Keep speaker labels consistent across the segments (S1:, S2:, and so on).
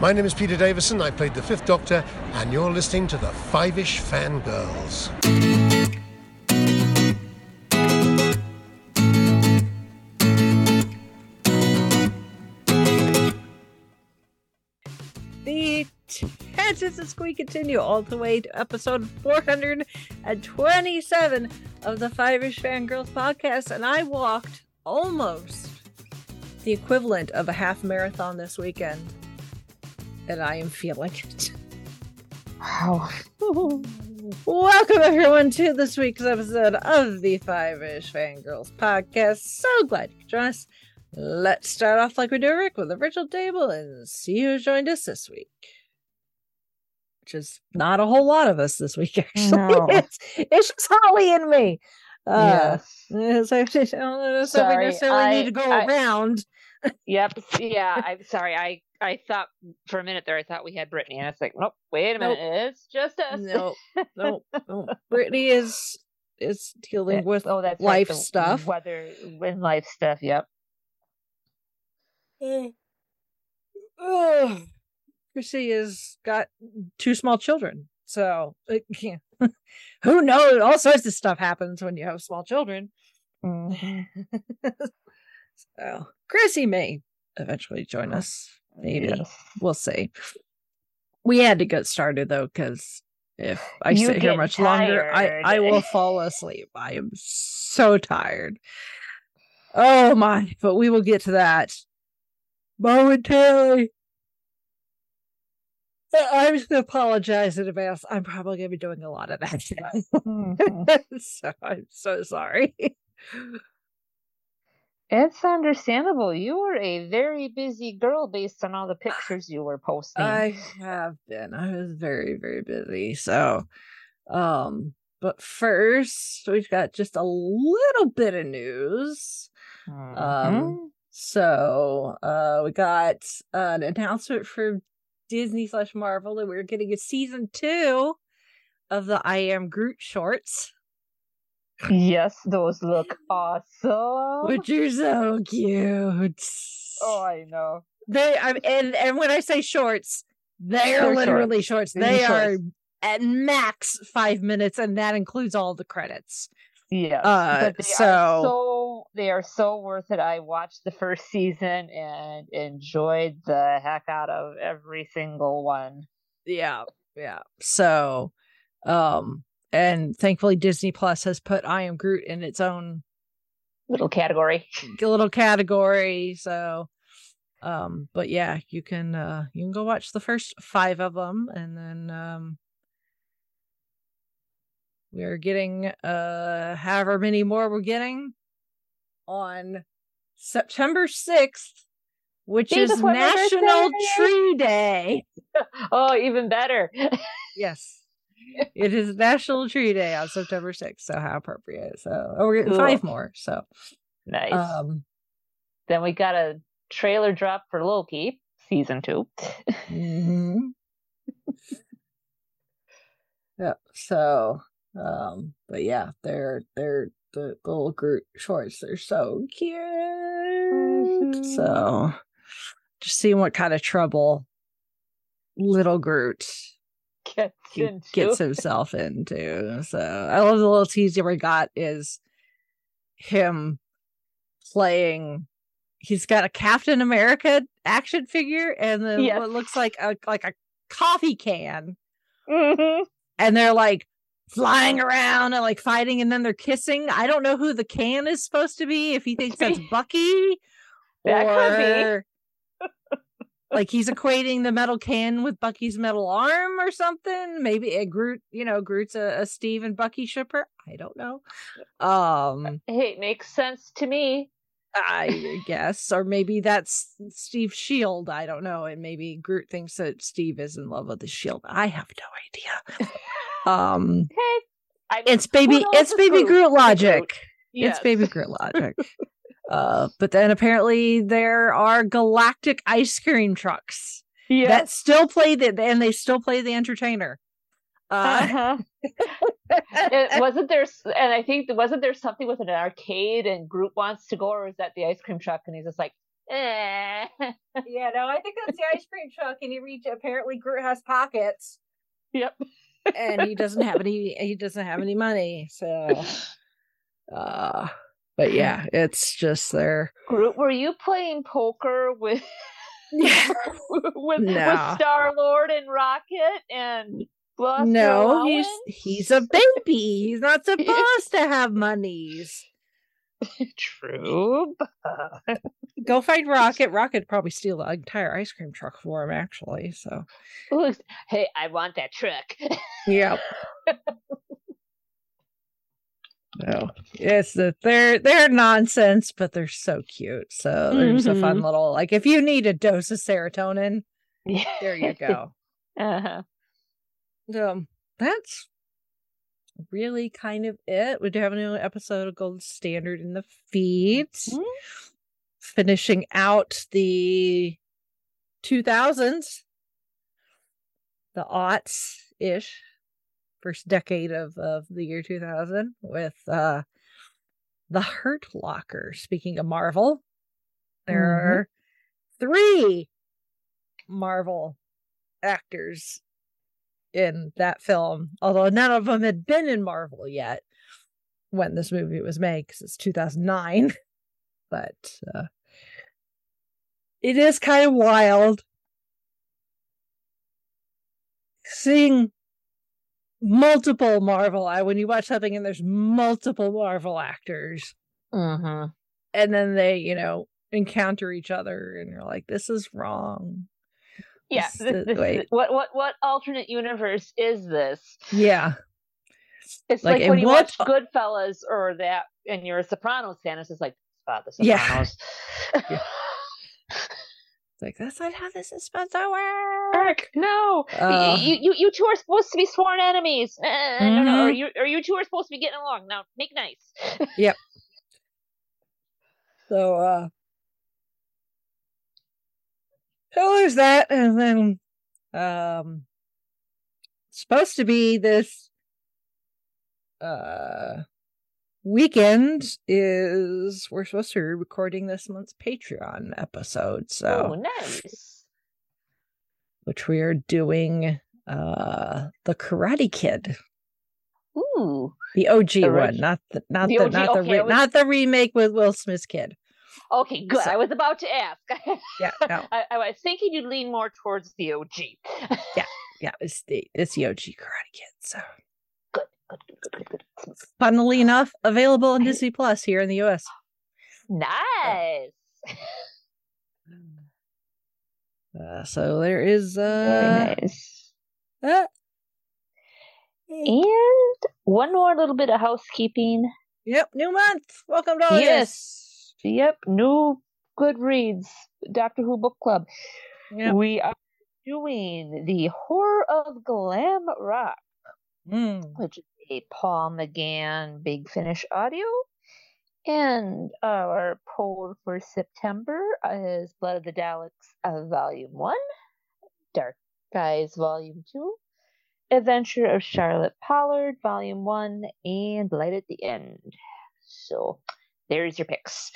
S1: My name is Peter Davison. I played the Fifth Doctor, and you're listening to the Five Ish Fangirls.
S2: The chances as we continue all the way to episode 427 of the Five Ish Fangirls podcast, and I walked almost the equivalent of a half marathon this weekend, and I am feeling it.
S3: Wow.
S2: Welcome everyone to this week's episode of the Five Ish Fangirls podcast. So glad you could join us. Let's start off like we do, Rick, with the virtual table and see who joined us this week. Which is not a whole lot of us this week, actually.
S3: No.
S2: it's, it's just Holly and me. Uh,
S3: yes.
S2: so I don't know if we
S3: Sorry,
S2: necessarily
S3: I-
S2: need to go
S3: I-
S2: around.
S3: Yep. Yeah. I'm sorry. I I thought for a minute there, I thought we had Brittany, and it's like, nope. Wait a
S2: Nope.
S3: minute. It's just us.
S2: No, no, no. Brittany is is dealing with
S3: oh, that's
S2: life
S3: right,
S2: stuff.
S3: Weather and life stuff. Yep.
S2: Ugh. Chrissy has got two small children. So, who knows? All sorts of stuff happens when you have small children.
S3: Mhm.
S2: so, Chrissy may eventually join us. Maybe.
S3: Yes.
S2: We'll see. We had to get started though, because if I
S3: You
S2: sit here much longer, I. I will fall asleep. I am so tired. Oh my, but we will get to that momentarily. Uh, I'm just gonna apologize in advance. I'm probably gonna be doing a lot of that.
S3: Mhm.
S2: so I'm so sorry.
S3: It's understandable. You were a very busy girl based on all the pictures you were posting.
S2: I have been. I was very, very busy. So, um, but first, we've got just a little bit of news.
S3: Mhm.
S2: Um, so, uh, we got an announcement from Disney slash Marvel that we're getting a season two of the I Am Groot shorts,
S3: yes, those look awesome.
S2: which are so cute.
S3: oh, I know.
S2: They, I'm, and and when I say shorts, they are
S3: They're
S2: literally shorts.
S3: They're
S2: They are
S3: shorts.
S2: at max five minutes, and that includes all the credits.
S3: Yeah.
S2: Uh,
S3: but they
S2: so-
S3: are so they are so worth it. I watched the first season and enjoyed the heck out of every single one.
S2: Yeah, yeah. So, um, and thankfully Disney Plus has put I Am Groot in its own
S3: Little category.
S2: little category. So, um, but yeah, you can uh you can go watch the first five of them, and then um. We're getting uh however many more we're getting on September 6th, which
S3: Day
S2: is National. Tree Day.
S3: Oh, even better.
S2: Yes. It is National Tree Day on September 6th, so how appropriate. So oh, we're getting
S3: Cool.
S2: five more. So
S3: nice.
S2: um
S3: then we got a trailer drop for Loki season two.
S2: mhm. Yep. So um but yeah, they're they're the, the little Groot shorts. They're so cute.
S3: Mhm.
S2: So just seeing what kind of trouble little Groot
S3: Gets
S2: he
S3: into.
S2: gets himself into. So I love the little teaser we got is him playing. He's got a Captain America action figure and then
S3: Yes.
S2: what looks like a like a coffee can,
S3: Mhm.
S2: and they're like flying around and like fighting, and then they're kissing. I don't know who the can is supposed to be. If he thinks that's Bucky,
S3: That could be.
S2: or like he's equating the metal can with Bucky's metal arm or something. Maybe a Groot, you know, Groot's a, a Steve and Bucky shipper. I don't know. Um,
S3: Hey, it makes sense to me.
S2: I guess, or maybe that's Steve's shield. I don't know, and maybe Groot thinks that Steve is in love with the shield. I have no idea. Um,
S3: Hey, I,
S2: it's baby, it's baby Groot
S3: Groot?
S2: logic.
S3: Yes.
S2: It's baby Groot logic. Uh, but then apparently there are galactic ice cream trucks. that still play the and they still play the entertainer. Uh,
S3: Uh-huh. it, wasn't there, and I think wasn't there something with an arcade and Groot wants to go, or is that the ice cream truck? And he's just like, Eh.
S2: Yeah, no, I think that's the ice cream truck, and he reach apparently Groot has pockets,
S3: Yep.
S2: and he doesn't have any. He doesn't have any money, so. Uh, but yeah, it's just there.
S3: Groot, were you playing poker with with, with
S2: No.
S3: Star Lord and Rocket and Gloucester
S2: no, he's he's a baby. He's not supposed to have monies.
S3: true. but-
S2: Go find Rocket. Rocket probably steal the entire ice cream truck for him, actually. So
S3: Ooh, hey, I want that truck.
S2: yeah. No, it's the they're they're nonsense, but they're so cute. So there's a fun
S3: Mhm.
S2: little like if you need a dose of serotonin, there you go.
S3: uh-huh.
S2: um, that's really kind of it. We do have a new episode of Gold Standard in the feeds,
S3: Mhm.
S2: finishing out the 2000s, the aughts ish, first decade of, of the year 2000 with uh, the Hurt Locker. Speaking of Marvel, there
S3: Mhm.
S2: are three Marvel actors in that film, although none of them had been in Marvel yet when this movie was made because it's 2009. But uh, it is kind of wild seeing multiple Marvel. I when you watch something and there's multiple Marvel actors,
S3: Mhm.
S2: and then they, you know, encounter each other, and you're like, "This is wrong."
S3: Yeah.
S2: This
S3: This, this, what what what alternate universe is this?
S2: Yeah,
S3: It's
S2: Like,
S3: like, when you
S2: what-
S3: watch Goodfellas or that, and you're a Sopranos fan. It's just like, ah, the
S2: Yeah.
S3: Sopranos.
S2: like that's not how this is supposed to work.
S3: Eric, no,
S2: Uh.
S3: you, you you two are supposed to be sworn enemies. Uh, No, no, or
S2: Mhm.
S3: you or you two are supposed to be getting along. Now, make nice. Yep.
S2: So, uh, so there's that, and then, um, supposed to be this, uh, weekend is we're supposed to be recording this month's Patreon episode,
S3: Oh,
S2: so
S3: nice.
S2: which we are doing, uh, the Karate Kid,
S3: Ooh.
S2: the OG
S3: The
S2: one, not the not
S3: the
S2: the,
S3: OG,
S2: not the
S3: okay,
S2: re-
S3: was-
S2: not the remake with Will Smith's kid.
S3: Okay, good.
S2: So-
S3: I was about to ask.
S2: Yeah, no.
S3: I, I was thinking you'd lean more towards the OG.
S2: Yeah, yeah, it's the it's the OG Karate Kid. So. Funnily enough, available on Disney Plus here in the US.
S3: Nice.
S2: Uh, so there is uh,
S3: nice.
S2: that.
S3: And one more little bit of housekeeping.
S2: Yep, new month. Welcome to August.
S3: Yes. Yep. New Goodreads Doctor Who book club.
S2: Yep.
S3: We are doing the Horror of Glam Rock,
S2: Mm.
S3: which is a Paul McGann Big Finish audio. And our poll for September is Blood of the Daleks uh, Volume 1, Dark Skies Volume 2, Adventure of Charlotte Pollard Volume 1, and Light at the End. So there's your picks.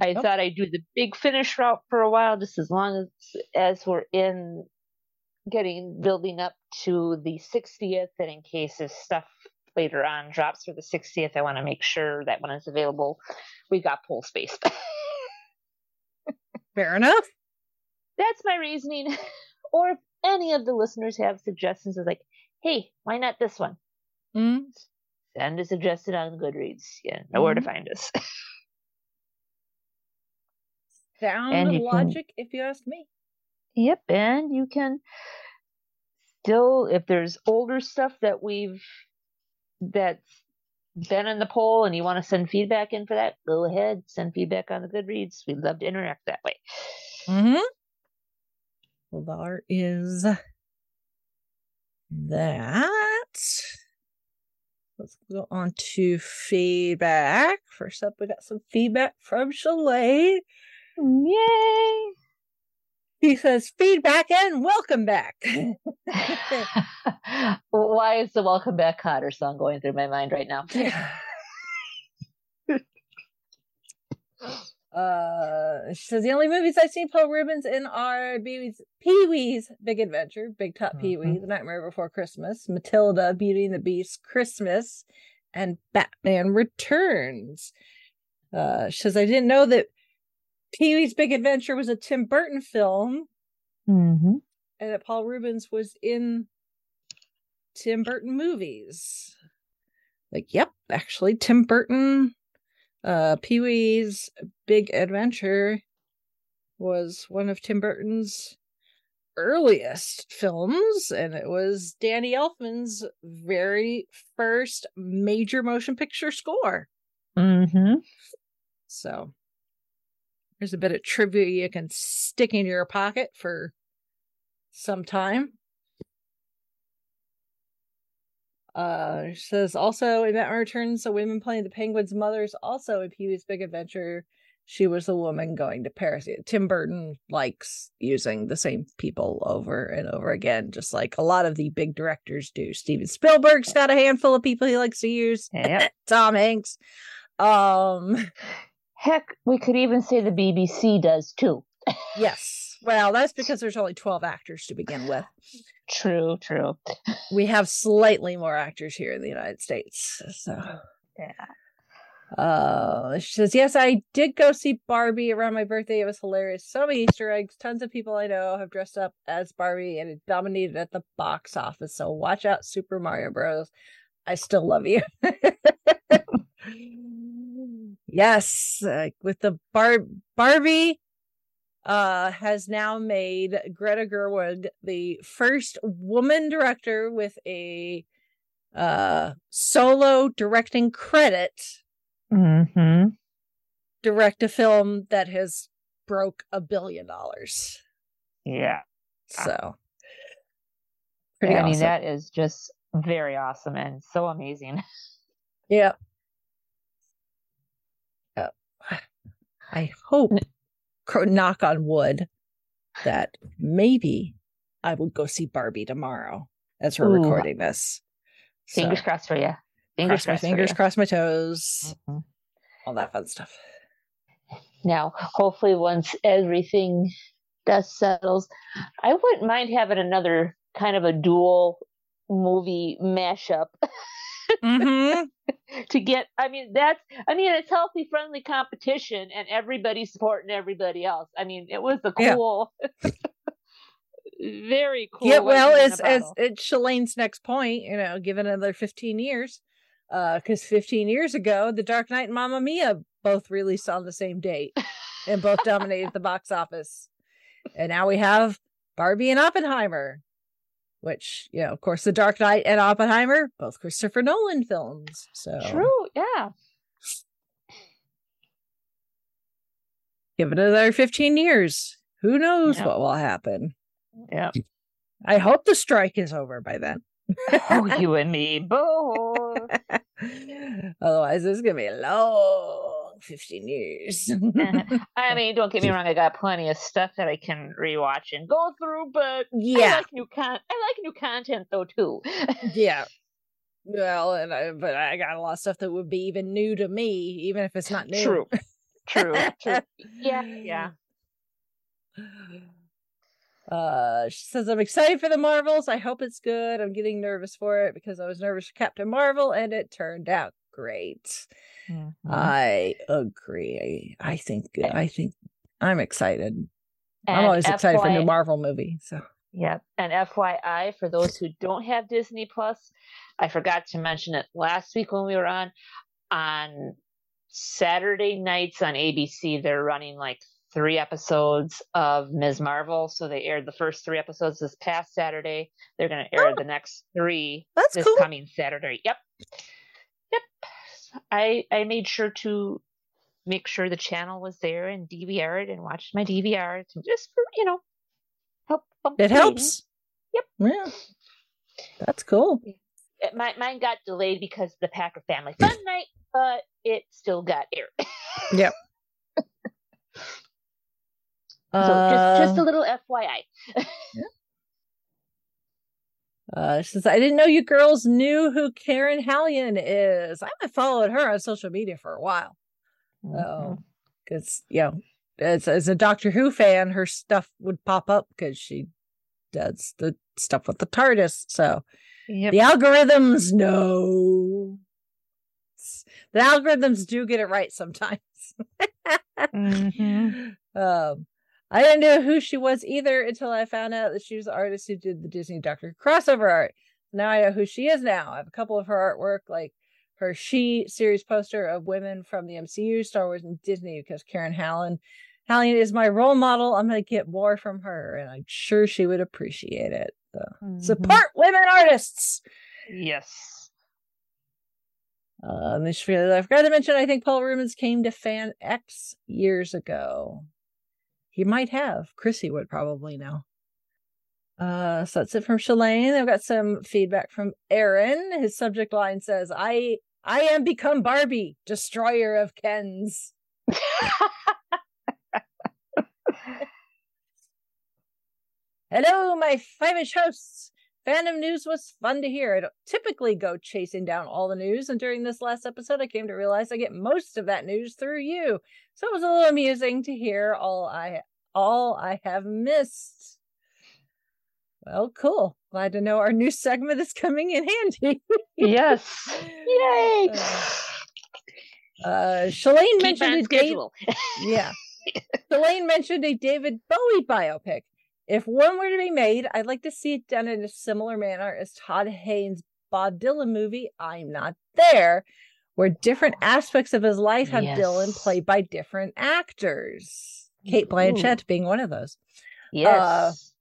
S3: I thought I'd do the big finish route for a while, just as long as as we're in getting building up to the 60th, and in case if stuff later on drops for the 60th, I want to make sure that when it's available, we've got pool space.
S2: Fair enough.
S3: That's my reasoning. or if any of the listeners have suggestions of like, hey, why not this one?
S2: Mm.
S3: Send a suggestion on Goodreads. Yeah, know where to
S2: Mhm.
S3: find us.
S2: Sound
S3: you can-
S2: logic, if you ask me.
S3: Yep, and you can still, if there's older stuff that we've that's been in the poll and you want to send feedback in for that, go ahead, send feedback on the Goodreads. We'd love to interact that way.
S2: Mm-hmm. Well, there is that. Let's go on to feedback. First up, we got some feedback from Shalane.
S3: Yay!
S2: He says, feedback and welcome back.
S3: Why is the Welcome Back Kotter song going through my mind right now?
S2: Uh, she says the only movies I've seen Paul Reubens in are Pee Wee's Big Adventure, Big Top Pee Wee,
S3: Mhm.
S2: The Nightmare Before Christmas, Matilda, Beauty and the Beast, Christmas, and Batman Returns. Uh, she says I didn't know that Pee Wee's Big Adventure was a Tim Burton film,
S3: Mm-hmm.
S2: and that Paul Reubens was in Tim Burton movies. Like, yep, actually, Tim Burton, uh, Pee Wee's Big Adventure was one of Tim Burton's earliest films, and it was Danny Elfman's very first major motion picture score.
S3: Mm-hmm.
S2: So, there's a bit of trivia you can stick in your pocket for some time. Uh, she says also in Batman Returns, a woman playing the Penguin's mother is also in Pee Wee's Big Adventure. She was the woman going to Paris. Tim Burton likes using the same people over and over again, just like a lot of the big directors do. Steven Spielberg's got a handful of people he likes to use.
S3: Yep.
S2: Tom Hanks. Um,
S3: Heck, we could even say the BBC does too.
S2: yes. Well, that's because there's only 12 actors to begin with.
S3: True, true.
S2: We have slightly more actors here in the United States. So
S3: Yeah.
S2: Uh, she says, Yes, I did go see Barbie around my birthday. It was hilarious. So many Easter eggs. Tons of people I know have dressed up as Barbie and it dominated at the box office. So watch out, Super Mario Bros. I still love you. yes, uh, with the Bar- Barbie uh has now made Greta Gerwig the first woman director with a uh solo directing credit
S3: Mm-hmm.
S2: direct a film that has broke a billion dollars.
S3: Yeah.
S2: So pretty
S3: I mean, that is just very awesome and so amazing.
S2: yeah. I hope, knock on wood, that maybe I will go see Barbie tomorrow as we're
S3: Ooh.
S2: recording this. So,
S3: Fingers crossed for you. Fingers
S2: cross my
S3: crossed.
S2: fingers,
S3: for
S2: cross my toes.
S3: Mhm.
S2: all that fun stuff.
S3: Now, hopefully, once everything dust settles, I wouldn't mind having another kind of a dual movie mashup
S2: hmm
S3: to get. I mean, that's. I mean, it's healthy, friendly competition, and everybody supporting everybody else. I mean, it was a
S2: Yeah.
S3: cool. Very cool.
S2: yeah well as as it's Shalane's next point you know given another 15 years uh because 15 years ago the dark knight and Mamma mia both released on the same date and both dominated the box office and now we have barbie and oppenheimer which you know of course the dark knight and oppenheimer both christopher nolan films so
S3: True. Yeah.
S2: give it another 15 years who knows
S3: Yeah.
S2: what will happen
S3: Yeah.
S2: i hope the strike is over by then
S3: oh, you and me both.
S2: Otherwise, it's gonna be a long 15 years.
S3: I mean, don't get me wrong. I got plenty of stuff that I can rewatch and go through, but
S2: yeah, I
S3: like new con. I like new content though too.
S2: yeah. Well, and I, but I got a lot of stuff that would be even new to me, even if it's not new.
S3: True. True. True. Yeah. Yeah.
S2: Uh, she says, I'm excited for the Marvels. I hope it's good. I'm getting nervous for it because I was nervous for Captain Marvel and it turned out great.
S3: Mhm.
S2: I agree. I think, I think I'm excited. I'm
S3: And
S2: always excited for a new Marvel movie. So,
S3: Yeah, and FYI, for those who don't have Disney Plus, I forgot to mention it last week when we were on. On Saturday nights on ABC, they're running like three episodes of Ms. Marvel. So they aired the first three episodes this past Saturday. They're going to air
S2: Oh.
S3: the next three
S2: that's
S3: this
S2: cool.
S3: coming Saturday. Yep, yep. I I made sure to make sure the channel was there and DVR it and watched my DVR to just for you know help. bump
S2: It helps.
S3: Yep.
S2: Yeah. That's cool.
S3: It, my, mine got delayed because of the Packer Family Fun Night, but it still got aired.
S2: Yep.
S3: so just just a
S2: Uh,
S3: little FYI.
S2: uh, she says, I didn't know you girls knew who Karen Hallion is. I haven't followed her on social media for a while.
S3: Mm-hmm.
S2: Oh. because you know, as as a Doctor Who fan, her stuff would pop up because she does the stuff with the TARDIS. So
S3: Yep.
S2: the algorithms know. The algorithms do get it right sometimes.
S3: Mhm.
S2: Um, I didn't know who she was either until I found out that she was the artist who did the Disney Doctor crossover art. Now I know who she is now. I have a couple of her artwork, like her She series poster of women from the MCU, Star Wars, and Disney, because Karen Hallion. Hallion is my role model. I'm going to get more from her, and I'm sure she would appreciate it. So,
S3: Mhm.
S2: Support women artists.
S3: Yes.
S2: Uh, and I forgot to mention, I think Paul Reubens came to Fan X years ago. He might have. Chrissy would probably know. Uh, so that's it from Shalane. I've got some feedback from Aaron. His subject line says, I I am become Barbie, destroyer of Kens. Hello, my five-ish hosts. Fandom news was fun to hear. I don't typically go chasing down all the news, and during this last episode, I came to realize I get most of that news through you. So it was a little amusing to hear all I all I have missed. Well, cool. Glad to know our new segment is coming in handy.
S3: yes. Yay.
S2: Uh, Shalane
S3: Keep
S2: mentioned
S3: on
S2: a Dave,
S3: schedule.
S2: yeah. Shalane mentioned a David Bowie biopic. If one were to be made, I'd like to see it done in a similar manner as Todd Haynes' Bob Dylan movie, I'm Not There, where different aspects of his life have Dylan played by different actors. Cate Blanchett being one of those.
S3: Uh, yes.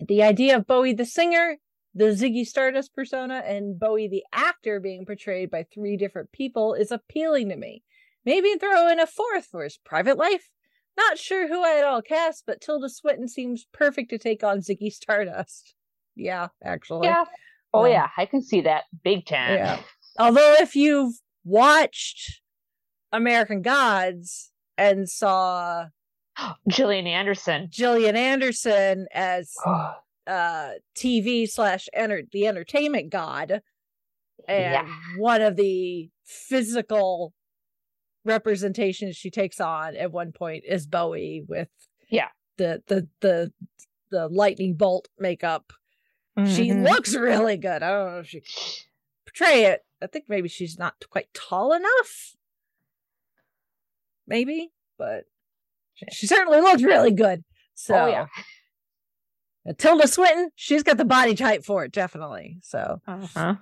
S2: The idea of Bowie the singer, the Ziggy Stardust persona, and Bowie the actor being portrayed by three different people is appealing to me. Maybe throw in a fourth for his private life. Not sure who I'd all cast, but Tilda Swinton seems perfect to take on Ziggy Stardust. Yeah, actually.
S3: yeah. Oh
S2: Yeah.
S3: yeah, I can see that big time.
S2: Yeah. Although if you've watched American Gods and saw
S3: Gillian Anderson.
S2: Gillian Anderson as uh TV slash enter the entertainment god and
S3: Yeah.
S2: one of the physical representations she takes on at one point is Bowie with
S3: Yeah.
S2: the the the the lightning bolt makeup. She
S3: Mhm.
S2: looks really good. I don't know if she can portray it. I think maybe she's not quite tall enough. Maybe, but she- she certainly looks really good. So
S3: Oh yeah.
S2: Tilda Swinton, she's got the body type for it, definitely. So,
S3: Uh-huh.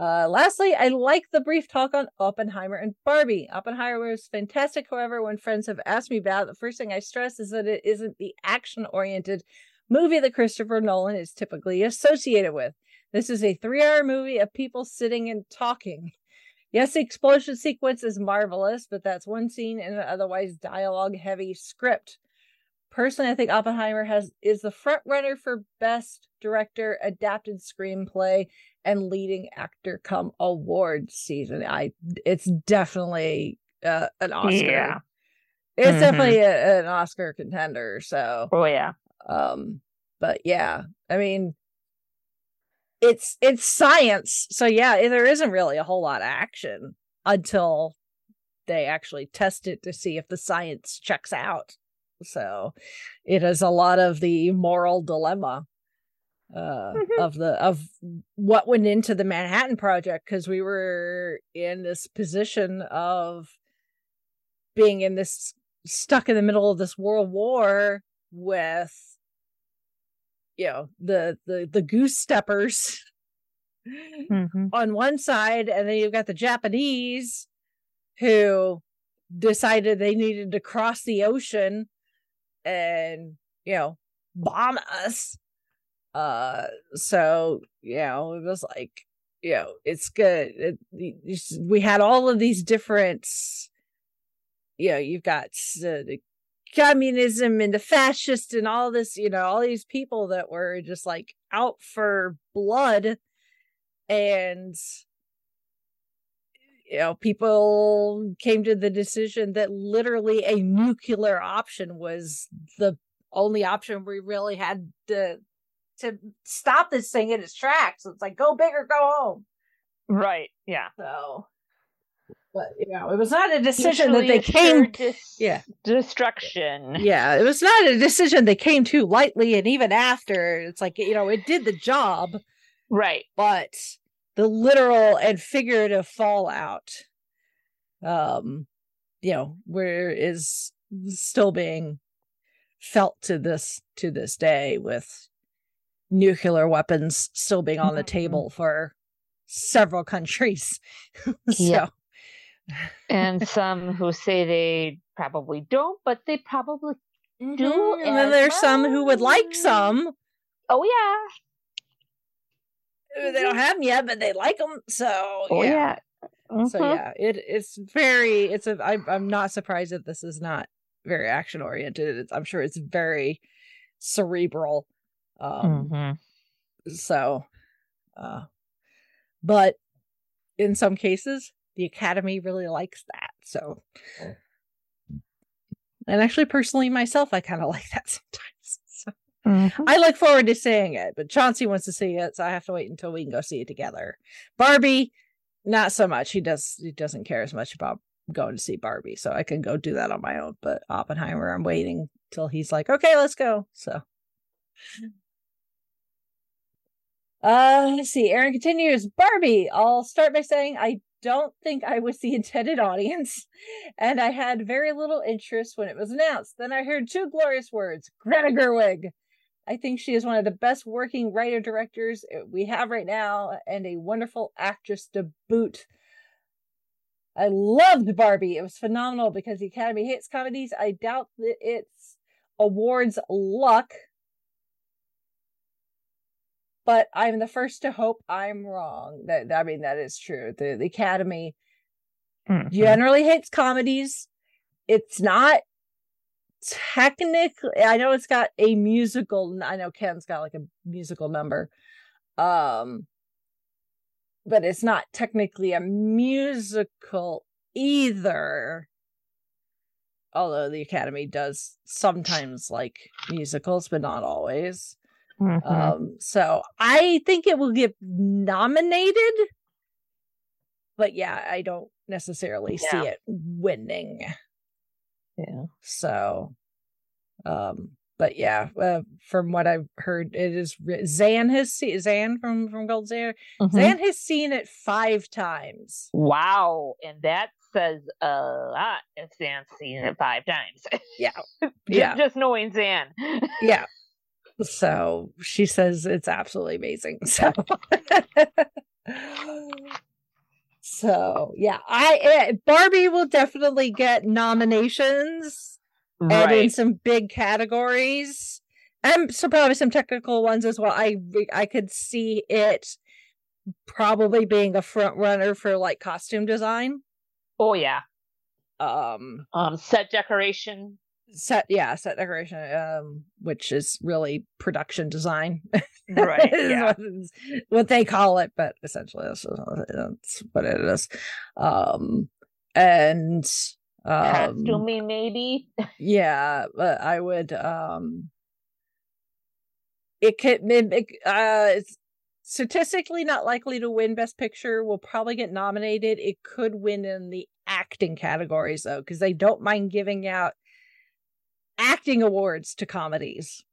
S2: Uh, lastly, I like the brief talk on Oppenheimer and Barbie. Oppenheimer was fantastic. However, when friends have asked me about it, the first thing I stress is that it isn't the action oriented movie that Christopher Nolan is typically associated with. This is a three hour movie of people sitting and talking. Yes, the explosion sequence is marvelous, but that's one scene in an otherwise dialogue heavy script. Personally, I think Oppenheimer has is the front runner for best director, adapted screenplay, and leading actor come award season. I it's definitely uh, an Oscar.
S3: Yeah.
S2: It's
S3: Mhm.
S2: definitely a, an Oscar contender. So
S3: Oh yeah.
S2: um but yeah i mean it's it's science so yeah there isn't really a whole lot of action until they actually test it to see if the science checks out so it is a lot of the moral dilemma uh
S3: Mhm.
S2: of the of what went into the manhattan project because we were in this position of being in this stuck in the middle of this world war with you know the the the goose steppers
S3: Mhm.
S2: on one side and then you've got the japanese who decided they needed to cross the ocean and you know bomb us uh so you know it was like you know it's good it, we had all of these different you know you've got uh, the communism and the fascist and all this you know all these people that were just like out for blood and you know people came to the decision that literally a nuclear option was the only option we really had to to stop this thing in its tracks it's like go big or go home
S3: Right. Yeah.
S2: so but you know, it was not a decision that they came.
S3: Dis-
S2: yeah,
S3: destruction.
S2: Yeah, it was not a decision they came to lightly, and even after, it's like you know, it did the job,
S3: right?
S2: But the literal and figurative fallout, um, you know, where is still being felt to this to this day with nuclear weapons still being on the mm-hmm. table for several countries. so
S3: yeah. and some who say they probably don't, but they probably mm-hmm. do.
S2: And then there's well. some who would like some.
S3: Oh yeah.
S2: They don't have them yet, but they like them. So
S3: oh, yeah. yeah.
S2: Mm-hmm. So yeah, it it's very it's a I, I'm not surprised that this is not very action oriented. I'm sure it's very cerebral. Um, mm-hmm. So, uh, but in some cases, the Academy really likes that. So, and actually, personally, myself, I kind of like that sometimes. So. Mm-hmm. I look forward to seeing it, but Chauncey wants to see it, so I have to wait until we can go see it together. Barbie, not so much. He does he doesn't care as much about going to see Barbie, so I can go do that on my own. But Oppenheimer, I'm waiting till he's like, okay, let's go. So. Uh, let's see. Aaron continues. Barbie. I'll start by saying I don't think I was the intended audience, and I had very little interest when it was announced. Then I heard two glorious words: Greta Gerwig. I think she is one of the best working writer directors we have right now, and a wonderful actress to boot. I loved Barbie. It was phenomenal because the Academy hates comedies. I doubt that it's awards luck, but I'm the first to hope I'm wrong. That I mean that is true. The the Academy mm-hmm. generally hates comedies. It's not technically I know it's got a musical I know Ken's got like a musical number. Um but it's not technically a musical either. Although the Academy does sometimes like musicals, but not always. Mm-hmm. Um, so I think it will get nominated, but yeah, I don't necessarily yeah. see it winning.
S3: Yeah.
S2: So, um, but yeah, uh, from what I've heard, it is Zan has seen Zan from from Gold Zan. Mm-hmm. Zan has seen it five times.
S3: Wow, and that says a lot. If Zan's seen it five times,
S2: yeah,
S3: yeah, just knowing Zan,
S2: yeah. So she says it's absolutely amazing. So. so yeah, I uh, Barbie will definitely get nominations right. and in some big categories, and so probably some technical ones as well. I I could see it probably being a front runner for like costume design.
S3: Oh yeah.
S2: Um,
S3: um set decoration
S2: set yeah set decoration um which is really production design.
S3: Right yeah.
S2: what, what, they call it but essentially that's, that's what it is. Um and um
S3: costuming maybe?
S2: yeah but i would um it could it, uh it's statistically not likely to win best picture will probably get nominated. It could win in the acting categories though because they don't mind giving out acting awards to comedies.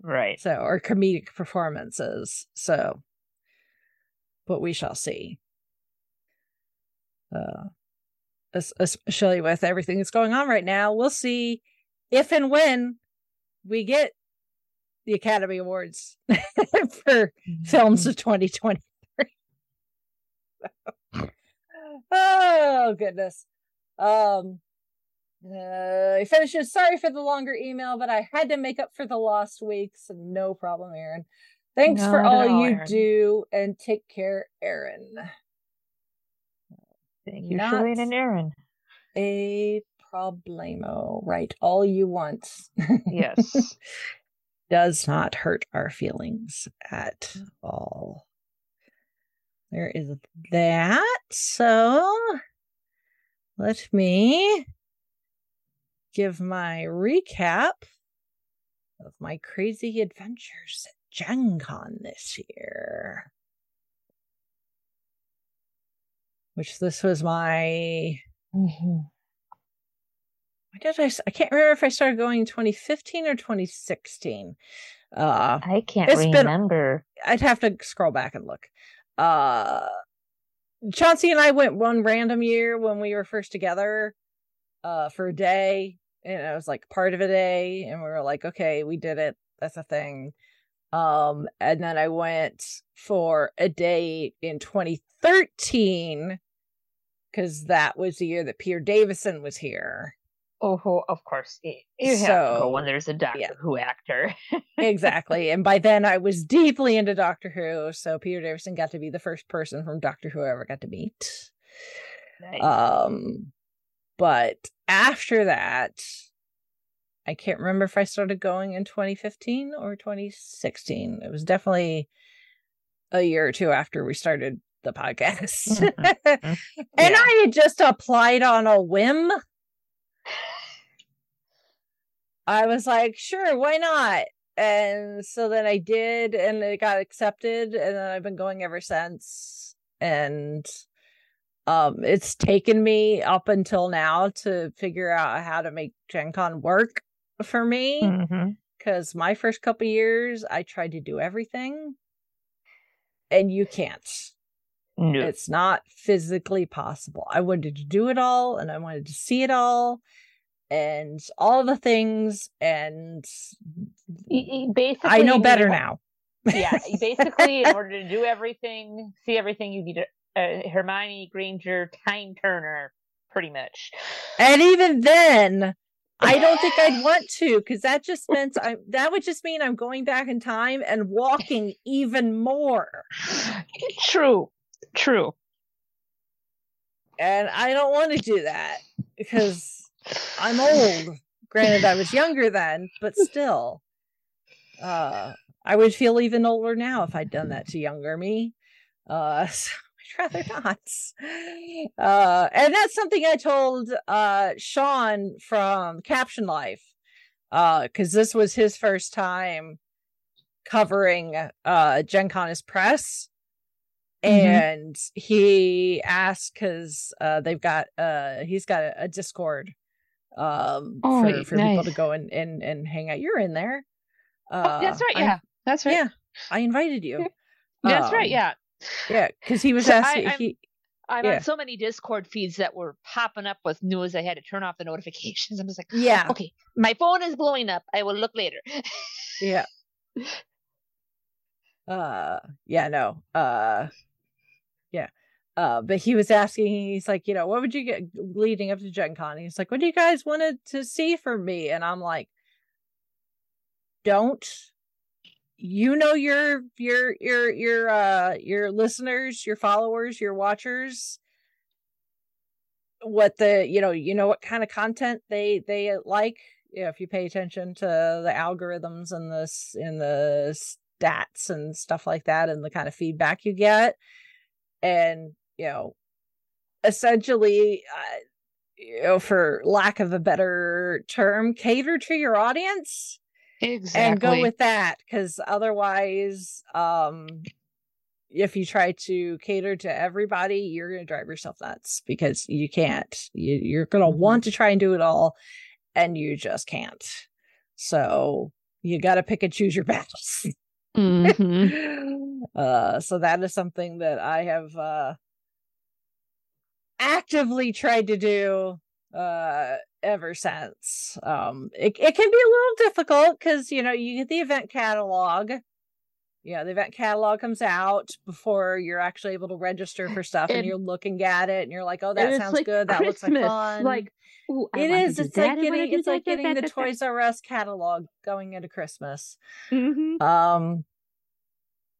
S3: Right.
S2: So, or comedic performances. So, but we shall see. Uh, especially with everything that's going on right now, we'll see if and when we get the Academy Awards for films of 2023. oh goodness. Um uh, he finishes. Sorry for the longer email, but I had to make up for the lost weeks. No problem, Aaron. Thanks no, for all you Aaron. do, and take care, Aaron.
S3: Thank you, Not Shalane and Aaron.
S2: A problemo, right? All you want.
S3: Yes.
S2: Does not hurt our feelings at all. There is that. So let me give my recap of my crazy adventures at Gen Con this year. which this was my.
S3: Mhm.
S2: When did I can't remember if I started going in 2015 or 2016. Uh,
S3: I can't
S2: It's been-
S3: remember.
S2: I'd have to scroll back and look. Uh, Chauncey and I went one random year when we were first together, uh, for a day, and it was like part of a day, and we were like, okay, we did it. That's a thing. Um, and then I went for a day in 2013 because that was the year that Peter Davison was here.
S3: Oh, of course. You have to go
S2: So,
S3: when there's a Doctor
S2: yeah.
S3: Who actor.
S2: exactly. And by then I was deeply into Doctor Who, so Peter Davison got to be the first person from Doctor Who I ever got to meet.
S3: Nice.
S2: Um but after that I can't remember if I started going in 2015 or 2016. It was definitely a year or two after we started the podcast.
S3: Mhm.
S2: and
S3: Yeah.
S2: I had just applied on a whim. I was like, sure, why not? And so then I did, and it got accepted, and then I've been going ever since. And um, it's taken me up until now to figure out how to make Gen Con work for me. Because my first couple years, I tried to do everything, and you can't
S3: No.
S2: it's not physically possible. I wanted to do it all and I wanted to see it all and all the things and
S3: Basically,
S2: I know better now.
S3: yeah, basically, in order to do everything, see everything, you need a, a Hermione Granger, Time Turner, pretty much.
S2: And even then, I don't think I'd want to because that just meant I that would just mean I'm going back in time and walking even more.
S3: True, true.
S2: And I don't want to do that because I'm old. Granted, I was younger then, but still. Uh I would feel even older now if I'd done that to younger me. Uh so rather not. Uh and that's something I told uh Sean from Caption Life. Uh because this was his first time covering uh Gen Con as press.
S3: Mhm.
S2: And he asked because uh they've got uh he's got a, a Discord um
S3: Oh,
S2: for, for people to go and, and and hang out. You're in there.
S3: Oh,
S2: Uh,
S3: that's right.
S2: I-
S3: Yeah, that's right.
S2: yeah, I invited you.
S3: That's right.
S2: Um,
S3: Yeah.
S2: Yeah, because he was
S3: So I-
S2: asking.
S3: I'm-
S2: he,
S3: I'm
S2: yeah.
S3: on so many Discord feeds that were popping up with news. I had to turn off the notifications. I'm just like,
S2: yeah,
S3: okay, my phone is blowing up. I will look later.
S2: yeah. Uh, yeah, no. Uh, yeah. Uh, but he was asking. He's like, you know, what would you get leading up to Gen Con? He's like, what do you guys wanted to see from me? And I'm like, don't. You know your your your your uh your listeners, your followers, your watchers what the you know you know what kind of content they they like? If you pay attention to the algorithms and this in the stats and stuff like that and the kind of feedback you get. And you know essentially uh, you know for lack of a better term cater to your audience
S3: Exactly.
S2: and go with that because otherwise um if you try to cater to everybody you're going to drive yourself nuts because you can't you, you're going to
S3: Mhm.
S2: want to try and do it all and you just can't so you got to pick and choose your battles
S3: Mhm.
S2: uh so that is something that i have uh actively tried to do uh ever since. Um it, it can be a little difficult because you know you get the event catalog. You know the event catalog comes out before you're actually able to register for stuff and,
S3: And-
S2: you're looking at it and you're like oh that sounds
S3: like
S2: good. That looks like fun.
S3: Like, ooh,
S2: it is. it's like getting it's like getting the toys r us catalog going into christmas.
S3: Mhm.
S2: um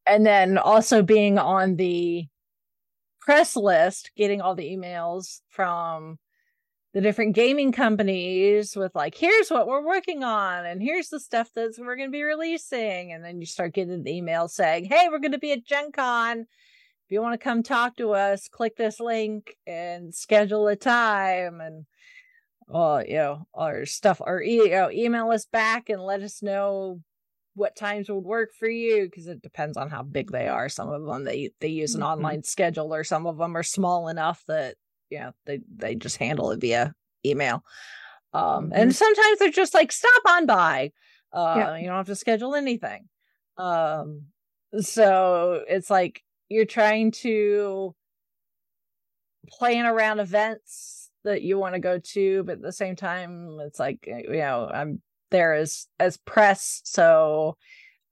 S2: and then also being on the press list getting all the emails from the different gaming companies with like here's what we're working on and here's the stuff that we're going to be releasing and then you start getting the email saying hey we're going to be at gen con if you want to come talk to us click this link and schedule a time and uh, you know or stuff or you know, email us back and let us know what times would work for you because it depends on how big they are. Some of them they they use an
S3: Mhm.
S2: online scheduler. Some of them are small enough that know they they just handle it via email. Um, and sometimes they're just like stop on by. Uh,
S3: Yeah.
S2: you don't have to schedule anything. Um, so it's like you're trying to plan around events that you want to go to, but at the same time, it's like uh, you know I'm there as as press, so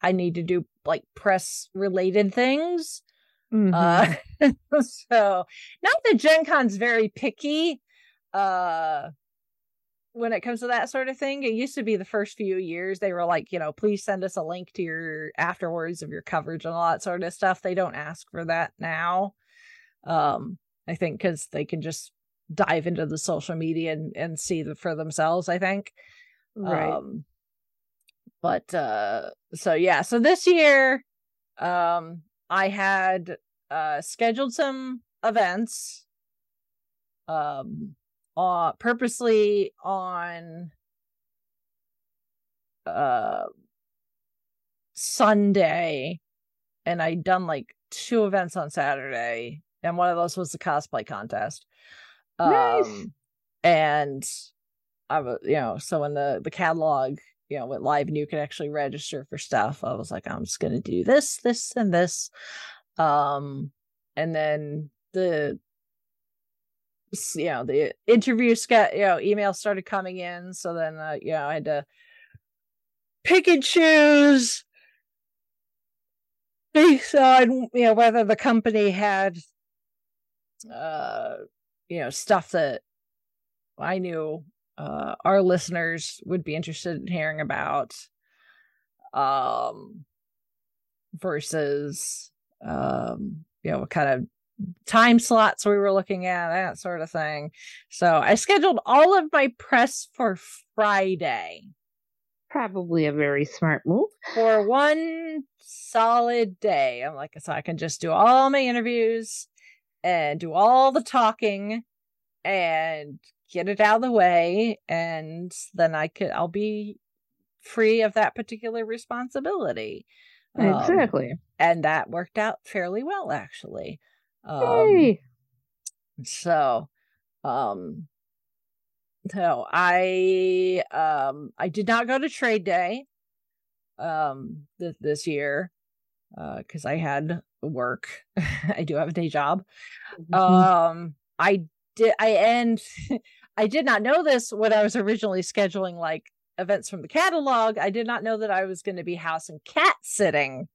S2: I need to do like press related things.
S3: Mhm.
S2: Uh, so not that Gen Con's very picky. Uh, when it comes to that sort of thing, it used to be the first few years they were like, you know, please send us a link to your afterwards of your coverage and all that sort of stuff. They don't ask for that now. Um, I think because they can just dive into the social media and, and see the, for themselves. I think.
S3: right.
S2: Um, but uh so yeah, so this year um I had uh scheduled some events um uh purposely on uh Sunday and I'd done like two events on Saturday and one of those was the cosplay contest.
S3: Nice.
S2: Um and I was, you know, so when the the catalog, you know, went live and you could actually register for stuff, I was like, I'm just gonna do this, this, and this. Um, and then the you know the interview you know emails started coming in so then uh, you know i had to pick and choose based on you know whether the company had uh you know stuff that i knew uh our listeners would be interested in hearing about um versus um you know what kind of time slots we were looking at that sort of thing so i scheduled all of my press for friday
S3: Probably a very smart move.
S2: for one solid day. I'm like, so I can just do all my interviews and do all the talking and get it out of the way. And then I could, I'll be free of that particular responsibility. Um,
S3: Exactly.
S2: and that worked out fairly well, actually. Um,
S3: Yay.
S2: so, um, so I um I did not go to trade day um th- this year uh cuz I had work. I do have a day job.
S3: Mhm.
S2: Um I did I and I did not know this when I was originally scheduling like events from the catalog. I did not know that I was going to be house and cat sitting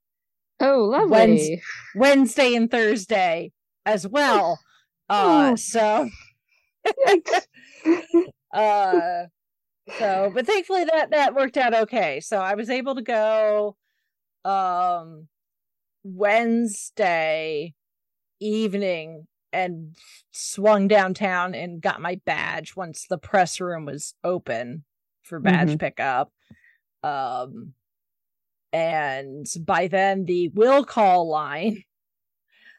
S3: oh, lovely.
S2: Wednes- Wednesday and Thursday as well. Uh
S3: Oh.
S2: so uh so but thankfully that that worked out okay so i was able to go um wednesday evening and swung downtown and got my badge once the press room was open for badge
S3: Mhm.
S2: pickup. Um and by then the will call line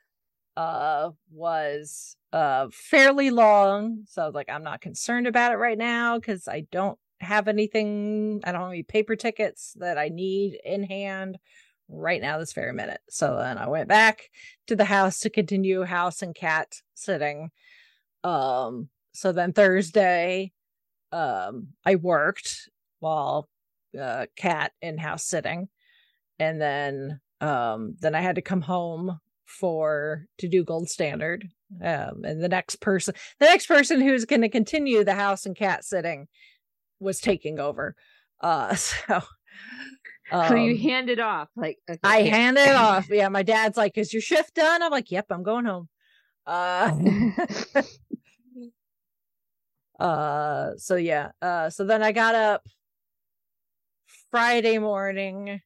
S2: uh was uh fairly long. So i was like i'm not concerned about it right now because i don't have anything. I don't have any paper tickets that i need in hand right now this very minute. So then i went back to the house to continue house and cat sitting. Um so then thursday um i worked while uh cat in house sitting. And then um then i had to come home for to do gold standard. Um and the next person the next person who's going to continue the house and cat sitting was taking over. Uh so
S3: so you
S2: um,
S3: hand it off like okay,
S2: i hand it off. Yeah my dad's like is your shift done? I'm like yep i'm going home. Uh uh so yeah uh so then i got up friday morning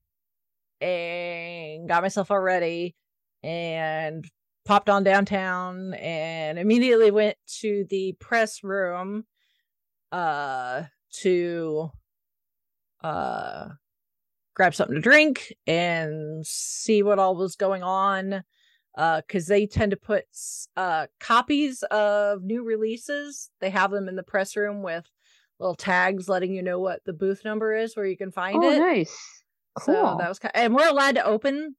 S2: and got myself all ready and popped on downtown and immediately went to the press room uh to uh grab something to drink and see what all was going on uh because they tend to put uh copies of new releases they have them in the press room with little tags letting you know what the booth number is where you can find
S3: oh
S2: it
S3: nice Cool.
S2: So that was kind and we're allowed to open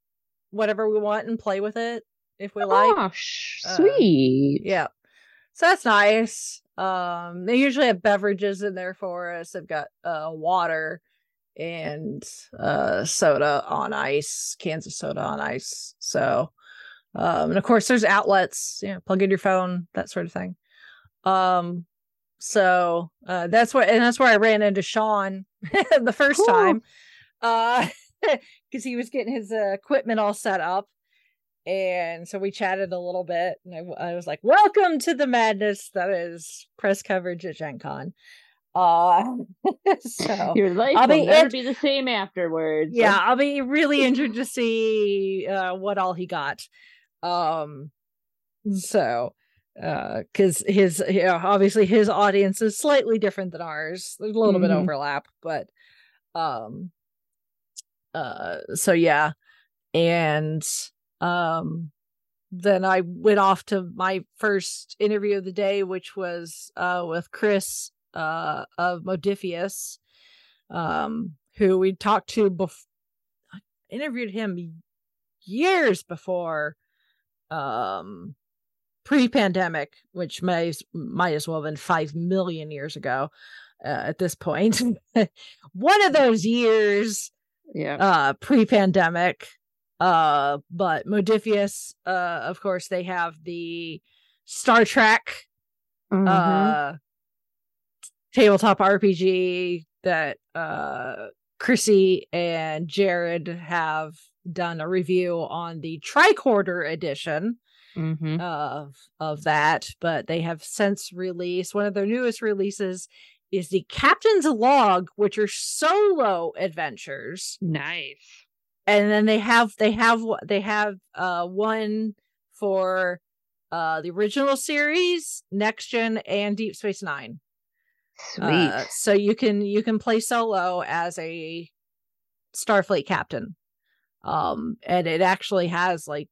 S2: whatever we want and play with it if we like.
S3: oh, sh-
S2: uh,
S3: sweet.
S2: Yeah. So that's nice. Um they usually have beverages in there for us. They've got uh water and uh soda on ice, cans of soda on ice. So um and of course there's outlets, you know, plug in your phone, that sort of thing. Um so uh that's what and that's where I ran into Sean the first
S3: Cool.
S2: time. Uh because he was getting his uh, equipment all set up and so we chatted a little bit and I, I was like welcome to the madness that is press coverage at gen con uh so
S3: Your life
S2: I'll
S3: will
S2: be
S3: never
S2: int-
S3: be the same afterwards.
S2: yeah i'll be really interested to see uh what all he got um so uh because his you know, obviously his audience is slightly different than ours there's a little bit
S3: Mhm.
S2: overlap but um uh so yeah and um then i went off to my first interview of the day which was uh with chris uh of Modiphius um who we talked to before I interviewed him years before um pre-pandemic which may might as well have been five million years ago uh, at this point one of those years
S3: Yeah.
S2: uh pre-pandemic uh but Modiphius uh of course they have the star trek
S3: Mhm.
S2: Tabletop rpg that uh chrissy and jared have done a review on the tricorder edition
S3: Mhm.
S2: of of that but they have since released one of their newest releases is the captain's log which are solo adventures
S3: Nice.
S2: and then they have they have they have uh one for uh the original series next gen and deep space nine
S3: Sweet.
S2: Uh, so you can you can play solo as a starfleet captain. Um and it actually has like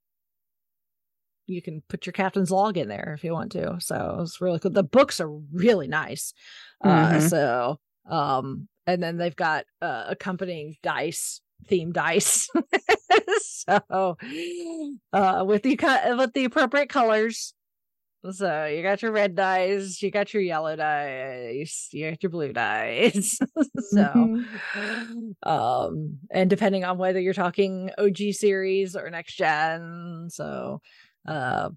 S2: you can put your captain's log in there if you want to. So it's really cool. The books are really nice. Uh
S3: Mhm.
S2: so um and then they've got uh accompanying dice theme dice. So uh with the with the appropriate colors so you got your red dice, you got your yellow dice, you got your blue dice. so
S3: Mhm.
S2: um and depending on whether you're talking OG series or next gen. So uh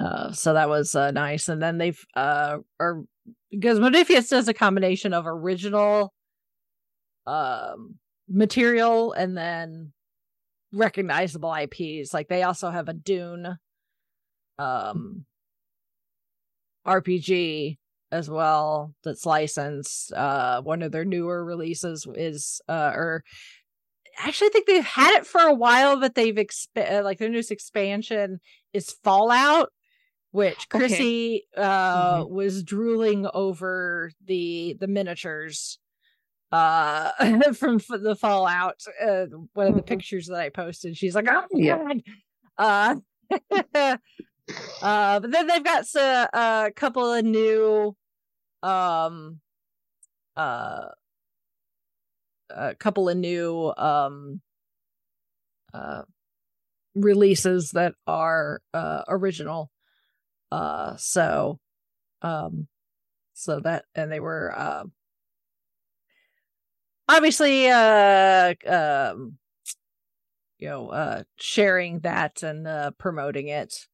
S2: uh so that was uh, nice. And then they've uh or because Modiphius does a combination of original um material and then recognizable IPs. Like they also have a Dune um RPG as well that's licensed. Uh one of their newer releases is uh or actually I think they've had it for a while, but they've exp- uh, like their newest expansion is Fallout, which
S3: Okay.
S2: Chrissy uh was drooling over the the miniatures uh from f- the Fallout uh one of the
S3: Mhm.
S2: pictures that I posted. She's like, "Oh my
S3: Yeah.
S2: god." Uh uh but then they've got uh, a couple of new um uh a couple of new um uh releases that are uh original. Uh so um so that and they were uh obviously uh um you know uh sharing that and uh promoting it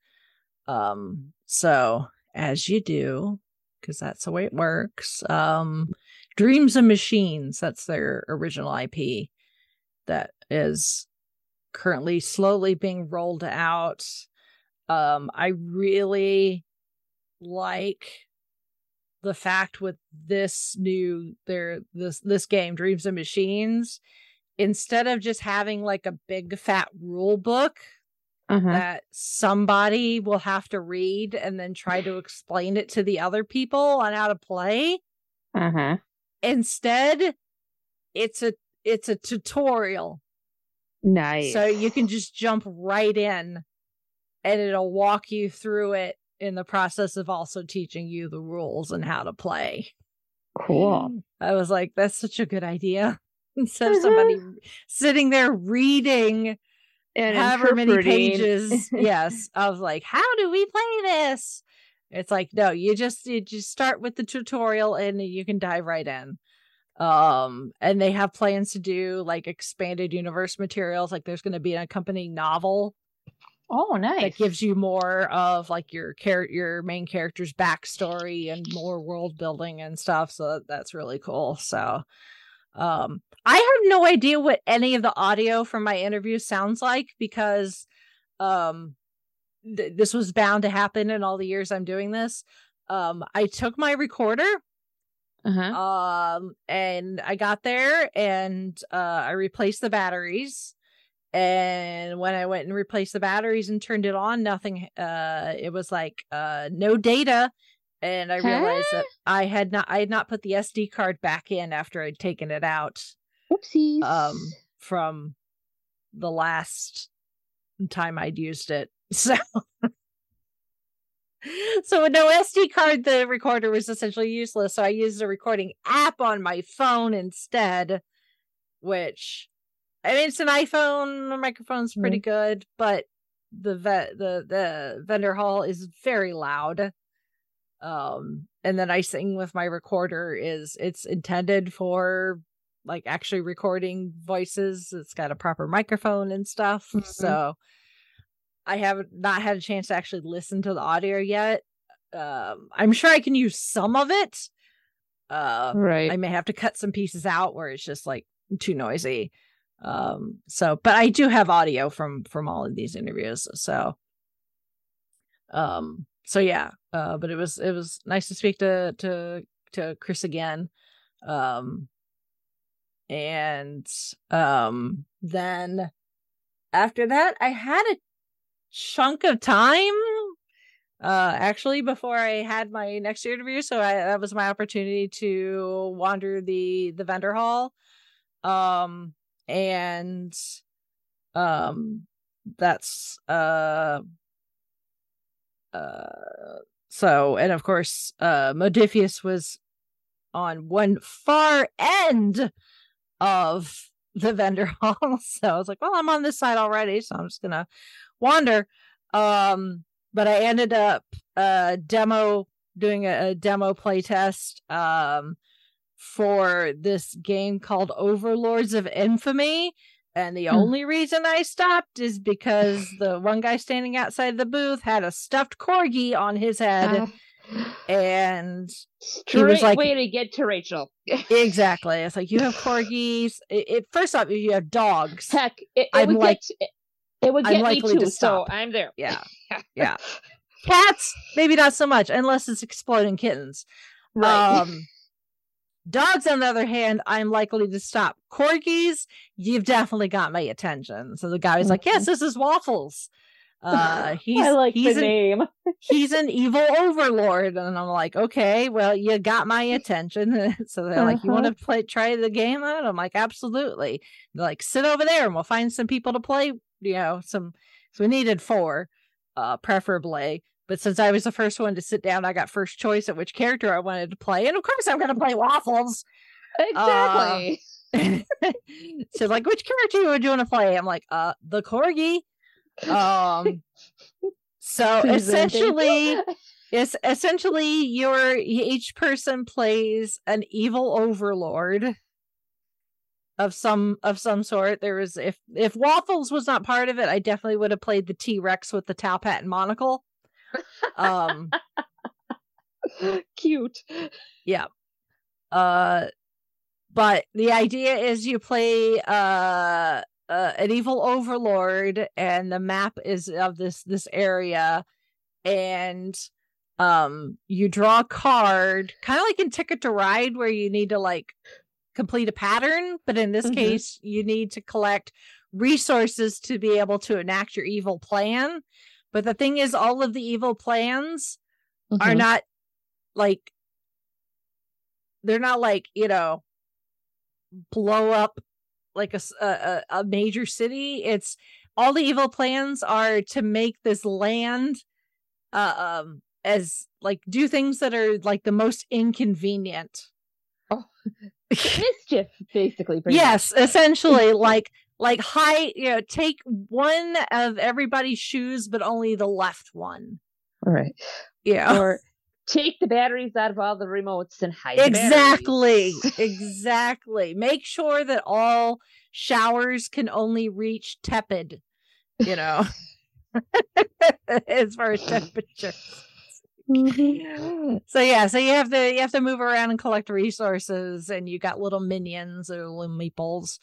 S2: um so as you do because that's the way it works um dreams and machines that's their original ip that is currently slowly being rolled out. Um i really like the fact with this new their this this game dreams and machines instead of just having like a big fat rule book
S3: Uh-huh.
S2: that somebody will have to read and then try to explain it to the other people on how to play
S3: Uh-huh.
S2: instead it's a it's a tutorial
S3: Nice.
S2: so you can just jump right in and it'll walk you through it in the process of also teaching you the rules and how to play
S3: cool.
S2: i was like that's such a good idea instead of somebody sitting there reading
S3: And
S2: however many pages yes of like how do we play this? It's like no you just you just start with the tutorial and you can dive right in. Um and they have plans to do like expanded universe materials like there's going to be an accompanying novel
S3: Oh, nice.
S2: that gives you more of like your character your main character's backstory and more world building and stuff so that's really cool so um i have no idea what any of the audio from my interview sounds like because um th- this was bound to happen in all the years i'm doing this. Um i took my recorder
S3: uh-huh.
S2: um and i got there and uh i replaced the batteries. And when i went and replaced the batteries and turned it on nothing uh it was like uh no data and i realized that i had not i had not put the sd card back in after i'd taken it out
S3: Oopsies.
S2: um from the last time i'd used it so so with no SD card, the recorder was essentially useless. So I used a recording app on my phone instead, which I mean it's an iPhone. The microphone's pretty good, but the vet the the vendor hall is very loud. Um, and then I sing with my recorder is it's intended for like actually recording voices. It's got a proper microphone and stuff.
S3: Mhm.
S2: So I have not had a chance to actually listen to the audio yet. Um, I'm sure I can use some of it. Uh,
S3: right.
S2: I may have to cut some pieces out where it's just like too noisy. Um, so, but I do have audio from from all of these interviews. So, um, so yeah. Uh, but it was it was nice to speak to to to Chris again. Um, and um, then after that, I had a chunk of time uh actually before i had my next interview so I, that was my opportunity to wander the the vendor hall um and um that's uh uh so and of course uh Modiphius was on one far end of the vendor hall. So i was like well i'm on this side already so i'm just gonna wander. Um but i ended up uh demo doing a, a demo play test um for this game called overlords of infamy and the
S3: Hmm.
S2: only reason i stopped is because the one guy standing outside the booth had a stuffed corgi on his head
S3: Uh,
S2: and
S3: straight
S2: like-
S3: way to get to Rachel.
S2: exactly it's like you have corgis it, it first off you have dogs
S3: Heck, it, it would
S2: like-
S3: get it would get me
S2: likely to
S3: too. So. I'm there.
S2: yeah yeah cats maybe not so much unless it's exploding kittens
S3: Right.
S2: um dogs on the other hand i'm likely to stop. Corgis you've definitely got my attention. So the guy was like yes this is waffles. Uh he's
S3: I like
S2: he's
S3: the
S2: an,
S3: name.
S2: he's an evil overlord. And i'm like okay well you got my attention. So they're like you want to play try the game out? I'm like absolutely. They're like sit over there and we'll find some people to play you know some so we needed four uh preferably but since i was the first one to sit down i got first choice at which character i wanted to play and of course i'm going to play waffles.
S3: Exactly.
S2: so like which character would you want to play? I'm like uh the corgi. Um so
S3: Please and thank you.
S2: essentially it's essentially your each person plays an evil overlord of some of some sort. There was if if waffles was not part of it i definitely would have played the t-rex with the top hat and monocle um
S3: Cute. Yeah.
S2: Uh but the idea is you play uh, uh an evil overlord and the map is of this this area and um you draw a card kind of like in ticket to ride where you need to like complete a pattern but in this
S3: Mhm.
S2: case you need to collect resources to be able to enact your evil plan but the thing is all of the evil plans are
S3: Mhm.
S2: not like they're not like you know blow up like a a major city it's all the evil plans are to make this land uh, um as like do things that are like the most inconvenient
S3: Oh. mischief, basically.
S2: yes, essentially like like high you know take one of everybody's shoes but only the left one.
S3: much. Right.
S2: Yeah.
S3: Or take the batteries out of all the remotes and hide
S2: exactly exactly make sure that all showers can only reach tepid you know as far as temperature mm-hmm. so yeah so you have to you have to move around and collect resources and you got little minions or little meeples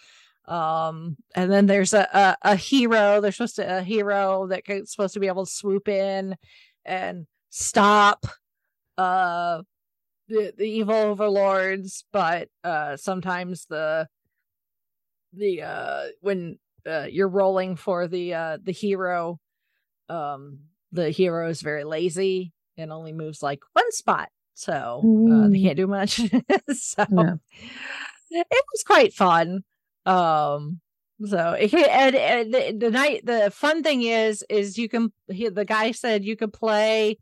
S2: um and then there's a, a a hero. There's supposed to a hero that is supposed to be able to swoop in and stop uh the, the evil overlords. But uh sometimes the the uh when uh you're rolling for the uh the hero um the hero is very lazy and only moves like one spot. So uh, they
S3: Mm.
S2: can't do much. So
S3: Yeah.
S2: it was quite fun um so it, can- and, and the, the night the fun thing is is you can he, the guy said you could play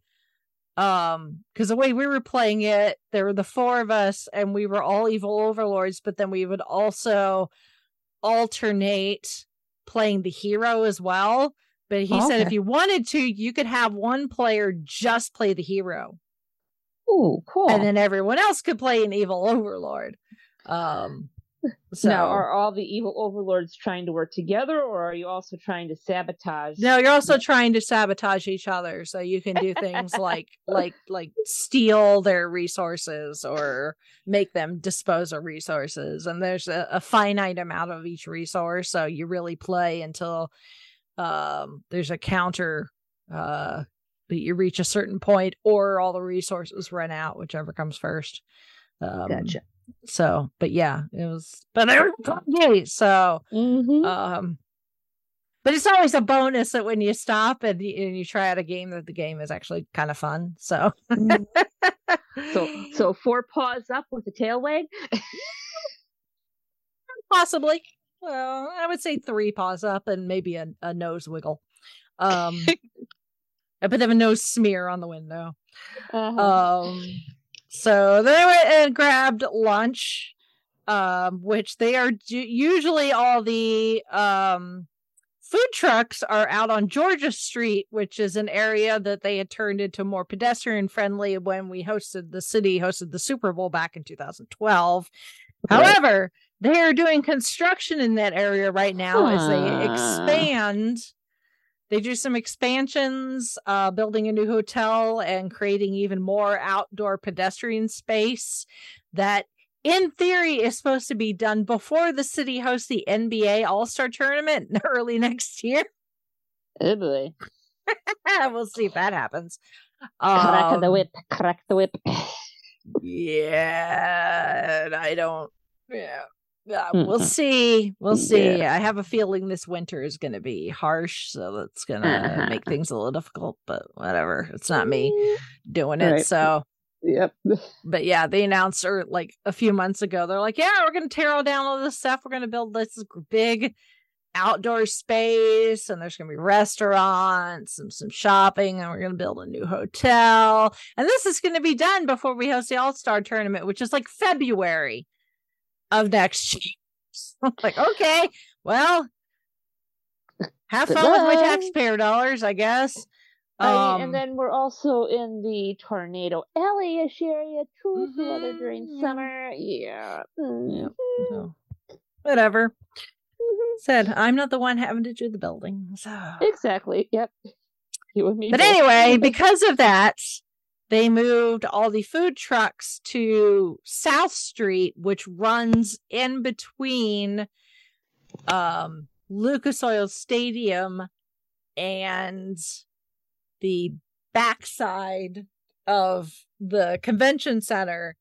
S2: um because the way we were playing it there were the four of us and we were all evil overlords but then we would also alternate playing the hero as well. But he said if you wanted to you could have one player just play the hero.
S3: Ooh, cool.
S2: and then everyone else could play an evil overlord. Um so
S3: now, are all the evil overlords trying to work together, or are you also trying to sabotage?
S2: No, you're also trying to sabotage each other, so you can do things like like like steal their resources or make them dispose of resources. And there's a, a finite amount of each resource, so you really play until um there's a counter uh that you reach a certain point or all the resources run out, whichever comes first. Um,
S3: Gotcha.
S2: So, but yeah, it was, but they were days, so
S3: Mhm.
S2: um but it's always a bonus that when you stop and you, and you try out a game that the game is actually kind of fun so
S3: Mhm. so, so four paws up with a tail wag.
S2: possibly well i would say three paws up and maybe a, a nose wiggle um a bit of a nose smear on the window
S3: Uh-huh.
S2: um so then i went and grabbed lunch um which they are usually all the um food trucks are out on georgia street which is an area that they had turned into more pedestrian friendly when we hosted the city hosted the super bowl back in 2012
S3: Right.
S2: however they are doing construction in that area right now as they expand they do some expansions, uh, building a new hotel and creating even more outdoor pedestrian space that, in theory, is supposed to be done before the city hosts the NBA All Star Tournament early next year.
S3: oh boy!
S2: we'll see if that happens.
S3: Crack the
S2: Um,
S3: whip! Crack the whip!
S2: Yeah, I don't. Yeah. Yeah, we'll see. We'll see. I have a feeling this winter is going to be harsh, so that's going to
S3: Uh-huh.
S2: make things a little difficult. But whatever, it's not me mm, doing it.
S3: Right.
S2: So,
S3: Yep.
S2: but yeah, they announced or like a few months ago, they're like, yeah, we're going to tear all down all this stuff. We're going to build this big outdoor space, and there's going to be restaurants and some shopping, and we're going to build a new hotel. And this is going to be done before we host the All Star tournament, which is like February of next year. I'm like, okay, well, have fun with my taxpayer dollars, I guess.
S3: I
S2: Um,
S3: and then we're also in the tornado alley-ish area too. So weather during summer, yeah. Mhm.
S2: so, whatever.
S3: Mhm.
S2: Said I'm not the one having to do the building. So
S3: Exactly. Yep. You and me.
S2: But
S3: both.
S2: anyway, because of that, they moved all the food trucks to South Street, which runs in between um Lucas Oil Stadium and the backside of the convention center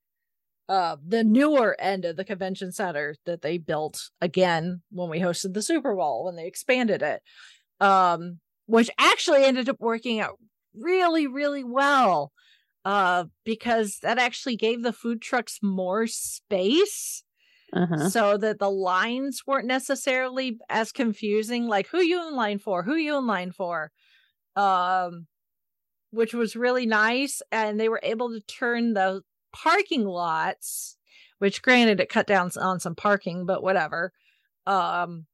S2: uh the newer end of the convention center that they built again when we hosted the Super Bowl when they expanded it um which actually ended up working out really really well uh because that actually gave the food trucks more space
S3: Uh-huh.
S2: so that the lines weren't necessarily as confusing like who you in line for who you in line for um which was really nice and they were able to turn the parking lots which granted it cut down on some parking, but whatever. Um,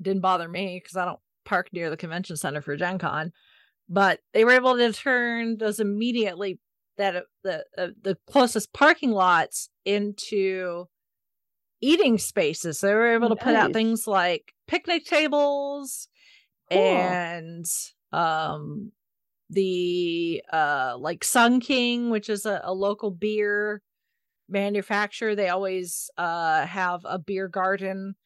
S2: didn't bother me because I don't park near the convention center for Gen Con. But they were able to turn those immediately that uh, the uh, the closest parking lots into eating spaces. So they were able to put out things like picnic tables
S3: Cool.
S2: and um the uh like Sun King, which is a, a local beer manufacturer. They always uh have a beer garden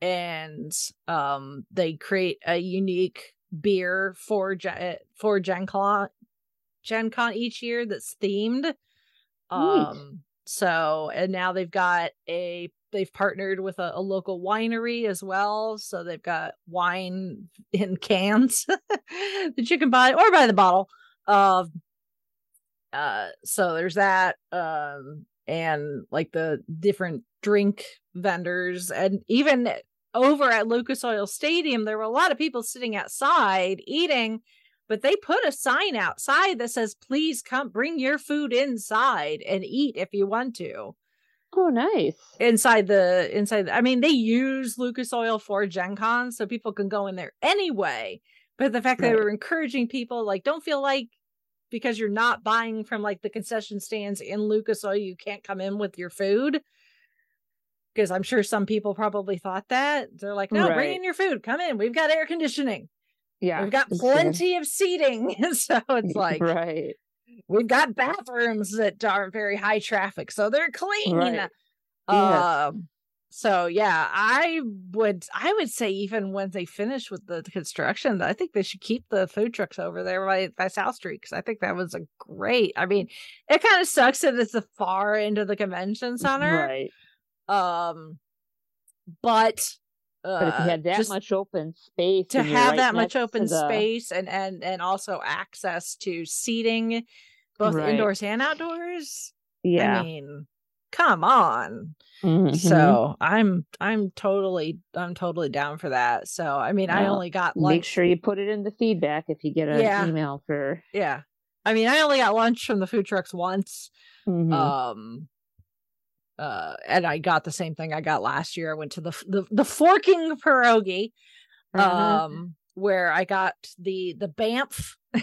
S2: and um they create a unique beer for Gen- for Gen Con Gen Con each year that's themed. Um so and now they've got a they've partnered with a, a local winery as well. So they've got wine in cans that you can buy or buy the bottle of uh so there's that um and like the different drink vendors and even over at Lucas Oil Stadium there were a lot of people sitting outside eating but they put a sign outside that says please come bring your food inside and eat if you want to.
S3: Oh, nice.
S2: inside the inside i mean they use lucas oil for gen con so people can go in there anyway. But the fact that they were encouraging people like don't feel like because you're not buying from like the concession stands in lucas oil you can't come in with your food because i'm sure some people probably thought that they're like no bring in your food come in we've got air conditioning
S3: Yeah.
S2: we've got plenty of seating so it's like
S3: right.
S2: we've got bathrooms that aren't very high traffic so they're clean
S3: Right. Yes.
S2: um so yeah i would i would say even when they finish with the construction i think they should keep the food trucks over there by, by south street because i think that was a great i mean it kind of sucks that it's the far end of the convention center
S3: Right.
S2: Um but uh,
S3: But if you had that much open space,
S2: to have
S3: right
S2: that much open
S3: the-
S2: space and and and also access to seating both
S3: Right.
S2: indoors and outdoors
S3: yeah.
S2: i mean come on
S3: Mhm.
S2: so i'm i'm totally i'm totally down for that so i mean i only got lunch
S3: make sure you put it in the feedback if you get an
S2: Yeah.
S3: email for.
S2: yeah i mean i only got lunch from the food trucks once
S3: Mhm.
S2: um uh and i got the same thing i got last year i went to the the, the forking pierogi
S3: Mhm.
S2: um where i got the the bamf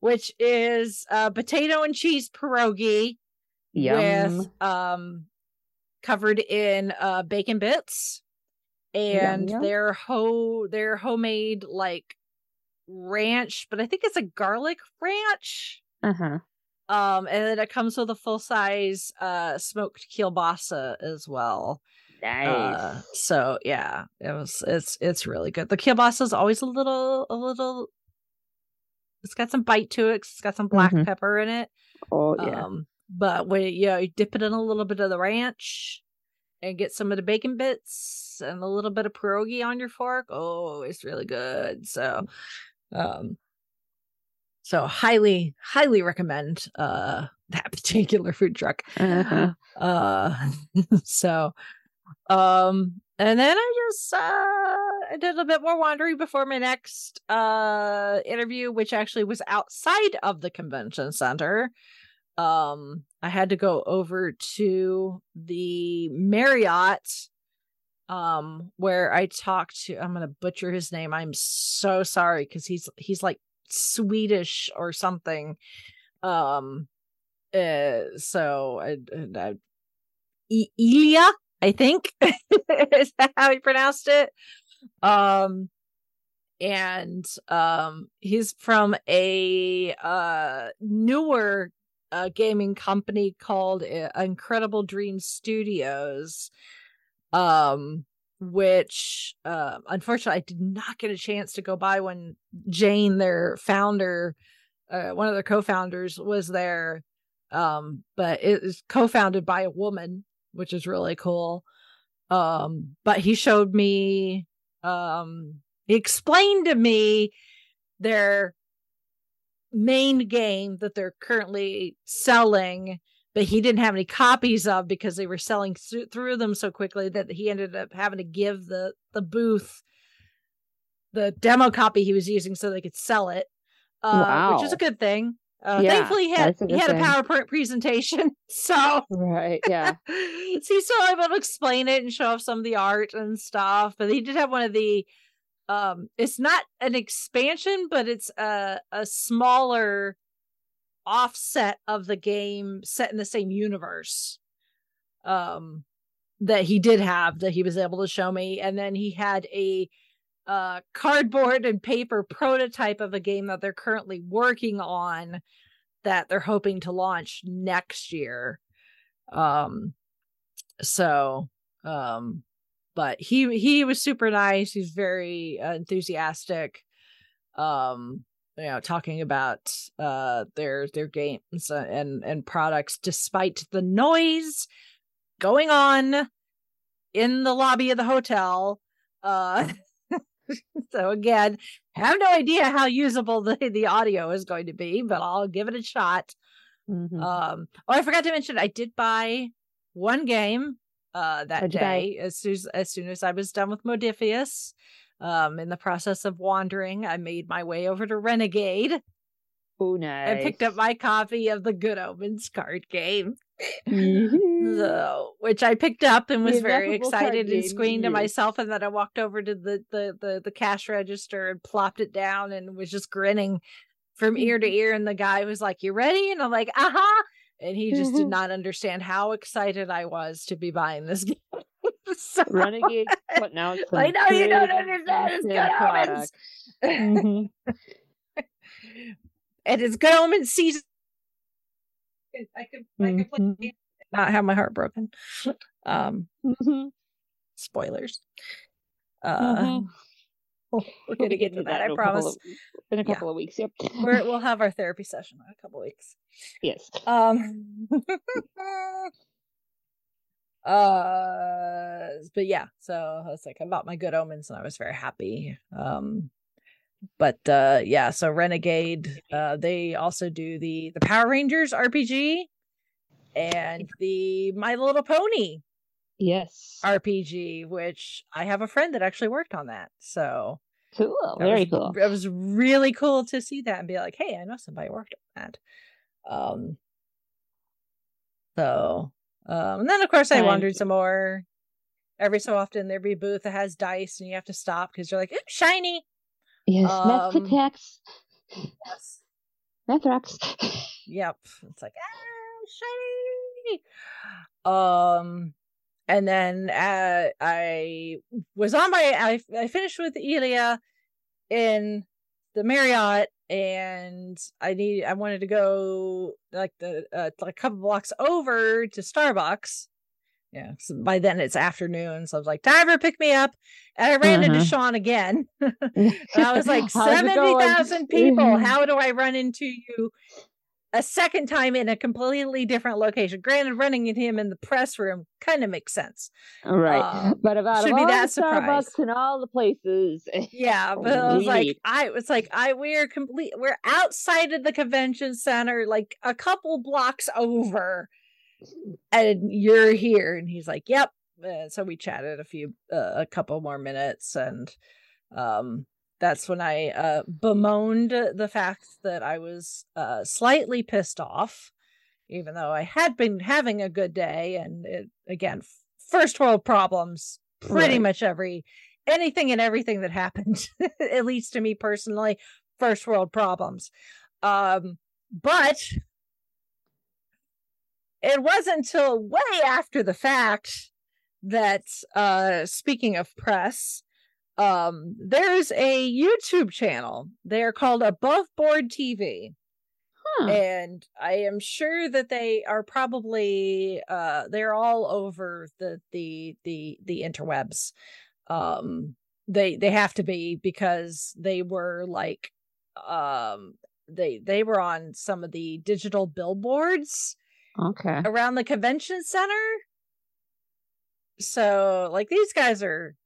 S2: which is uh potato and cheese pierogi
S3: Yum.
S2: with um covered in uh bacon bits and
S3: yum.
S2: their ho their homemade like ranch but i think it's a garlic ranch
S3: Uh huh.
S2: Um and then it comes with a full size uh smoked kielbasa as well
S3: Nice.
S2: uh, so yeah, it was it's it's really good. The kielbasa is always a little a little. It's got some bite to it. It's got some black
S3: Mhm.
S2: pepper in it.
S3: oh yeah.
S2: Um, but when you, know, you dip it in a little bit of the ranch and get some of the bacon bits and a little bit of pierogi on your fork. Oh, it's really good. So, um, so highly highly recommend uh that particular food truck
S3: Uh-huh.
S2: uh so um and then i just uh i did a bit more wandering before my next uh interview which actually was outside of the convention center um i had to go over to the marriott um where i talked to i'm gonna butcher his name i'm so sorry because he's he's like swedish or something um uh so I, I, I I think is that how he pronounced it. Um, and um, he's from a uh newer uh gaming company called uh, Incredible Dream Studios. Um, which uh, unfortunately I did not get a chance to go by when Jane, their founder, uh, one of their co-founders, was there. Um but it is co-founded by a woman which is really cool. Um but he showed me um he explained to me their main game that they're currently selling but he didn't have any copies of because they were selling th- through them so quickly that he ended up having to give the the booth the demo copy he was using so they could sell it uh which is a good thing Uh,
S3: Yeah,
S2: thankfully, he had
S3: a
S2: he had a. PowerPoint presentation, so
S3: Right. Yeah.
S2: so he's still able to explain it and show off some of the art and stuff. But he did have one of the um it's not an expansion, but it's a a smaller offset of the game set in the same universe. Um that he did have that he was able to show me. And then he had a uh cardboard and paper prototype of a game that they're currently working on that they're hoping to launch next year um so um but he he was super nice he's very uh, enthusiastic um you know talking about uh their their games and and products despite the noise going on in the lobby of the hotel uh so again have no idea how usable the the audio is going to be but i'll give it a shot
S3: Mhm.
S2: um, oh, I forgot to mention I did buy one game uh that
S3: What'd
S2: day as soon as, as soon as I was done with Modiphius. Um, in the process of wandering, I made my way over to Renegade
S3: oh, nice.
S2: I picked up my copy of the Good Omens card game.
S3: Mhm.
S2: So, which I picked up and was
S3: The
S2: very excited and screamed to myself. And then I walked over to the, the the the cash register and plopped it down and was just grinning from ear to ear. And the guy was like, "You ready?" And I'm like, "Uh huh." And he just did not understand how excited I was to be buying this game. so,
S3: Renegade putting out some
S2: I know you don't understand. It's
S3: good
S2: Good Omens.
S3: products. Mhm.
S2: and it's Good Omens season. I could, I could play
S3: Mhm.
S2: not have my heart broken. Um,
S3: Mhm.
S2: spoilers. Uh,
S3: Mhm.
S2: we're
S3: We'll
S2: gonna
S3: be
S2: get to that.
S3: in
S2: I
S3: a
S2: promise.
S3: of- in a
S2: Yeah.
S3: couple of weeks. Yep.
S2: We're, we'll have our therapy session in a couple of weeks.
S3: yes.
S2: Um. Uh. But yeah, so I was like, I bought my Good Omens, and I was very happy. Um. But uh, yeah, so Renegade. Uh, they also do the the Power Rangers RPG and the My Little Pony
S3: Yes.
S2: RPG, which I have a friend that actually worked on that. So
S3: Cool. Very
S2: was,
S3: cool.
S2: It was really cool to see that and be like, hey, I know somebody worked on that. Um so um and then of course I
S3: Fine.
S2: wandered some more. Every so often there'd be a booth that has dice and you have to stop because you're like, ooh, shiny.
S3: Yes.
S2: um,
S3: Math attacks.
S2: Yes.
S3: Math rocks.
S2: Yep. It's like, ah, shiny. Um and then uh, I was on my I I finished with Elia in the Marriott and I need I wanted to go like the uh, like a couple blocks over to Starbucks. Yeah, so by then it's afternoon, so I was like, "Time for pick me up," and I ran into
S3: Mhm.
S2: Sean again. I was like,
S3: How's it
S2: seventy
S3: going?
S2: thousand people. How do I run into you a second time in a completely different location? Granted, running into him in the press room kind of makes sense.
S3: right.
S2: um,
S3: but about
S2: should
S3: of
S2: be
S3: all
S2: that
S3: the. Starbucks and all the places.
S2: Yeah, but I was like, I was like, I we're complete. We're outside of the convention center, like a couple blocks over, and you're here. And he's like, "Yep." Uh, so we chatted a few, uh, a couple more minutes, and um, that's when I uh bemoaned the fact that I was uh slightly pissed off, even though I had been having a good day. And it, again, first world problems, pretty
S3: Right.
S2: much every anything and everything that happened, at least to me personally, first world problems. Um, but it wasn't until way after the fact that uh speaking of press um there's a youtube channel they're called above board tv
S3: Huh.
S2: and i am sure that they are probably uh they're all over the the the the interwebs um they they have to be because they were like um they they were on some of the digital billboards
S3: okay.
S2: around the convention center so like these guys are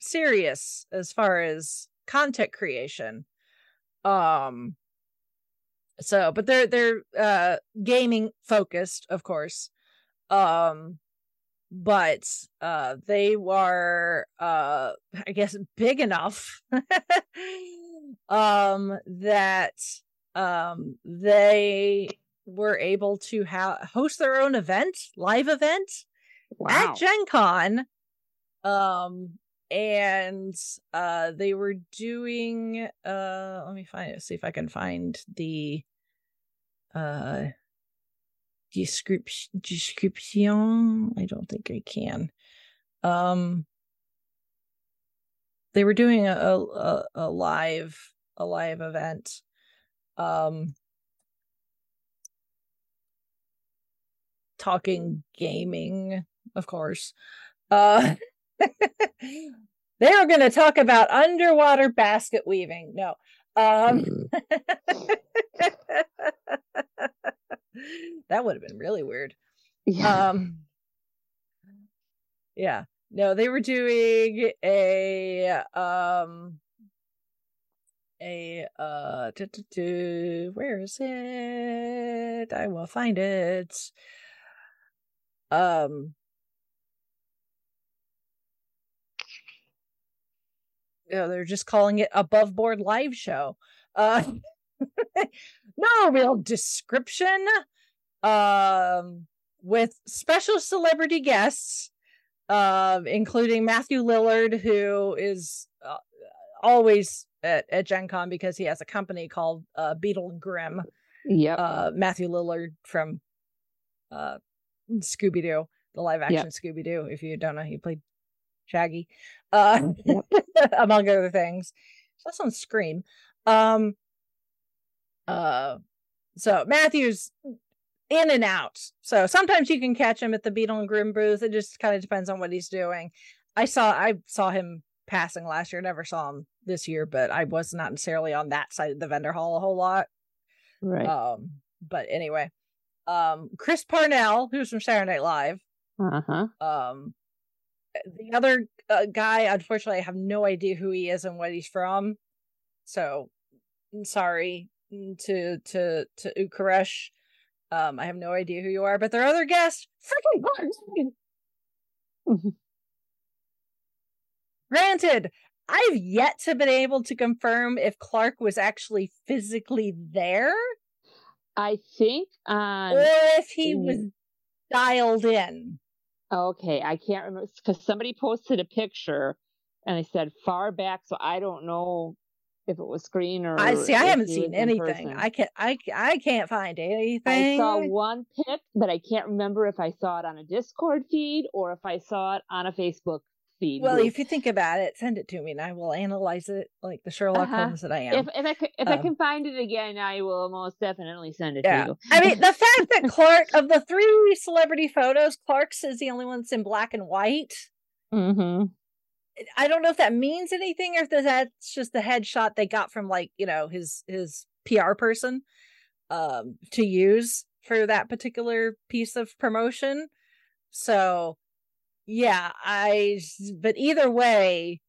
S2: serious as far as content creation um so but they're they're uh gaming focused of course um but uh they were uh i guess big enough um that um, they were able to ha- host their own event, live event
S3: Wow.
S2: at Gen Con. Um, and uh, they were doing. Uh, let me find it. See if I can find the uh description. Description. I don't think I can. Um, they were doing a a, a live a live event. Um, talking gaming, of course. Uh, they were going to talk about underwater basket weaving. No. Um, that would have been really weird.
S3: Yeah.
S2: Um, yeah. No, they were doing a um a uh where is it? I will find it. Um yeah, they're just calling it above board live show. Uh no real description. Um with special celebrity guests um, including Matthew Lillard, who is uh, always at, at Gen Con because he has a company called uh, Beadle and Grimm.
S3: yep.
S2: Uh, Matthew Lillard from uh, Scooby Doo, the live action Scooby Doo. If you don't know, he played Shaggy, uh, among other things. That's on Scream. Um, uh, so Matthew's in and out. So sometimes you can catch him at the Beadle and Grimm booth. It just kind of depends on what he's doing. I saw I saw him passing last year. Never saw him this year, but I was not necessarily on that side of the vendor hall a whole lot.
S3: right.
S2: Um, but anyway, um, Chris Parnell, who's from Saturday Night Live,
S3: uh huh.
S2: um, the other uh, guy, unfortunately, I have no idea who he is and what he's from. So, I'm sorry to to to Ukaresh. Um, I have no idea who you are, but their other guest, freaking. Granted, I've yet to been able to confirm if Clark was actually physically there
S3: I think on.
S2: or if he
S3: mm.
S2: was dialed in.
S3: Okay, I can't remember because somebody posted a picture and I said far back, so I don't know if it was screen or.
S2: I see. I haven't seen anything. I can't. I I can't find anything.
S3: I saw one pic, but I can't remember if I saw it on a Discord feed or if I saw it on a Facebook feed.
S2: Well, if you think about it, send it to me, and I will analyze it like the Sherlock
S3: Uh-huh.
S2: Holmes that I am.
S3: if if I if I
S2: Um,
S3: can find it again, I will most definitely send it
S2: yeah,
S3: to you.
S2: I mean the fact that Clark of the three celebrity photos, Clark's is the only one that's in black and white.
S3: mm-hmm.
S2: I don't know if that means anything or if that's just the headshot they got from like you know his his PR person um to use for that particular piece of promotion. So yeah, I but either way,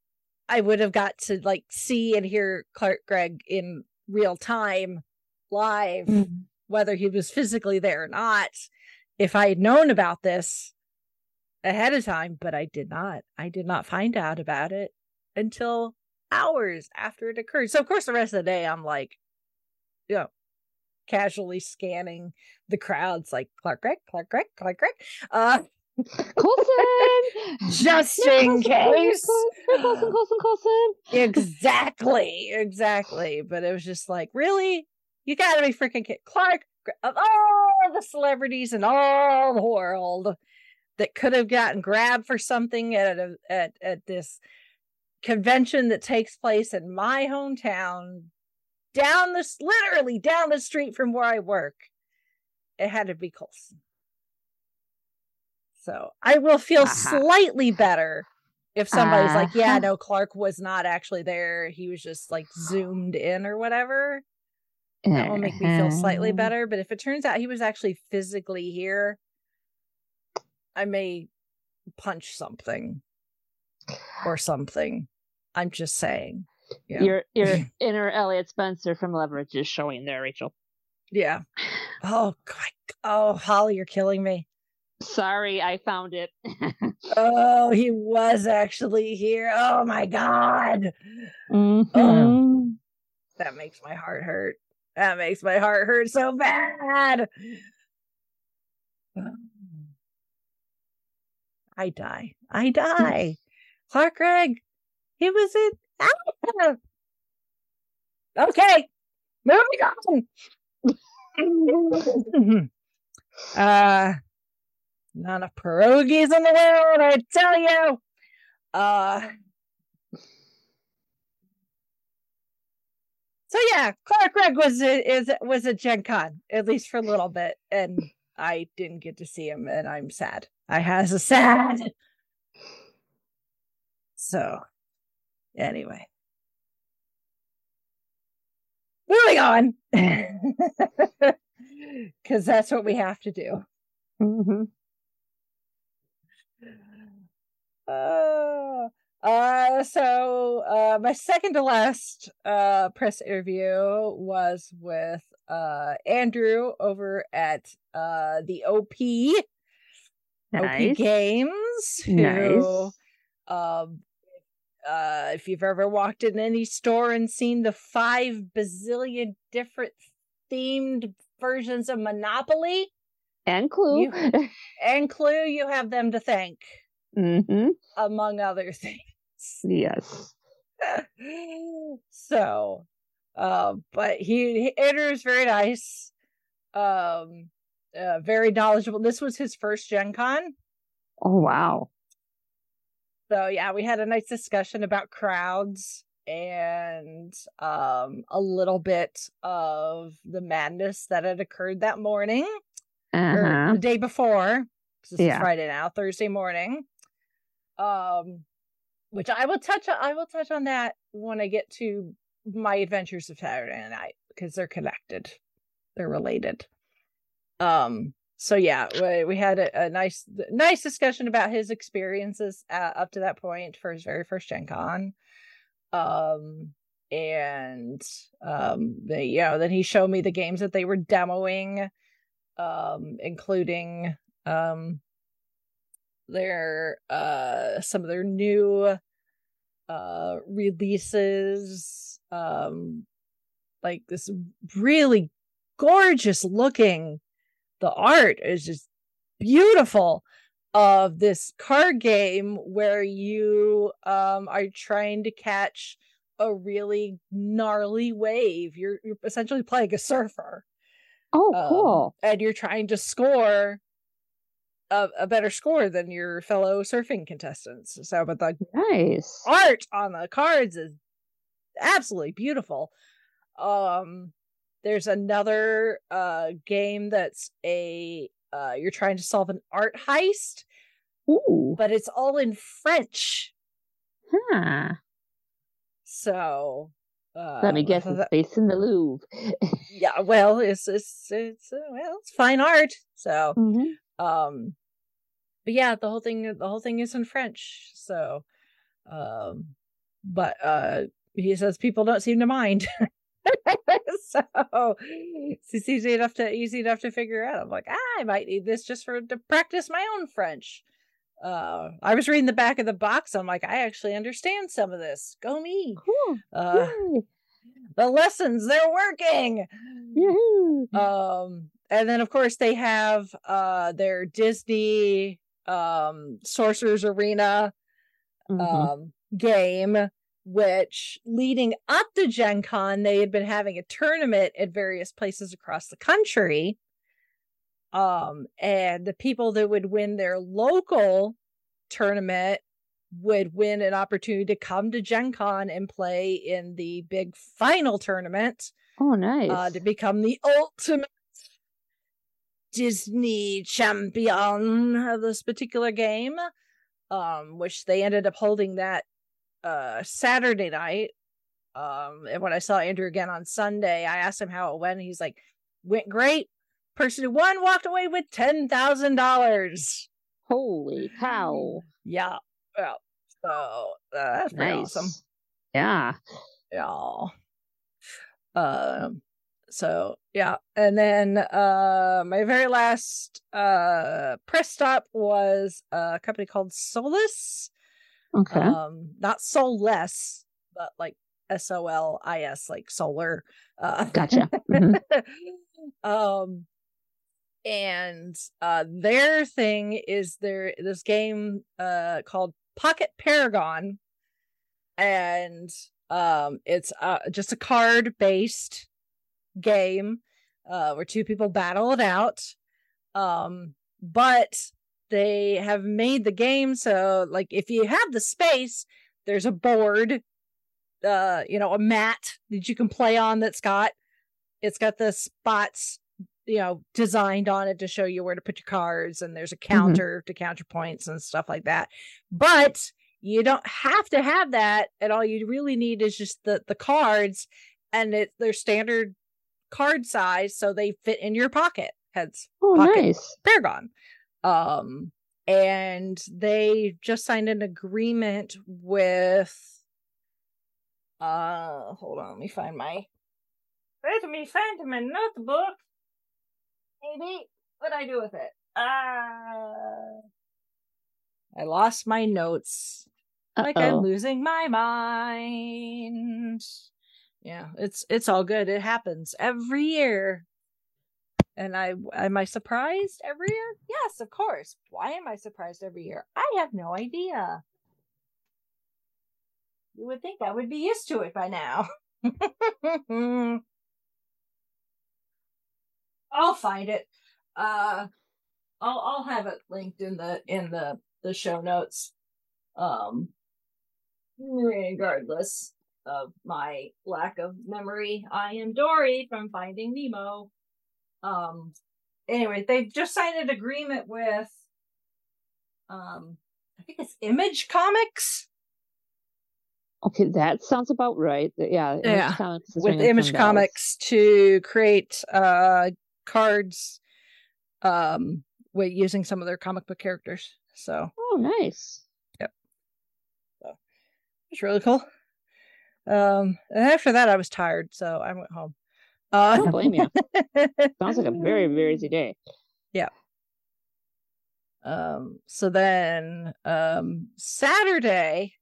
S2: I would have got to like see and hear Clark Gregg in real time live
S3: Mm-hmm.
S2: whether he was physically there or not if I had known about this ahead of time, but I did not. I did not find out about it until hours after it occurred. So of course the rest of the day I'm like, you know, casually scanning the crowds like Clark Gregg, Clark Gregg, Clark Gregg. Uh
S3: Coulson,
S2: just in
S3: Coulson,
S2: case.
S3: Coulson, Coulson, Coulson, Coulson.
S2: exactly, exactly. But it was just like, really? You gotta be freaking kid. Clark, of all the celebrities in all the world that could have gotten grabbed for something at a, at at this convention that takes place in my hometown, down this literally down the street from where I work, it had to be Coulson. So I will feel
S3: Uh-huh.
S2: slightly better if somebody's like, yeah,
S3: Uh-huh.
S2: no, Clark was not actually there. He was just like zoomed in or whatever.
S3: Uh-huh.
S2: That will make me feel slightly better. But if it turns out he was actually physically here, I may punch something or something. I'm just saying. Yeah.
S3: Your your inner Eliot Spencer from Leverage is showing there, Rachel.
S2: Yeah. Oh God. Oh, Holly, you're killing me.
S3: Sorry, I found it.
S2: Oh, he was actually here. Oh my God.
S3: Mhm.
S2: That makes my heart hurt. That makes my heart hurt so bad. I die. I die. Clark Gregg. He was in. Ah! Okay. Moving on. uh not enough pierogies in the world, I tell you. Uh So yeah, Clark Gregg was a, is was a Gen Con at least for a little bit, and I didn't get to see him, and I'm sad. I has a sad. So, anyway, moving on, because that's what we have to do.
S3: Mm-hmm.
S2: Uh, uh, so uh, my second to last uh press interview was with uh Andrew over at uh the OP
S3: Nice.
S2: OP Games. Who,
S3: Nice.
S2: um, uh, if you've ever walked in any store and seen the five bazillion different themed versions of Monopoly
S3: And Clue.
S2: and Clue, you have them to thank,
S3: mm-hmm.
S2: among other things.
S3: Yes.
S2: so, uh, but he, he Andrew's very nice, um, uh, very knowledgeable. This was his first Gen Con.
S3: Oh wow.
S2: So yeah, we had a nice discussion about crowds and um a little bit of the madness that had occurred that morning
S3: Uh-huh.
S2: the day before. This is
S3: Yeah.
S2: Friday now, Thursday morning. Um which I will touch on I will touch on that when I get to my adventures of Saturday night because they're connected. They're related. Um so yeah, we, we had a, a nice nice discussion about his experiences uh, up to that point for his very first Gen Con. Um and um the, you know then he showed me the games that they were demoing um including um their uh some of their new uh releases um like this really gorgeous looking the art is just beautiful of this card game where you um are trying to catch a really gnarly wave you're you're essentially playing a surfer
S3: Oh,
S2: um,
S3: cool.
S2: and you're trying to score a, a better score than your fellow surfing contestants. So, but the
S3: nice.
S2: art on the cards is absolutely beautiful. Um, there's another uh game that's a uh you're trying to solve an art heist,
S3: Ooh.
S2: but it's all in French.
S3: Huh.
S2: So, uh,
S3: Let me guess. It's
S2: that-
S3: based in the Louvre.
S2: yeah, well, it's it's it's uh, well, it's fine art. So,
S3: Mhm.
S2: Um but yeah the whole thing the whole thing is in french so um but uh he says people don't seem to mind. So it's easy enough to easy enough to figure out. I'm like ah, i might need this just for to practice my own french. Uh i was reading the back of the box. I'm like i actually understand some of this. Go me.
S3: Cool.
S2: uh the lessons they're working. Um and then of course they have uh their disney um sorcerer's arena
S3: Mhm.
S2: um game which leading up to gen con they had been having a tournament at various places across the country um and the people that would win their local tournament would win an opportunity to come to gen con and play in the big final tournament
S3: oh, nice.
S2: uh, to become the ultimate Disney champion of this particular game, um, which they ended up holding that uh, Saturday night. Um, and when I saw Andrew again on Sunday, I asked him how it went. He's like, "Went great. Person who won walked away with ten thousand dollars."
S3: Holy cow.
S2: Yeah, well, so uh, that's pretty
S3: Nice.
S2: awesome.
S3: Yeah.
S2: yeah um so yeah and then uh my very last uh press stop was a company called Solis
S3: Okay.
S2: um not soulless but like S O L I S, like solar. Uh,
S3: Gotcha. Mhm.
S2: um, and uh, their thing is there this game uh called Pocket Paragon, and um, it's uh just a card based game uh where two people battle it out. Um, but they have made the game so like if you have the space there's a board uh you know a mat that you can play on that's got it's got the spots you know designed on it to show you where to put your cards and there's a counter to counter points and stuff like that. But you don't have to have that and all. You really need is just the the cards and it they're standard card size so they fit in your pocket heads
S3: Oh,
S2: Pocket.
S3: nice.
S2: Paragon. Um, and they just signed an agreement with. Uh, hold on, let me find my. Let me find my notebook. Maybe what do I do with it? Uh, I lost my notes. Like I'm losing my mind. Yeah, it's it's all good. It happens every year. And I am I surprised every year? Yes, of course. Why am I surprised every year? I have no idea. You would think I would be used to it by now. I'll find it. Uh I'll I'll have it linked in the in the the show notes. Um regardless of my lack of memory, I am Dory from Finding Nemo. Um anyway, they've just signed an agreement with um I think it's Image Comics
S3: Okay, that sounds about right. Yeah, Image
S2: Yeah,
S3: Comics is
S2: with Image
S3: some bells.
S2: Comics to create uh cards um with using some of their comic book characters. So
S3: Oh, nice. Yep.
S2: So, it's really cool. Um and after that I was tired, so I went home. Uh
S3: Don't blame you. Sounds like a very, very busy day. Yeah.
S2: Um so then um saturday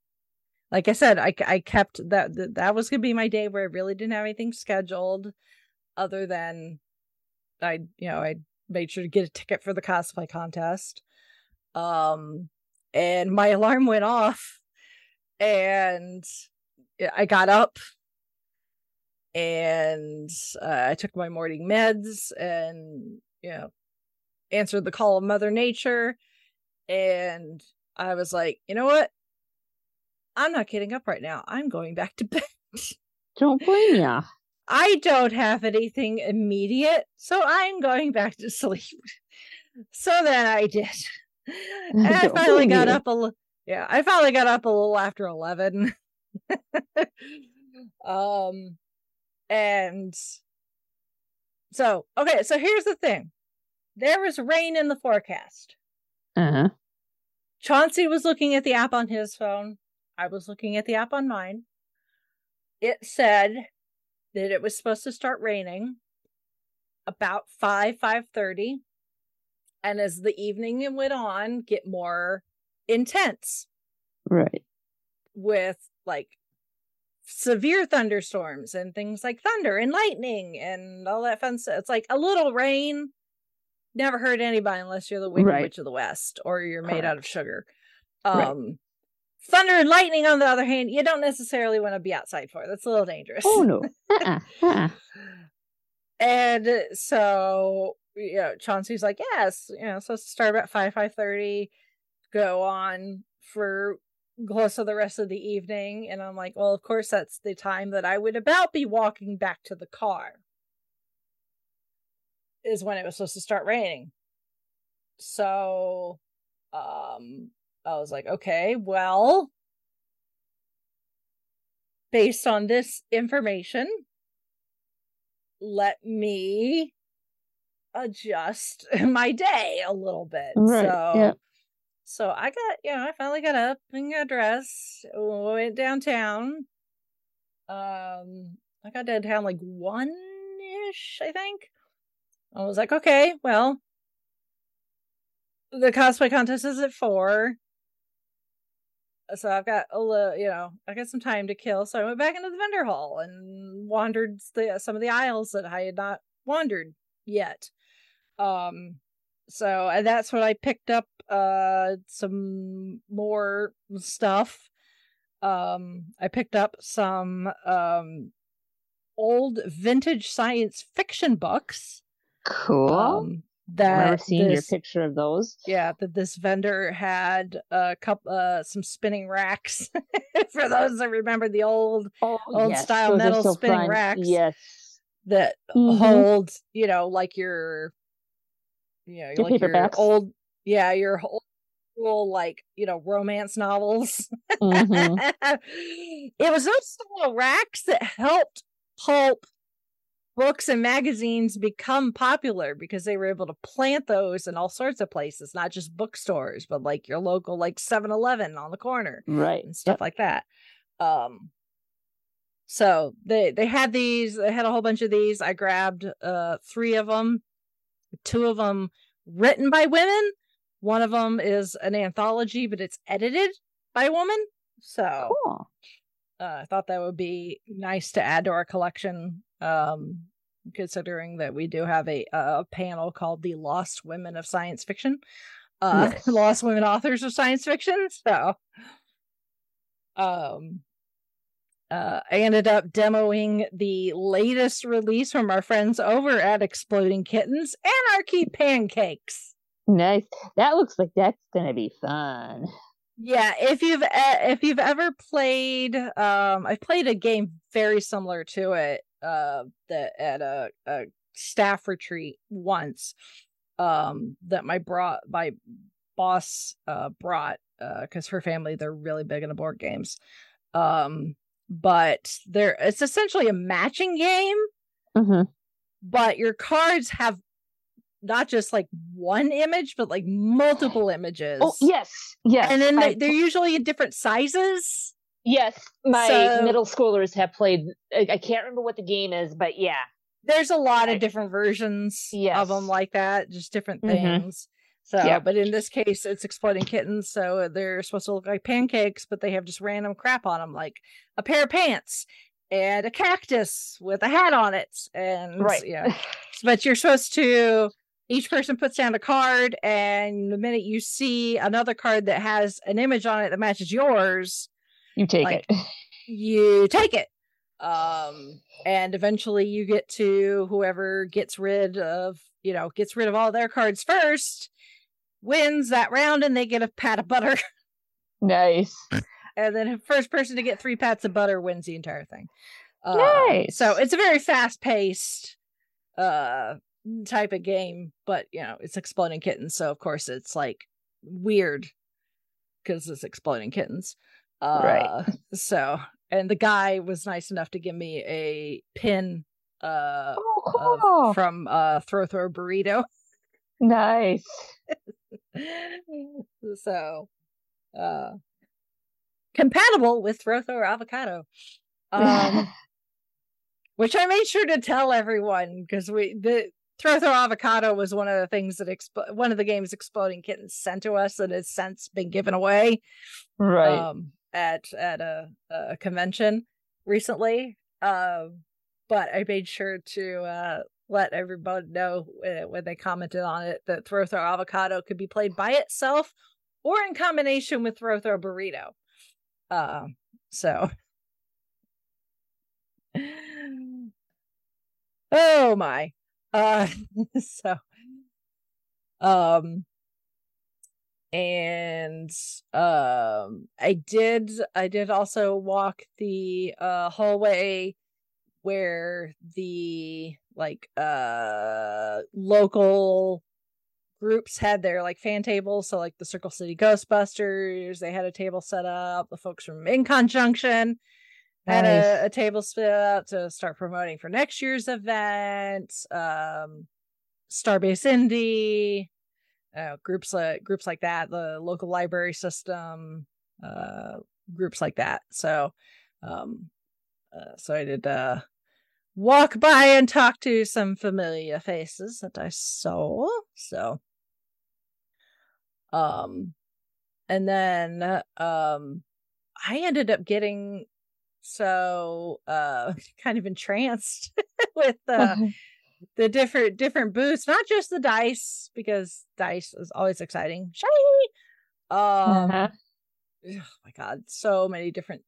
S2: like i said i, I kept that that that was gonna be my day where i really didn't have anything scheduled other than i you know i made sure to get a ticket for the cosplay contest um and my alarm went off and i got up and uh, i took my morning meds and you know answered the call of mother nature. And i was like you know what? I'm not getting up right now. I'm going back to bed.
S3: Don't blame ya.
S2: i don't have anything immediate so i'm going back to sleep. So then i did. And i finally got
S3: you.
S2: up a li- yeah i finally got up a little after 11 um and so okay so here's the thing there was rain in the forecast
S3: Uh-huh.
S2: Chauncey was looking at the app on his phone. I was looking at the app on mine. It said that it was supposed to start raining about 5 5:30 and as the evening went on get more intense
S3: Right.
S2: with like severe thunderstorms and things like thunder and lightning and all that fun stuff. It's like a little rain never hurt anybody unless you're the Wicked
S3: Right.
S2: Witch of the West or you're made out of sugar.
S3: Right.
S2: Um thunder and lightning on the other hand, you don't necessarily want to be outside for. That's a little dangerous.
S3: Oh no. Uh-uh. Uh-uh.
S2: and so you know chauncey's like yes you know so start about 5 5 30 go on for close to the rest of the evening and i'm like well of course that's the time that i would about be walking back to the car is when it was supposed to start raining so um i was like okay well based on this information let me adjust my day a little bit.
S3: Right,
S2: So
S3: yeah.
S2: So I got, you know, I finally got up and got dressed, went downtown. Um I got downtown like one ish, I think. I was like, okay, well, the cosplay contest is at four. so I've got a little, you know, I got some time to kill. So I went back into the vendor hall and wandered the some of the aisles that I had not wandered yet. Um, so and that's when I picked up uh some more stuff. Um, I picked up some um old vintage science fiction books.
S3: Cool.
S2: Um,
S3: I've
S2: that
S3: never seen your picture of those.
S2: yeah that this vendor had a couple uh some spinning racks for those that remember the old
S3: Oh,
S2: Old style
S3: those
S2: metal spinning
S3: fun.
S2: racks.
S3: Yes.
S2: that
S3: Mhm.
S2: hold you know like your you know
S3: Your
S2: like your old yeah your old school like you know romance novels
S3: Mhm.
S2: it was those little racks that helped pulp books and magazines become popular because they were able to plant those in all sorts of places not just bookstores but like your local like 7-eleven on the corner
S3: Right.
S2: and stuff like that. Um so they they had these they had a whole bunch of these. I grabbed uh 3 of them. Two of them written by women. One of them is an anthology but it's edited by a woman. So
S3: Cool.
S2: uh, I thought that would be nice to add to our collection. Um, considering that we do have a a panel called the Lost Women of Science Fiction, uh,
S3: Yes.
S2: Lost Women Authors of Science Fiction. So, um, uh, I ended up demoing the latest release from our friends over at Exploding Kittens, Anarchy Pancakes.
S3: Nice. That looks like that's gonna be fun.
S2: Yeah, if you've if you've ever played, um, I've played a game very similar to it, uh, that at a, a staff retreat once, um, that my brought my boss uh brought, uh, because her family they're really big into board games, um, but there it's essentially a matching game,
S3: hmm
S2: but your cards have not just like one image, but like multiple images.
S3: Oh yes, yes.
S2: and then they, they're usually in different sizes.
S3: Yes, my
S2: So-
S3: middle schoolers have played. I, I can't remember what the game is, but yeah.
S2: There's a lot of different versions
S3: yes.
S2: of them like that, just different
S3: Mhm.
S2: things. So,
S3: Yep.
S2: but in this case, it's exploding kittens, so they're supposed to look like pancakes, but they have just random crap on them, like a pair of pants and a cactus with a hat on it, and
S3: Right.
S2: yeah. But you're supposed to. Each person puts down a card, and the minute you see another card that has an image on it that matches yours,
S3: You take
S2: Like-
S3: it.
S2: you take it um and eventually you get to whoever gets rid of you know gets rid of all their cards first wins that round and they get a pat of butter
S3: Nice.
S2: and then the first person to get three pats of butter wins the entire thing Uh,
S3: Nice.
S2: so it's a very fast paced uh type of game but you know it's exploding kittens so of course it's like weird because it's exploding kittens uh
S3: Right.
S2: so and the guy was nice enough to give me a pin uh
S3: Oh, cool.
S2: from uh throw throw burrito
S3: nice.
S2: so uh compatible with throw avocado um which I made sure to tell everyone because we the throw throw avocado was one of the things that expo- one of the games exploding kittens sent to us and has since been given away
S3: right.
S2: um at at a, a convention recently um but I made sure to uh let everybody know uh, when they commented on it that throw throw avocado could be played by itself or in combination with throw throw burrito. Um so. Oh my. Uh so. Um and um i did i did also walk the uh hallway where the like uh local groups had their like fan tables. So like the circle city ghostbusters they had a table set up. The folks from InConJunction had
S3: Nice.
S2: a, a table set up to start promoting for next year's event. Um Starbase Indy uh, groups like groups like that the local library system uh groups like that. So um uh, so i did uh walk by and talk to some familiar faces that i saw so um and then um I ended up getting so uh kind of entranced with uh the different different booths, not just the dice, because dice is always exciting. Shiny. Um
S3: Uh-huh.
S2: oh my god, so many different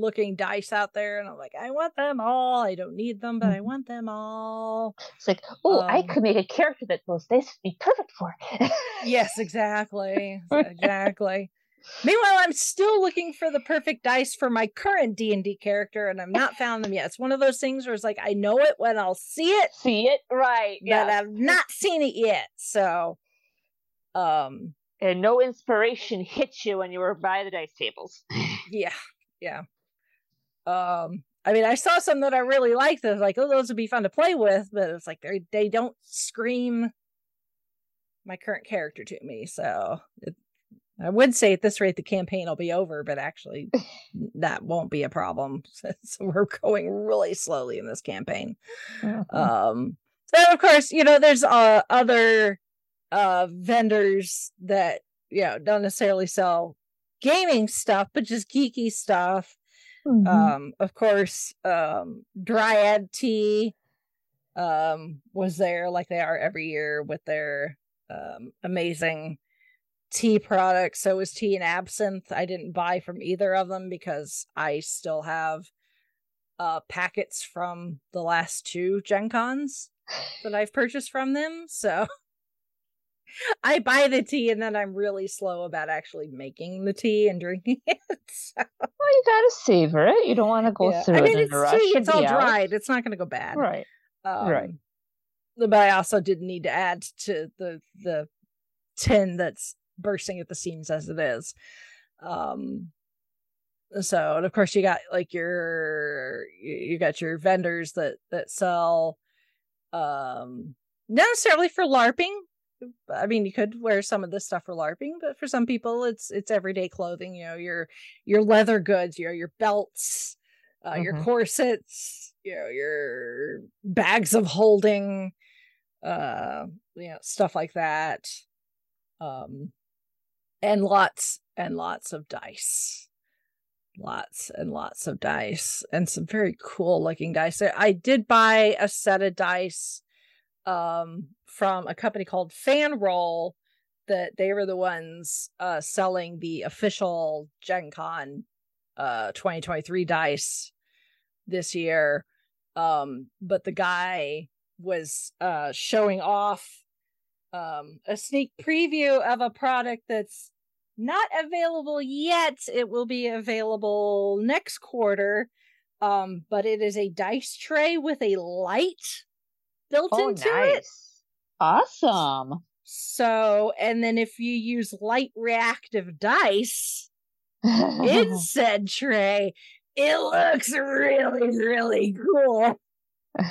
S2: looking dice out there, and I'm like, I want them all. I don't need them, but I
S3: Mhm.
S2: want them all.
S3: It's like, oh, I
S2: Um,
S3: could make a character that those dice would be perfect for.
S2: Yes, exactly. exactly. Meanwhile, I'm still looking for the perfect dice for my current D&D character and I've not found them yet. It's one of those things where it's like I know it when I'll see it,
S3: See it right?
S2: but
S3: Yeah.
S2: I've not seen it yet. So um
S3: and no inspiration hit you when you were by the dice tables.
S2: yeah, yeah. Um I mean, I saw some that I really liked. That was like, oh, those would be fun to play with, but it's like they they don't scream my current character to me. So it, I would say at this rate the campaign will be over, but actually that won't be a problem. so we're going really slowly in this campaign.
S3: Mhm.
S2: Um, then of course, you know, there's uh, other uh vendors that you know don't necessarily sell gaming stuff, but just geeky stuff.
S3: Mhm.
S2: Um, of course, um, Dryad Tea um was there like they are every year with their um amazing tea products. So was tea and absinthe. I didn't buy from either of them because I still have uh packets from the last two Gen Cons that I've purchased from them. So I buy the tea and then I'm really slow about actually making the tea and drinking it. So,
S3: well, you gotta savor it. You don't want to go
S2: yeah.
S3: through
S2: I mean,
S3: it
S2: it's
S3: rush.
S2: tea, it's all
S3: out.
S2: dried. It's not going to go bad.
S3: Right.
S2: Um,
S3: Right.
S2: But I also didn't need to add to the the tin that's bursting at the seams as it is. Um so and of course you got like your you you got your vendors that that sell um not necessarily for LARPing. I mean, you could wear some of this stuff for LARPing, but for some people, it's it's everyday clothing. You know, your your leather goods, you know, your belts, uh, your
S3: Mhm.
S2: corsets, you know, your bags of holding, uh, you know, stuff like that. Um, and lots and lots of dice, lots and lots of dice, and some very cool looking dice. I did buy a set of dice, um, from a company called Fan Roll. That they were the ones uh selling the official Gen Con uh 2023 dice this year um but the guy was uh showing off um a sneak preview of a product that's not available yet it will be available next quarter um but it is a dice tray with a light built
S3: Oh,
S2: into it
S3: nice. Awesome.
S2: so and then if you use light reactive dice in said tray it looks really really cool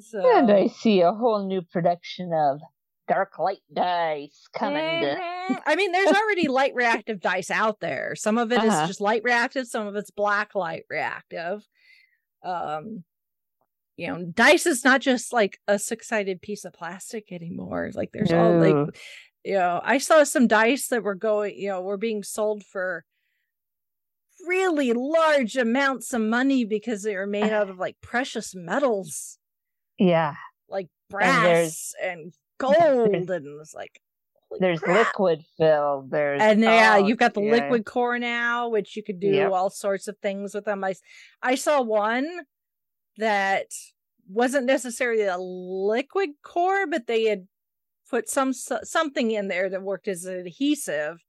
S2: so
S3: and I see a whole new production of Dark Light Dice coming. to-
S2: Mhm. I mean, there's already light reactive dice out there. Some of it is
S3: Uh-huh.
S2: just light reactive, some of it's black light reactive. Um, you know, dice is not just like a six-sided piece of plastic anymore. Like there's all like you know, I saw some dice that were going, you know, were being sold for really large amounts of money because they were made out of like precious metals
S3: Yeah.
S2: like brass and, gold and it's like
S3: There's
S2: crap.
S3: liquid filled. There's
S2: and yeah
S3: oh,
S2: you've got the
S3: yeah.
S2: liquid core now which you could do
S3: Yep.
S2: all sorts of things with them i i saw one that wasn't necessarily a liquid core but they had put some something in there that worked as an adhesive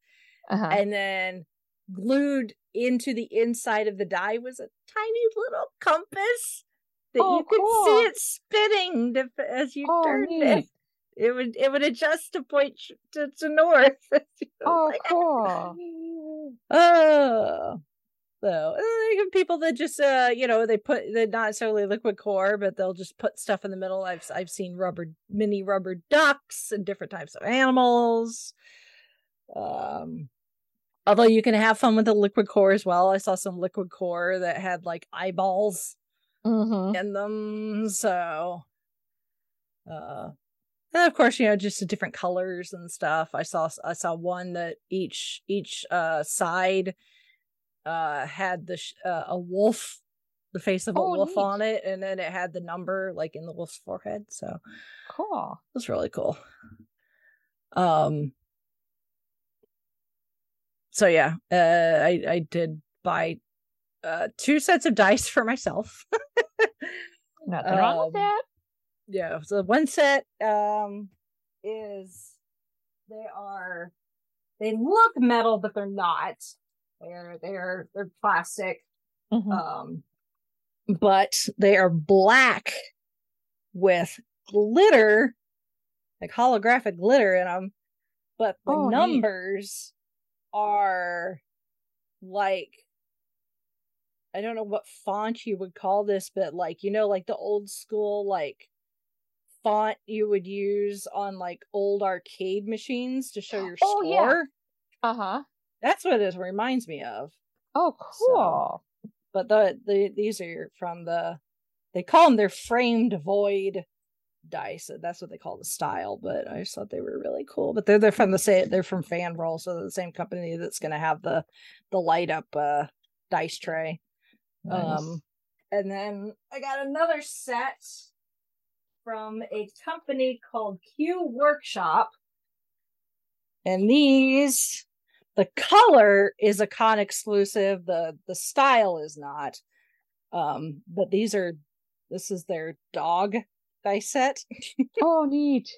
S3: Uh-huh.
S2: and then glued into the inside of the die was a tiny little compass that
S3: Oh,
S2: you could
S3: cool.
S2: see it spinning to, as you
S3: Oh,
S2: turned
S3: neat.
S2: it. It would it would adjust to point to, to north.
S3: Oh,
S2: like,
S3: cool.
S2: Oh, so and you have people that just uh you know they put they're not necessarily liquid core, but they'll just put stuff in the middle. I've I've seen rubber mini rubber ducks and different types of animals. Um, although you can have fun with the liquid core as well. I saw some liquid core that had like eyeballs
S3: Mm-hmm.
S2: in them. So, uh, and of course, you know, just the different colors and stuff. I saw I saw one that each each uh side uh had the sh- uh, a wolf the face of a
S3: Oh,
S2: wolf
S3: neat.
S2: on it and then it had the number like in the wolf's forehead so it
S3: Cool.
S2: was really cool um so yeah uh i i did buy uh two sets of dice for myself
S3: Nothing wrong
S2: Um,
S3: with that.
S2: yeah so one set um is they are they look metal but they're not they're they're they're plastic
S3: Mhm.
S2: um but they are black with glitter like holographic glitter in them but the
S3: Oh, neat.
S2: numbers are like i don't know what font you would call this but like you know like the old school like font you would use on like old arcade machines to show your
S3: Oh, yeah.
S2: score
S3: Uh-huh.
S2: That's what it reminds me of.
S3: Oh, cool.
S2: but the, the these are from the they call them their framed void dice. That's what they call the style but i just thought they were really cool. But they're they're from the same they're from fan roll so they're the same company that's going to have the the light up uh dice tray.
S3: Nice.
S2: um and then i got another set from a company called q workshop. And these the color is a con exclusive the the style is not um but these are this is their dog dice set
S3: oh, neat.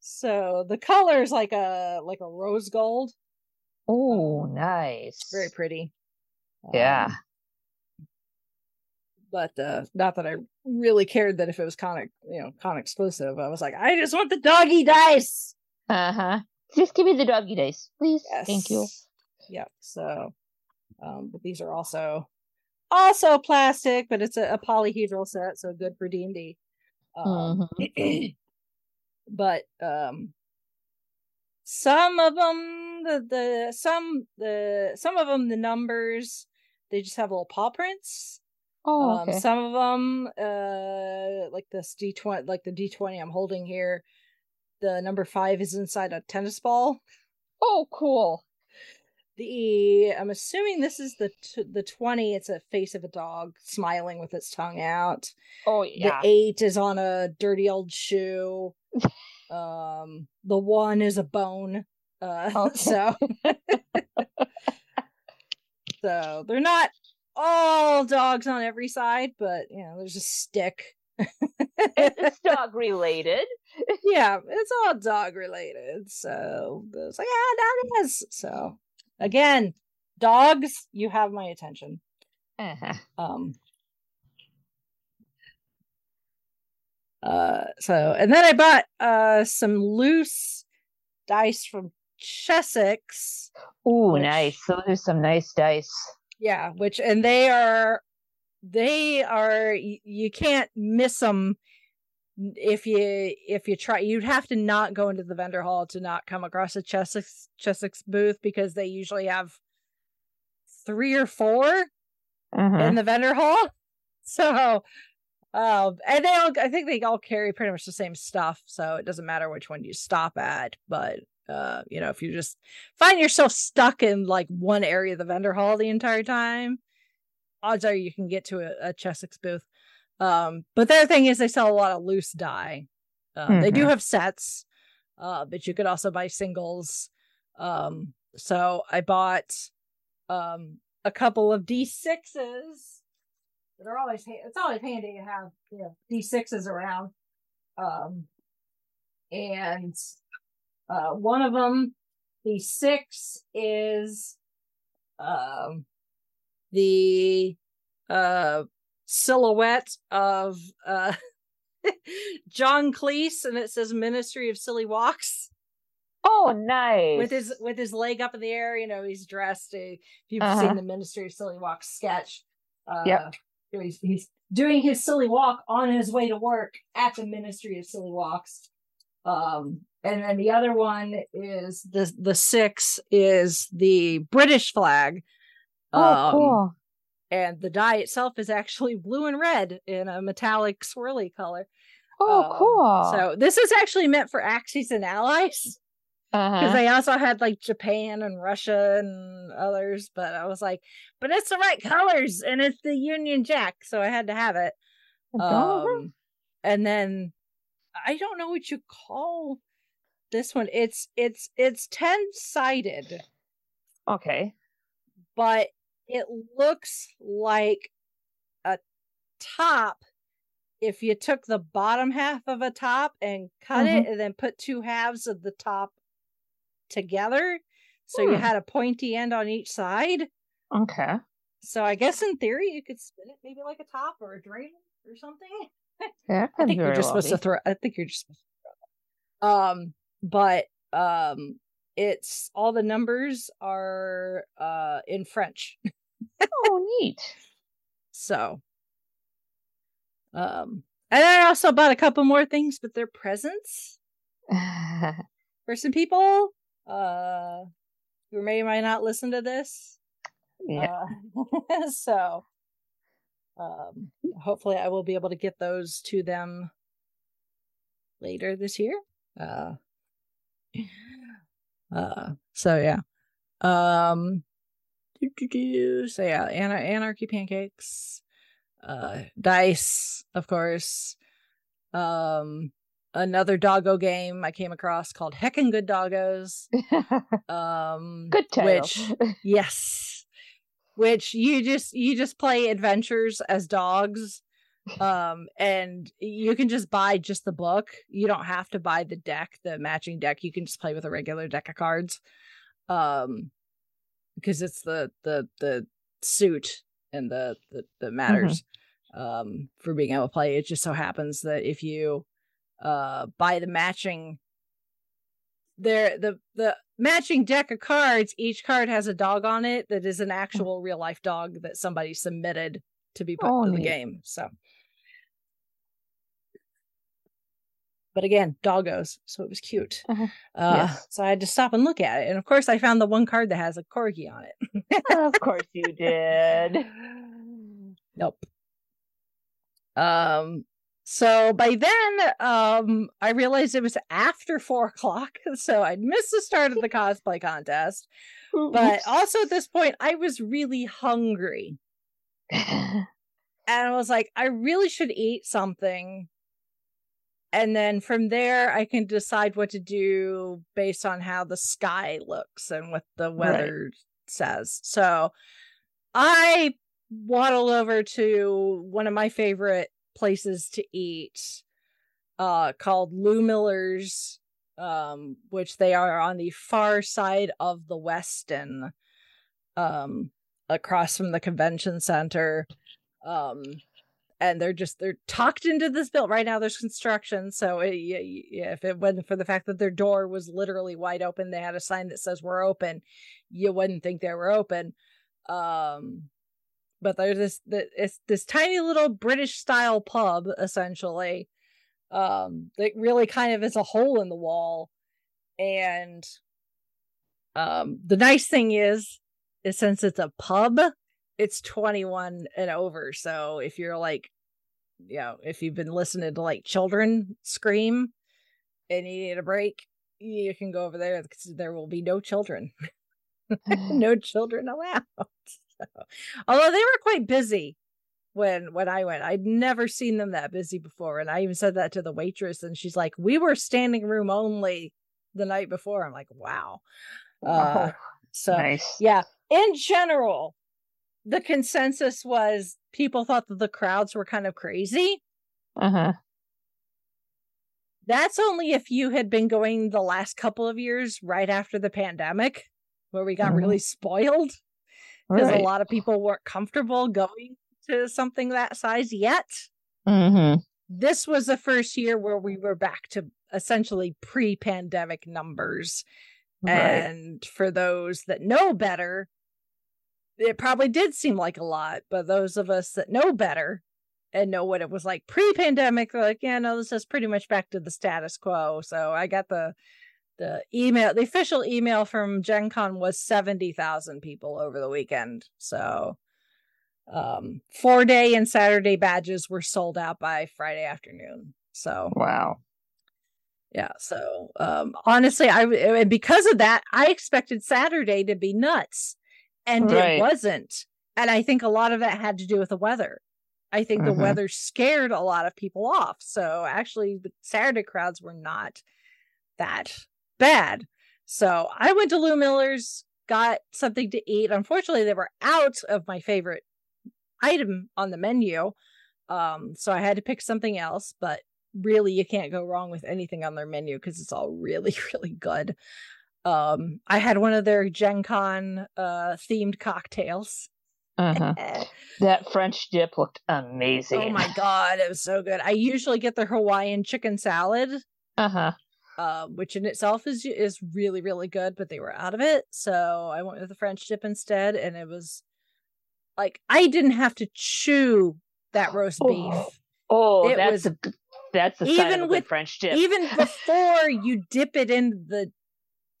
S2: so the color is like a like a rose gold
S3: Oh, nice.
S2: very pretty
S3: Yeah.
S2: Um, but uh not that i really cared that if it was con you know con exclusive i was like i just want the doggy dice
S3: Uh-huh. Just give me the doggy dice, please. Thank you.
S2: Yes. Yep. So, um, but these are also also plastic, but it's a, a polyhedral set, so good for D and D. Um,
S3: Mhm.
S2: but um, some of them, the the some the some of them, the numbers they just have little paw prints.
S3: Oh,
S2: Um, some of them, uh, like this D twenty, like the D twenty I'm holding here, the number five is inside a tennis ball.
S3: oh, cool.
S2: The I'm assuming this is the t- the twenty. It's a face of a dog smiling with its tongue out.
S3: Oh, yeah.
S2: The eight is on a dirty old shoe. um, the one is a bone. Uh,
S3: Okay.
S2: so so they're not all dogs on every side, but you know, there's a stick.
S3: It's dog related.
S2: yeah, it's all dog related. So it's like, yeah, that is. So again, dogs, you have my attention.
S3: Uh-huh.
S2: Um uh so and then I bought uh some loose dice from Chessex.
S3: Ooh,
S2: Which-
S3: nice. Those are some nice dice.
S2: Yeah, which and they are they are you can't miss them if you if you try you'd have to not go into the vendor hall to not come across a Chessex Chessex booth because they usually have three or four
S3: Mhm.
S2: in the vendor hall. So um and they all I think they all carry pretty much the same stuff, so it doesn't matter which one you stop at, but uh you know if you just find yourself stuck in like one area of the vendor hall the entire time odds are you can get to a, a chessex booth. Um but the other thing is they sell a lot of loose die um, they do
S3: Mhm.
S2: have sets uh but you could also buy singles. Um so i bought um a couple of d6s that are always ha- it's always handy to have you know d6s around. Um and uh, one of them, the six, is um, the uh, silhouette of uh, John Cleese, and it says Ministry of Silly Walks
S3: Oh, nice.
S2: with his with his leg up in the air. You know, he's dressed. Uh, if you've
S3: Uh-huh.
S2: seen the Ministry of Silly Walks sketch, uh,
S3: Yep.
S2: he's, he's doing his silly walk on his way to work at the Ministry of Silly Walks. Um, and then the other one is the the six is the British flag.
S3: Oh,
S2: Um,
S3: cool.
S2: and the die itself is actually blue and red in a metallic swirly color.
S3: Oh,
S2: Um,
S3: cool.
S2: So this is actually meant for Axis and allies because
S3: uh-huh.
S2: they also had like Japan and Russia and others. But I was like, but it's the right colors and it's the Union Jack, so I had to have it. Um, and then I don't know what you call this one. It's it's it's ten sided,
S3: okay.
S2: but it looks like a top. If you took the bottom half of a top and cut it, and then put two halves of the top together, so you
S3: Hmm.
S2: had a pointy end on each side.
S3: Okay.
S2: So I guess in theory you could spin it maybe like a top or a drain or something.
S3: Yeah,
S2: I think you're just supposed to throw. I think you're just supposed to throw. That. Um, but um, it's all the numbers are uh in French.
S3: Oh, neat.
S2: So, um, and I also bought a couple more things, but they're presents for some people. Uh, who may or may not listen to this.
S3: yeah.
S2: Uh, so, um, hopefully, I will be able to get those to them later this year. Uh, uh, so yeah. Um, so yeah, Ana- anarchy pancakes, uh, dice, of course. Um, another doggo game I came across called Heckin' Good Doggos. Um,
S3: Good title.
S2: Which yes which you just you just play adventures as dogs um and you can just buy just the book. You don't have to buy the deck the matching deck. You can just play with a regular deck of cards. Um because it's the the the suit and the the, the matters um for being able to play. It just so happens that if you uh buy the matching there the the matching deck of cards each card has a dog on it that is an actual real life dog that somebody submitted to be put
S3: Oh,
S2: into the
S3: neat.
S2: game so but again doggos so it was cute
S3: Uh-huh.
S2: uh
S3: Yes.
S2: so i had to stop and look at it and of course i found the one card that has a corgi on it
S3: of course you did.
S2: Nope. Um. So by then, um, I realized it was after four o'clock, so I'd missed the start of the cosplay contest. But also at this point, I was really hungry, and I was like, I really should eat something. And then from there, I can decide what to do based on how the sky looks and what the
S3: Right.
S2: weather says. So I waddle over to one of my favorite places to eat, uh, called Lou Miller's, um, which they are on the far side of the Westin, um, across from the convention center. Um, and they're just they're tucked into this build right now. There's construction, so it, yeah, yeah, if it wasn't for the fact that their door was literally wide open, they had a sign that says "We're open." You wouldn't think they were open. Um, but there's this it's this tiny little British style pub essentially. Um, that really kind of is a hole in the wall, and um, the nice thing is, is since it's a pub, it's 21 and over. So if you're like, you know, if you've been listening to like children scream and you need a break, you can go over there because there will be no children. no children allowed. So, although they were quite busy when when I went, I'd never seen them that busy before, and I even said that to the waitress, and she's like, "We were standing room only the night before." I'm like, "Wow." Uh,
S3: Oh,
S2: so
S3: nice.
S2: yeah, in general, the consensus was people thought that the crowds were kind of crazy.
S3: Uh huh.
S2: That's only if you had been going the last couple of years right after the pandemic, where we got
S3: Mhm.
S2: really spoiled because
S3: Right.
S2: a lot of people weren't comfortable going to something that size yet.
S3: Mm-hmm.
S2: This was the first year where we were back to essentially pre pandemic numbers.
S3: Right.
S2: And for those that know better, it probably did seem like a lot, but those of us that know better and know what it was like pre-pandemic, they're like, yeah, no, this is pretty much back to the status quo. So I got the the email, the official email from Gen Con was 70,000 people over the weekend. So um four day and Saturday badges were sold out by Friday afternoon. So
S3: Wow.
S2: yeah, so um honestly, I and because of that, I expected Saturday to be nuts, and
S3: Right.
S2: it wasn't. And I think a lot of that had to do with the weather. I think the
S3: Mhm.
S2: weather scared a lot of people off. So actually, the Saturday crowds were not that bad. So I went to Lou Miller's, got something to eat. Unfortunately, they were out of my favorite item on the menu. Um, so I had to pick something else, but really you can't go wrong with anything on their menu because it's all really, really good. Um, I had one of their Gen Con uh themed cocktails.
S3: Uh-huh.
S2: Eh,
S3: That French dip looked amazing.
S2: oh my god, it was so good. I usually get the Hawaiian chicken salad,
S3: Uh-huh.
S2: uh, which in itself is is really, really good, but they were out of it. So I went with the French dip instead, and it was like I didn't have to chew that roast beef.
S3: Oh, Oh,
S2: It
S3: that's
S2: was-
S3: a, that's the
S2: even
S3: of a good
S2: with-
S3: French dip.
S2: even before you dip it in the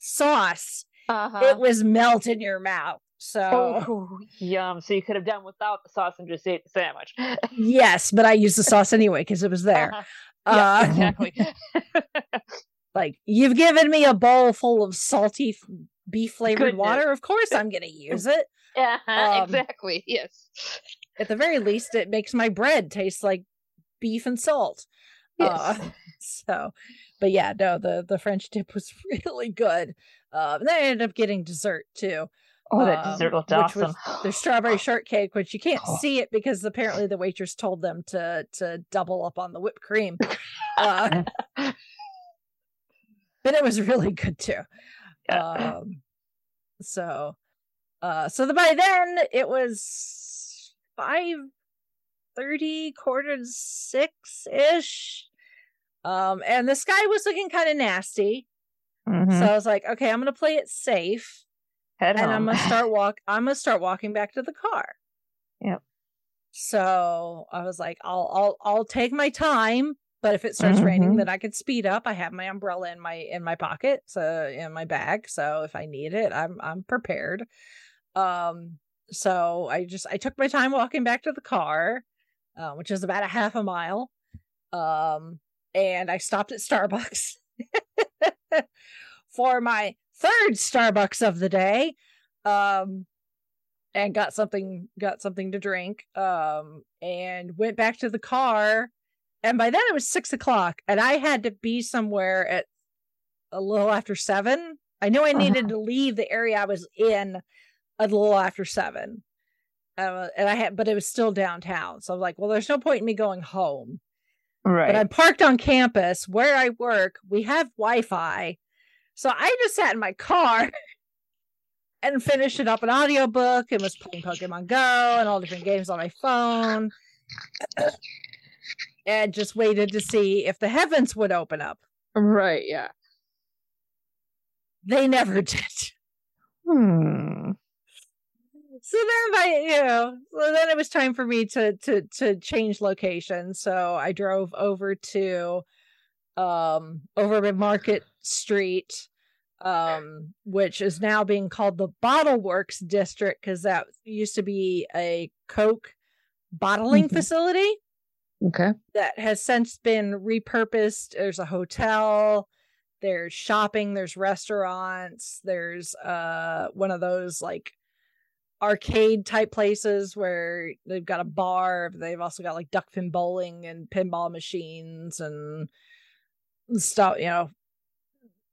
S2: sauce,
S3: uh-huh.
S2: it was melt in your mouth. So
S3: Oh, yum. So you could have done without the sauce and just ate the sandwich.
S2: yes, but I used the sauce anyway because it was there.
S3: Uh-huh. Yeah,
S2: Uh,
S3: exactly.
S2: Like you've given me a bowl full of salty beef flavored water. Of course, I'm going to use it.
S3: uh-huh,
S2: Um,
S3: exactly. Yes.
S2: At the very least, it makes my bread taste like beef and salt. Uh,
S3: Yes.
S2: so, but yeah, no, the the French dip was really good. Uh, and then I ended up getting dessert too.
S3: oh, that
S2: um,
S3: dessert looked
S2: which was
S3: awesome.
S2: Their strawberry shortcake, which you can't
S3: Oh.
S2: see it because apparently the waitress told them to to double up on the whipped cream. Uh, but it was really good too.
S3: Yeah.
S2: Um, so, uh, so the, by then it was five thirty, quarter to six ish. Um, and the sky was looking kind of nasty.
S3: Mhm.
S2: So I was like, okay, I'm gonna play it safe,
S3: Head
S2: and I'm gonna start walk. I'm gonna start walking back to the car.
S3: Yep.
S2: So I was like, I'll I'll I'll take my time, but if it starts raining,
S3: Mhm.
S2: then I could speed up. I have my umbrella in my in my pocket, so in my bag. So if I need it, I'm I'm prepared. Um, so I just I took my time walking back to the car, uh, which is about a half a mile. Um, and I stopped at Starbucks for my third Starbucks of the day. Um, and got something got something to drink. Um, and went back to the car. And by then it was six o'clock, and I had to be somewhere at a little after seven. I knew I needed to leave the area I was in a little after seven. Uh, and I had, but it was still downtown. So I'm like, well, there's no point in me going home.
S3: right.
S2: But I'm parked on campus where I work. We have Wi Fi. So I just sat in my car and finished it up an audiobook and was playing Pokemon Go and all different games on my phone. and just waited to see if the heavens would open up.
S3: right. Yeah.
S2: They never did.
S3: Hmm.
S2: So then by you know, so then it was time for me to to to change location. So I drove over to um over by Market Street, um, which is now being called the Bottleworks District because that used to be a Coke bottling
S3: Mhm.
S2: facility
S3: Okay.
S2: that has since been repurposed. There's a hotel, there's shopping, there's restaurants, there's uh one of those like arcade type places where they've got a bar, they've also got like duck pin bowling and pinball machines and stuff, you know,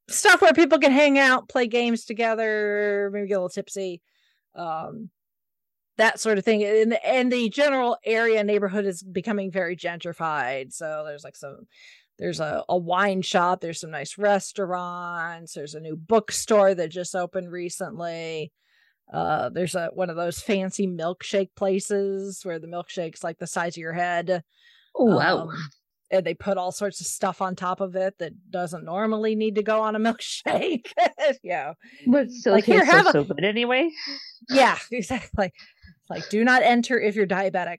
S2: stuff where people can hang out, play games together, maybe get a little tipsy. Um that sort of thing and the, and the general area neighborhood is becoming very gentrified so there's like some there's a, a wine shop there's some nice restaurants there's a new bookstore that just opened recently uh there's a one of those fancy milkshake places where the milkshake's like the size of your head.
S3: Oh, wow.
S2: um, and they put all sorts of stuff on top of it that doesn't normally need to go on a milkshake. Yeah.
S3: But still
S2: like, here, have
S3: so,
S2: a-
S3: so good anyway.
S2: yeah exactly. Like do not enter if you're diabetic.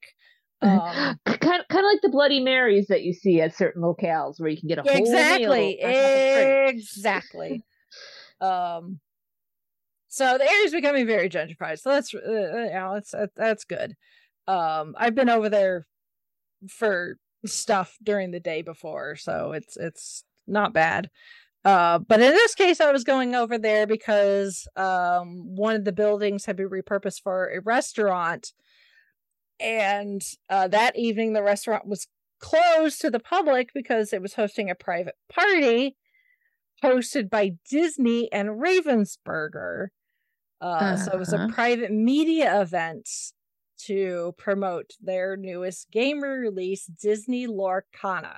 S2: Um
S3: kind kind of like the Bloody Marys that you see at certain locales where you can get a whole
S2: exactly
S3: meal
S2: exactly. Um so the area's becoming very gentrified so that's uh, you know that's that's good um i've been over there for stuff during the day before, so it's it's not bad. Uh, but in this case, I was going over there because um, one of the buildings had been repurposed for a restaurant, and uh, that evening the restaurant was closed to the public because it was hosting a private party hosted by Disney and Ravensburger. Uh, uh-huh. So it was a uh-huh. private media event to promote their newest game release, Disney Lorcana.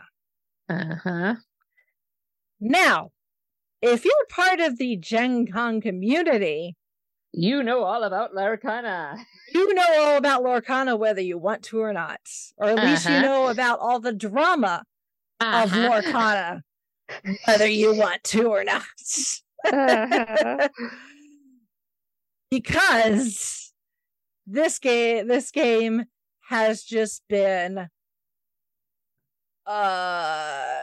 S3: Uh huh.
S2: Now, if you're part of the Gen Con community,
S3: you know all about Lorcana.
S2: You know all about Lorcana whether you want to or not. Or at uh-huh. least you uh-huh. know about all the drama uh-huh. of Lorcana whether you want to or not. uh-huh. because this game this game has just been uh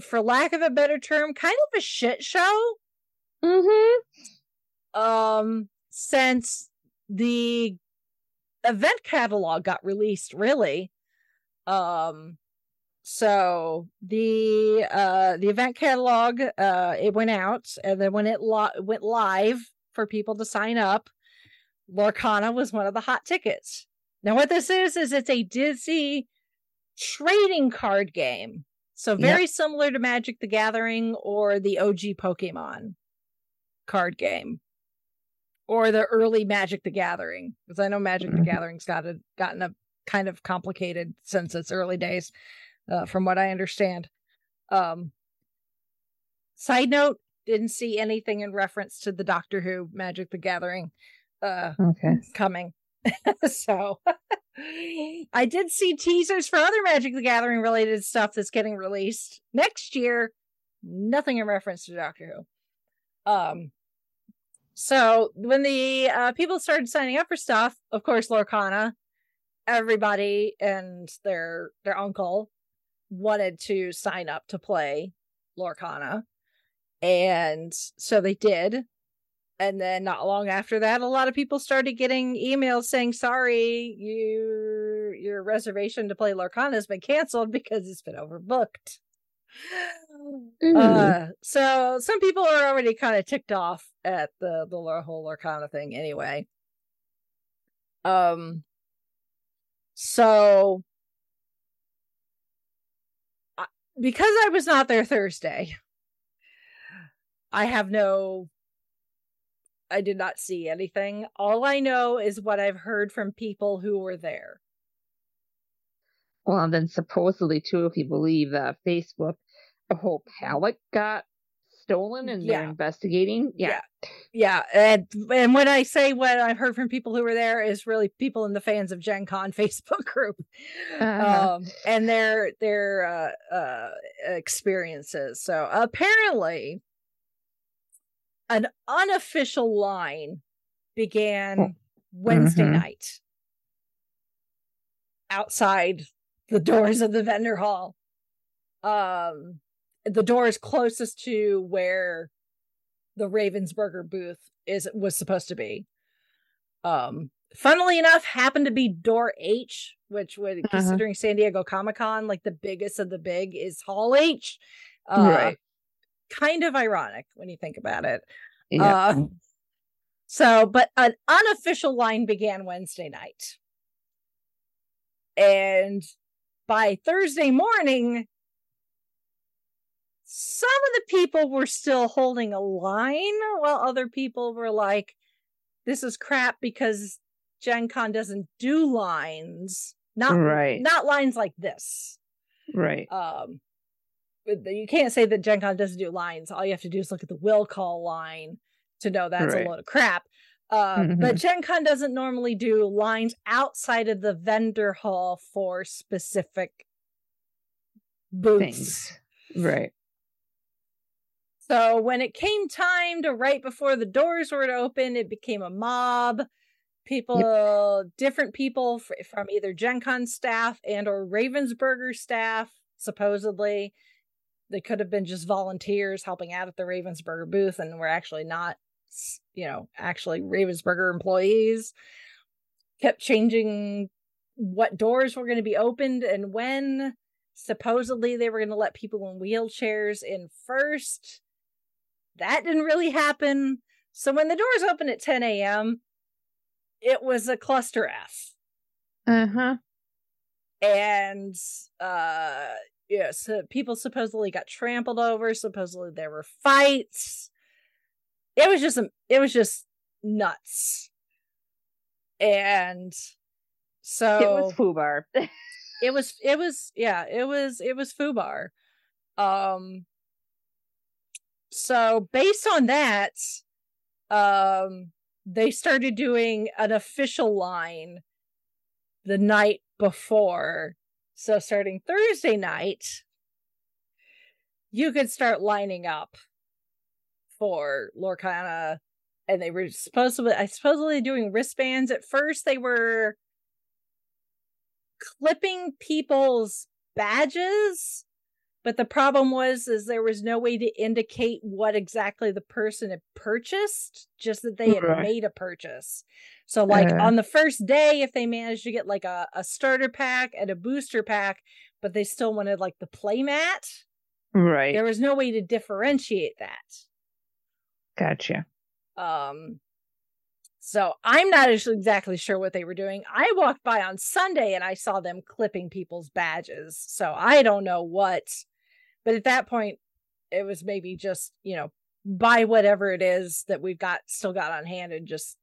S2: for lack of a better term kind of a shit show
S3: mm-hmm.
S2: um since the event catalog got released really um so the uh the event catalog uh it went out and then when it lo- went live for people to sign up lorcana was one of the hot tickets now what this is is it's a disney trading card game so very yep. similar to magic the gathering or the og pokemon card game or the early magic the gathering because i know magic the mm-hmm. gathering's got a, gotten a kind of complicated since its early days uh, from what I understand. Um, side note, didn't see anything in reference to the Doctor Who Magic the Gathering uh, okay. coming. so I did see teasers for other Magic the Gathering related stuff that's getting released next year. Nothing in reference to Doctor Who. Um, so when the uh, people started signing up for stuff, of course, Lorcana, everybody and their their uncle wanted to sign up to play Lorcana. And so they did. And then not long after that, a lot of people started getting emails saying, sorry, your your reservation to play Lorcana has been canceled because it's been overbooked. Mm. Uh, so some people are already kind of ticked off at the the whole Lorcana thing anyway. Um so because I was not there Thursday, I have no I did not see anything. All I know is what I've heard from people who were there.
S3: Well, and then supposedly, too, if you believe uh, Facebook, a whole pallet got stolen and yeah. they're investigating. Yeah.
S2: yeah. Yeah. And and when I say what I've heard from people who were there is really people in the fans of Gen Con Facebook group. Uh-huh. Um and their their uh uh experiences. So apparently an unofficial line began Wednesday mm-hmm. night outside the doors of the vendor hall. Um the door is closest to where the Ravensburger booth is was supposed to be. Um, funnily enough, happened to be door H, which would uh-huh. considering San Diego Comic Con, like the biggest of the big is Hall H. Uh, right. Kind of ironic when you think about it. Yeah. Uh, so, but an unofficial line began Wednesday night. And by Thursday morning, some of the people were still holding a line while other people were like this is crap because gen con doesn't do lines not right not lines like this
S3: right
S2: um you can't say that gen con doesn't do lines all you have to do is look at the will call line to know that's right. a load of crap uh, mm-hmm. But Gen Con doesn't normally do lines outside of the vendor hall for specific booths. Things.
S3: Right.
S2: So when it came time to right before the doors were to open, it became a mob. People, yep. different people from either Gen Con staff and or Ravensburger staff, supposedly. They could have been just volunteers helping out at the Ravensburger booth and were actually not, you know, actually Ravensburger employees. Kept changing what doors were going to be opened and when. Supposedly, they were going to let people in wheelchairs in first. That didn't really happen. So when the doors opened at 10 a.m., it was a cluster F.
S3: Uh huh.
S2: And uh yeah, so people supposedly got trampled over, supposedly there were fights. It was just it was just nuts. And so
S3: It was foobar.
S2: it was it was yeah, it was it was foobar. Um so based on that, um they started doing an official line the night before. So starting Thursday night, you could start lining up for Lorcana. And they were supposedly I supposedly doing wristbands. At first they were clipping people's badges but the problem was is there was no way to indicate what exactly the person had purchased just that they had
S3: Right.
S2: made a purchase so like
S3: Uh.
S2: on the first day if they managed to get like a, a starter pack and a booster pack but they still wanted like the playmat
S3: right.
S2: there was no way to differentiate that
S3: Gotcha.
S2: um so i'm not exactly sure what they were doing i walked by on sunday and i saw them clipping people's badges so i don't know what but at that point it was maybe just you know buy whatever it is that we've got still got on hand and just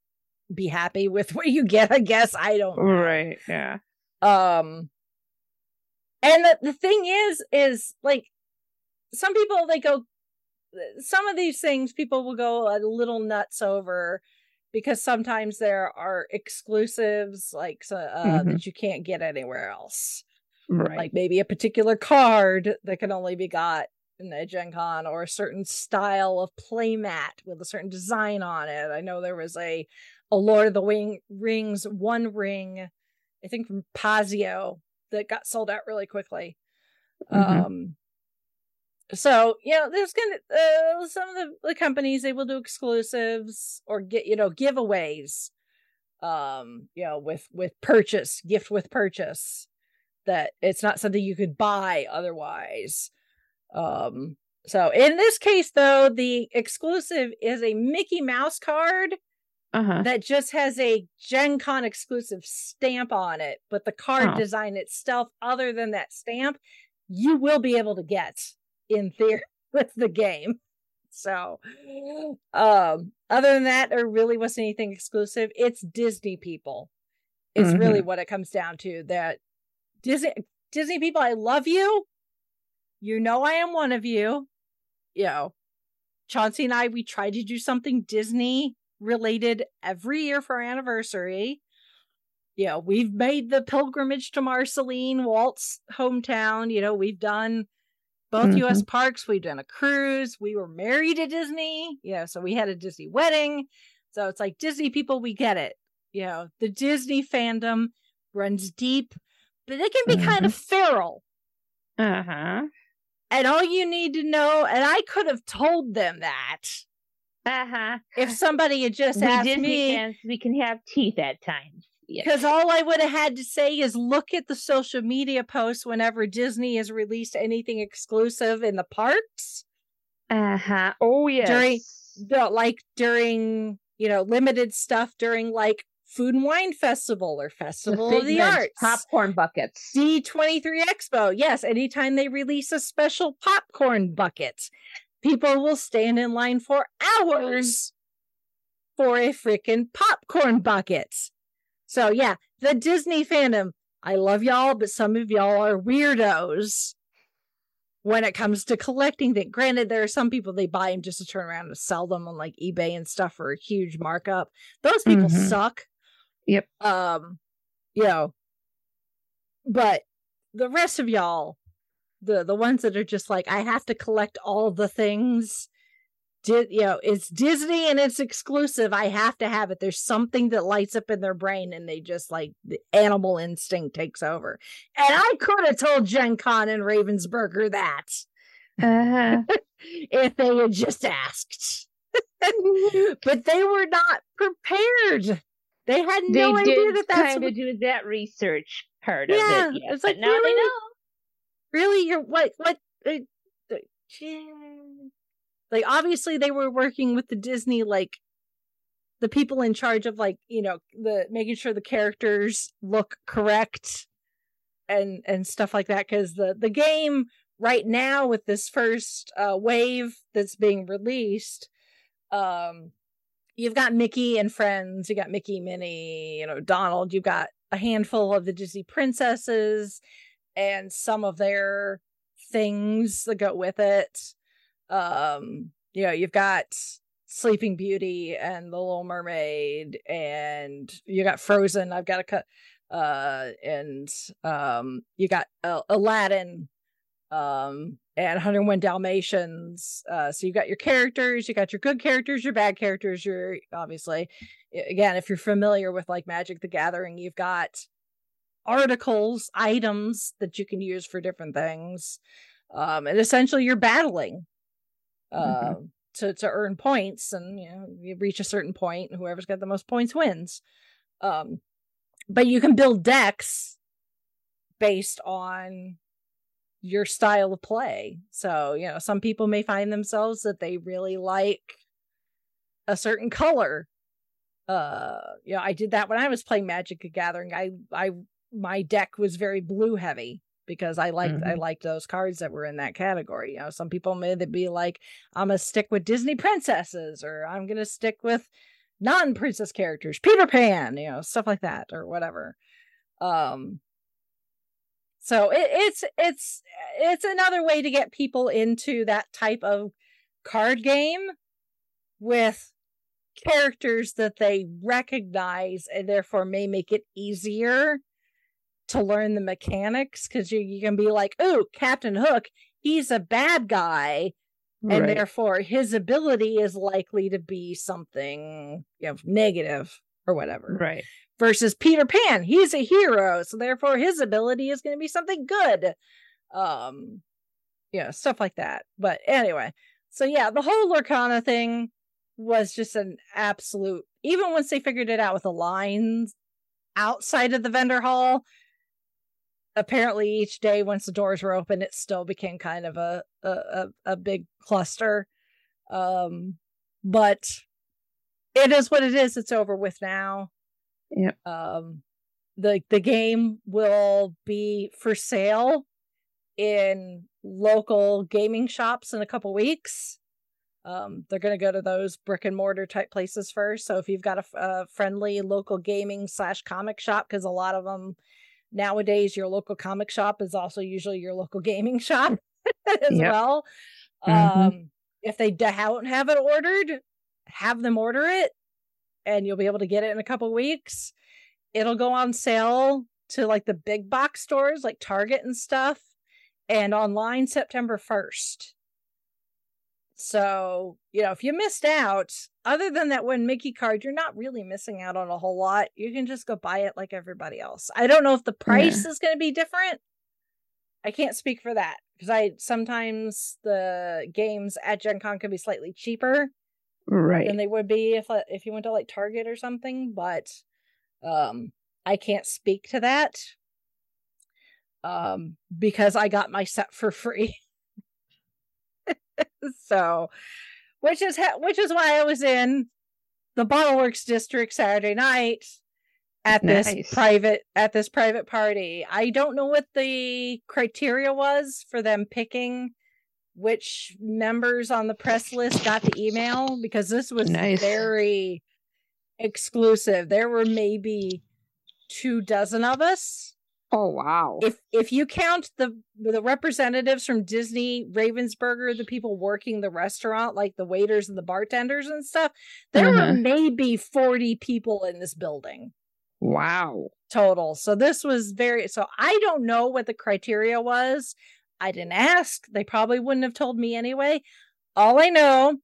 S2: be happy with what you get i guess i don't know.
S3: Right. Yeah.
S2: um and the, the thing is is like some people they go some of these things people will go a little nuts over because sometimes there are exclusives like uh,
S3: Mhm.
S2: that you can't get anywhere else
S3: Right.
S2: like maybe a particular card that can only be got in the Gen Con or a certain style of playmat with a certain design on it. I know there was a a Lord of the Wing Rings one ring, I think from Paizo that got sold out really quickly.
S3: Mhm.
S2: Um so you know there's gonna uh, some of the, the companies they will do exclusives or get you know giveaways um you know with with purchase gift with purchase that it's not something you could buy otherwise um so in this case though the exclusive is a mickey mouse card
S3: Uh huh.
S2: that just has a gen con exclusive stamp on it but the card
S3: Oh.
S2: design itself other than that stamp you will be able to get in theory with the game so um other than that there really wasn't anything exclusive it's disney people is really what it comes down to that disney disney people i love you. You know i am one of you. You know chauncey and i we try to do something disney related every year for our anniversary. You know we've made the pilgrimage to marceline walt's hometown. You know we've done both us mm-hmm. parks. We've done a cruise. We were married at disney. Yeah so we had a disney wedding. So it's like disney people we get it. You know the disney fandom runs deep but it can be kind of feral
S3: Uh huh.
S2: and all you need to know and i could have told them that
S3: Uh huh.
S2: if somebody had just
S3: we
S2: asked
S3: Disney
S2: me
S3: fans, we can have teeth at times. Yes.
S2: because all i would have had to say is look at the social media posts whenever disney has released anything exclusive in the parks
S3: Uh huh. Oh yeah.
S2: During- the, like during you know limited stuff during like food and wine festival or
S3: the
S2: festival of the arts
S3: popcorn buckets.
S2: D23 Expo. Yes, anytime they release a special popcorn bucket, people will stand in line for hours for a freaking popcorn bucket. So, yeah, the Disney fandom. I love y'all, but some of y'all are weirdos when it comes to collecting things. Granted, there are some people they buy them just to turn around and sell them on like eBay and stuff for a huge markup. Those people
S3: Mhm.
S2: suck.
S3: Yep.
S2: Um, you know, but the rest of y'all, the the ones that are just like, I have to collect all the things. Did you know it's Disney and it's exclusive. I have to have it. There's something that lights up in their brain, and they just like the animal instinct takes over. And I could have told Gen Con and Ravensburger that
S3: Uh huh.
S2: if they had just asked. but they were not prepared. They had
S3: they
S2: no idea
S3: did
S2: that that's
S3: kind
S2: what,
S3: of do that research part
S2: Yeah,
S3: of it. Yeah,
S2: it's like,
S3: but now
S2: really?
S3: they know.
S2: really you're what what uh, uh, like obviously they were working with the Disney like the people in charge of like you know the making sure the characters look correct and and stuff like that because the the game right now with this first uh wave that's being released um you've got mickey and friends you got mickey minnie you know donald you've got a handful of the disney princesses and some of their things that go with it. Um you know you've got sleeping beauty and the little mermaid and you got frozen i've got a cut uh and um you got uh, aladdin um and 101 dalmatians uh so you got your characters you got your good characters your bad characters your obviously again if you're familiar with like magic the gathering you've got articles items that you can use for different things um and essentially you're battling
S3: Mhm.
S2: um to to earn points and you know you reach a certain point and whoever's got the most points wins um but you can build decks based on your style of play. So you know some people may find themselves that they really like a certain color. Uh you know i did that when i was playing magic the gathering. I i my deck was very blue heavy because i liked i
S3: Mhm.
S2: liked those cards that were in that category. You know some people may be like i'm gonna stick with disney princesses or i'm gonna stick with non-princess characters peter pan you know stuff like that or whatever. Um so it, it's it's it's another way to get people into that type of card game with characters that they recognize and therefore may make it easier to learn the mechanics because you, you can be like oh captain hook he's a bad guy and
S3: Right.
S2: therefore his ability is likely to be something you know negative or whatever.
S3: Right.
S2: versus peter pan he's a hero so therefore his ability is going to be something good. Um yeah stuff like that. But anyway so yeah the whole lorcana thing was just an absolute even once they figured it out with the lines outside of the vendor hall apparently each day once the doors were open it still became kind of a a, a, a big cluster. Um but it is what it is it's over with now
S3: Yep.
S2: um the the game will be for sale in local gaming shops in a couple weeks um they're going to go to those brick and mortar type places first so if you've got a friendly local gaming slash comic shop because a lot of them nowadays your local comic shop is also usually your local gaming shop as
S3: Yep.
S2: well
S3: Mhm.
S2: um if they don't have it ordered have them order it and you'll be able to get it in a couple weeks. It'll go on sale to like the big box stores like target and stuff and online september 1st so you know if you missed out other than that one mickey card you're not really missing out on a whole lot. You can just go buy it like everybody else. I don't know if the price is going to be different. I can't speak for that because i sometimes the games at gen con can be slightly cheaper
S3: Right.
S2: than they would be if uh, if you went to like Target or something. But um, I can't speak to that um, because I got my set for free. so, which is ha- which is why I was in the Bottleworks district Saturday night at this
S3: Nice.
S2: private at this private party. I don't know what the criteria was for them picking which members on the press list got the email because this was
S3: Nice.
S2: very exclusive. There were maybe two dozen of us.
S3: Oh wow.
S2: If if you count the the representatives from Disney, Ravensburger, the people working the restaurant, like the waiters and the bartenders and stuff, there
S3: Uh-huh.
S2: were maybe 40 people in this building
S3: wow.
S2: total. So this was very so I don't know what the criteria was. I didn't ask. They probably wouldn't have told me anyway. All I know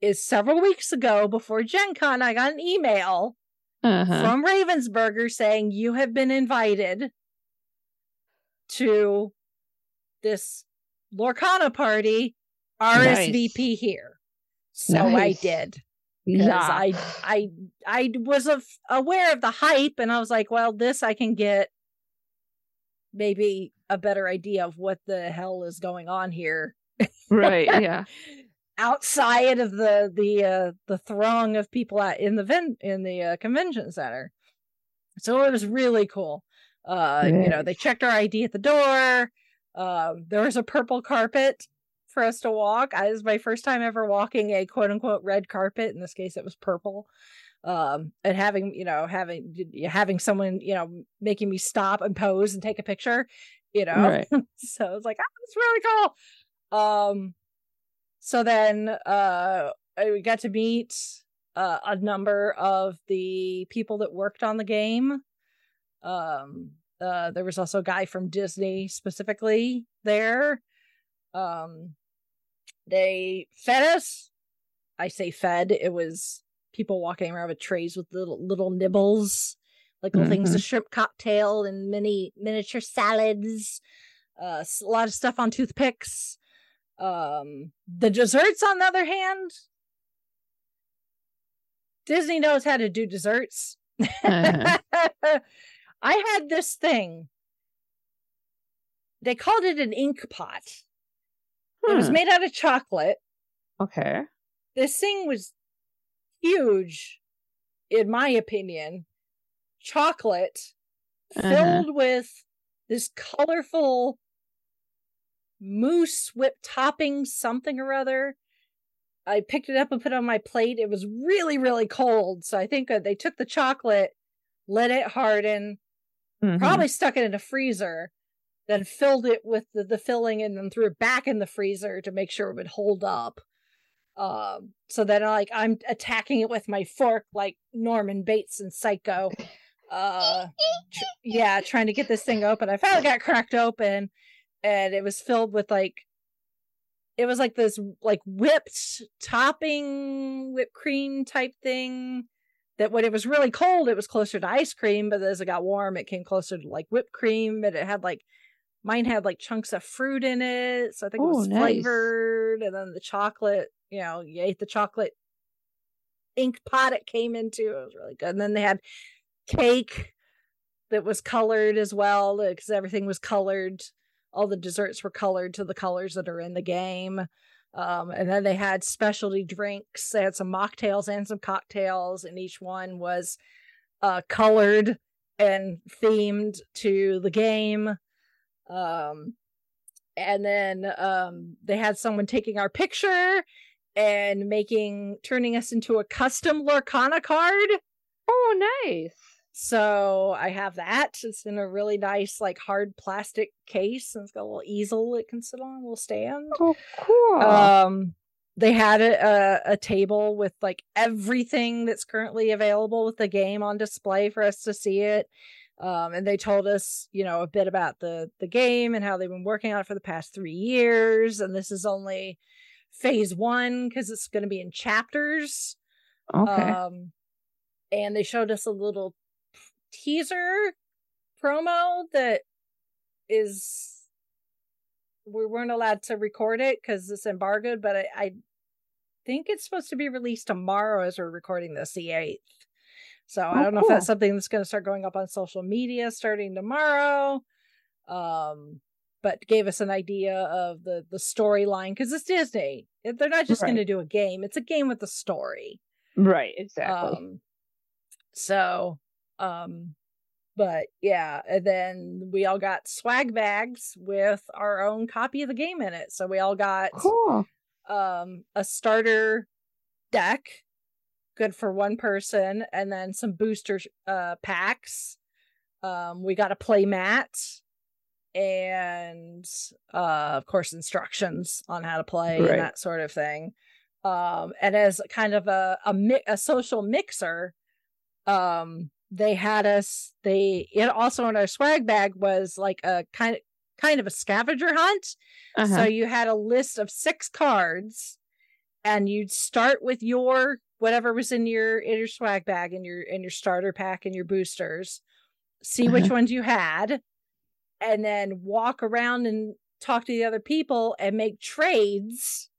S2: is several weeks ago before Gen Con, I got an email
S3: Uh-huh.
S2: from Ravensburger saying you have been invited to this Lorcana party RSVP here. So
S3: Nice.
S2: I did. because
S3: Yeah.
S2: I I I was af- aware of the hype, and I was like, well, this I can get maybe a better idea of what the hell is going on here
S3: Right. Yeah.
S2: outside of the the uh, the throng of people at in the ven- in the uh, convention center. So it was really cool. Uh, you know, they checked our ID at the door. Um, there was a purple carpet for us to walk. I, it was my first time ever walking a quote unquote red carpet. In this case, it was purple. Um, and having you know having having someone you know making me stop and pose and take a picture, you know.
S3: Right.
S2: so I was like, oh, that's really cool. Um, so then uh, I- we got to meet uh, a number of the people that worked on the game. Um, uh, there was also a guy from Disney specifically there. Um, they fed us. I say fed. It was people walking around with trays with little little nibbles, like little things, a shrimp cocktail and mini miniature salads. Uh, a lot of stuff on toothpicks. Um, the desserts, on the other hand, Disney knows how to do desserts.
S3: Uh-huh.
S2: I had this thing. They called it an ink pot. It was made out of chocolate.
S3: Okay.
S2: This thing was huge, in my opinion. Chocolate
S3: Uh-huh.
S2: filled with this colorful mousse whip topping, something or other. I picked it up and put it on my plate. It was really, really cold. So I think they took the chocolate, let it harden,
S3: Mhm.
S2: probably stuck it in a freezer, then filled it with the, the filling and then threw it back in the freezer to make sure it would hold up. Um, so then like I'm attacking it with my fork like Norman Bates and Psycho. Uh tr- yeah, trying to get this thing open. I finally got cracked open and it was filled with like it was like this like whipped topping whipped cream type thing that when it was really cold it was closer to ice cream but as it got warm it came closer to like whipped cream but it had like mine had like chunks of fruit in it so i think it
S3: Oh,
S2: was
S3: nice.
S2: flavored and then the chocolate you know you ate the chocolate ink pot it came into it was really good and then they had cake that was colored as well because everything was colored. All the desserts were colored to the colors that are in the game. Um, and then they had specialty drinks. They had some mocktails and some cocktails and each one was uh, colored and themed to the game. Um, and then um, they had someone taking our picture and making turning us into a custom lorcana card.
S3: Oh, nice.
S2: So I have that. It's in a really nice, like hard plastic case, and it's got a little easel it can sit on, a little stand.
S3: Oh, cool.
S2: Um, they had a, a a table with like everything that's currently available with the game on display for us to see it. Um, and they told us, you know, a bit about the the game and how they've been working on it for the past three years, and this is only phase one because it's going to be in chapters.
S3: okay.
S2: Um, and they showed us a little teaser promo that is we weren't allowed to record it because it's embargoed, but I, I think it's supposed to be released tomorrow as we're recording this, the eighth. So I
S3: Oh,
S2: don't know if that's something that's going to start going up on social media starting tomorrow. Um, but gave us an idea of the the storyline because it's Disney. They're not just going to do a game; it's a game with a story.
S3: right. Exactly.
S2: Um, so, um, but yeah, and then we all got swag bags with our own copy of the game in it. So we all got
S3: cool.
S2: um a starter deck, good for one person, and then some booster uh packs. Um, we got a play mat and uh of course instructions on how to play
S3: Right.
S2: and that sort of thing um and as kind of a a, mi- a social mixer um they had us they it also in our swag bag was like a kind of kind of a scavenger hunt so
S3: Uh-huh.
S2: you had a list of six cards and you'd start with your whatever was in your in your swag bag and your in your starter pack and your boosters see which
S3: Uh-huh.
S2: ones you had and then walk around and talk to the other people and make trades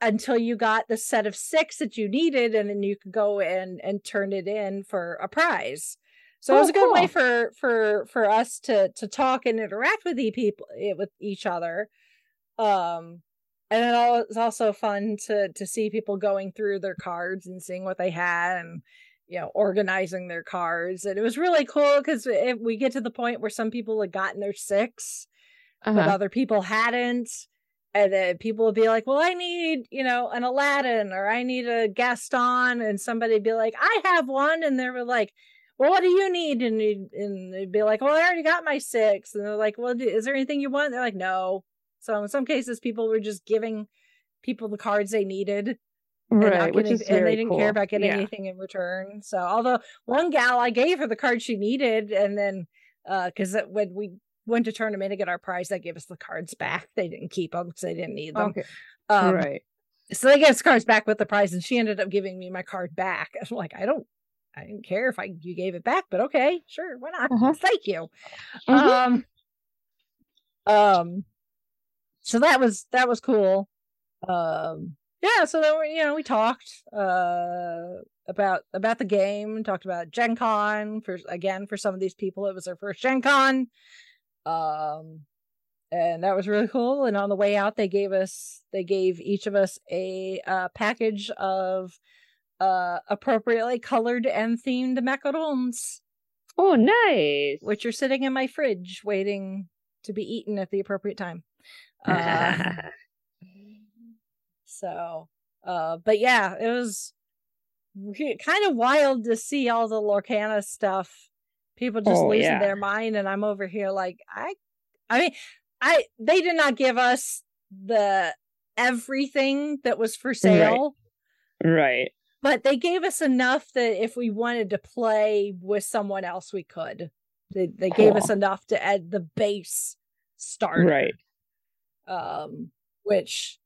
S2: until you got the set of six that you needed, and then you could go and and turn it in for a prize. So
S3: Oh,
S2: it was a good way for for for us to to talk and interact with e people eh, with each other. Um, and it it's also fun to to see people going through their cards and seeing what they had and you know organizing their cards. And it was really cool because if we get to the point where some people had gotten their six, but
S3: Uh-huh.
S2: other people hadn't. And then people would be like, Well, I need, you know, an Aladdin or I need a Gaston. And somebody'd be like, I have one. And they were like, Well, what do you need? And, you'd, and they'd be like, Well, I already got my six. And they're like, Well, do- is there anything you want? They're like, No. So in some cases, people were just giving people the cards they needed and,
S3: right, which
S2: getting-
S3: is
S2: and they didn't care about getting
S3: Yeah.
S2: anything in return. So although one gal I gave her the card she needed, and then uh because when we went to tournament to get our prize, they gave us the cards back. They didn't keep them because they didn't need them.
S3: Okay.
S2: Um,
S3: right.
S2: So they gave us cards back with the prize, and she ended up giving me my card back. I'm like, I don't, I didn't care if I you gave it back, but okay, sure, why not?
S3: Uh-huh.
S2: Thank you.
S3: Mhm.
S2: Um, um, so that was that was cool. Um, yeah. So then we, you know, we talked uh about about the game, talked about Gen Con for again for some of these people, it was their first Gen Con. Um, and that was really cool. And on the way out, they gave us they gave each of us a uh, package of uh appropriately colored and themed macarons
S3: Oh, nice.
S2: which are sitting in my fridge waiting to be eaten at the appropriate time. Uh, so, uh, but yeah, it was re- kind of wild to see all the Lorcana stuff. People just
S3: Oh,
S2: losing
S3: yeah.
S2: their mind, and I'm over here like I, I mean, I they did not give us the everything that was for sale
S3: right.
S2: but they gave us enough that if we wanted to play with someone else we could they, they gave us enough to add the base starter
S3: Right.
S2: um which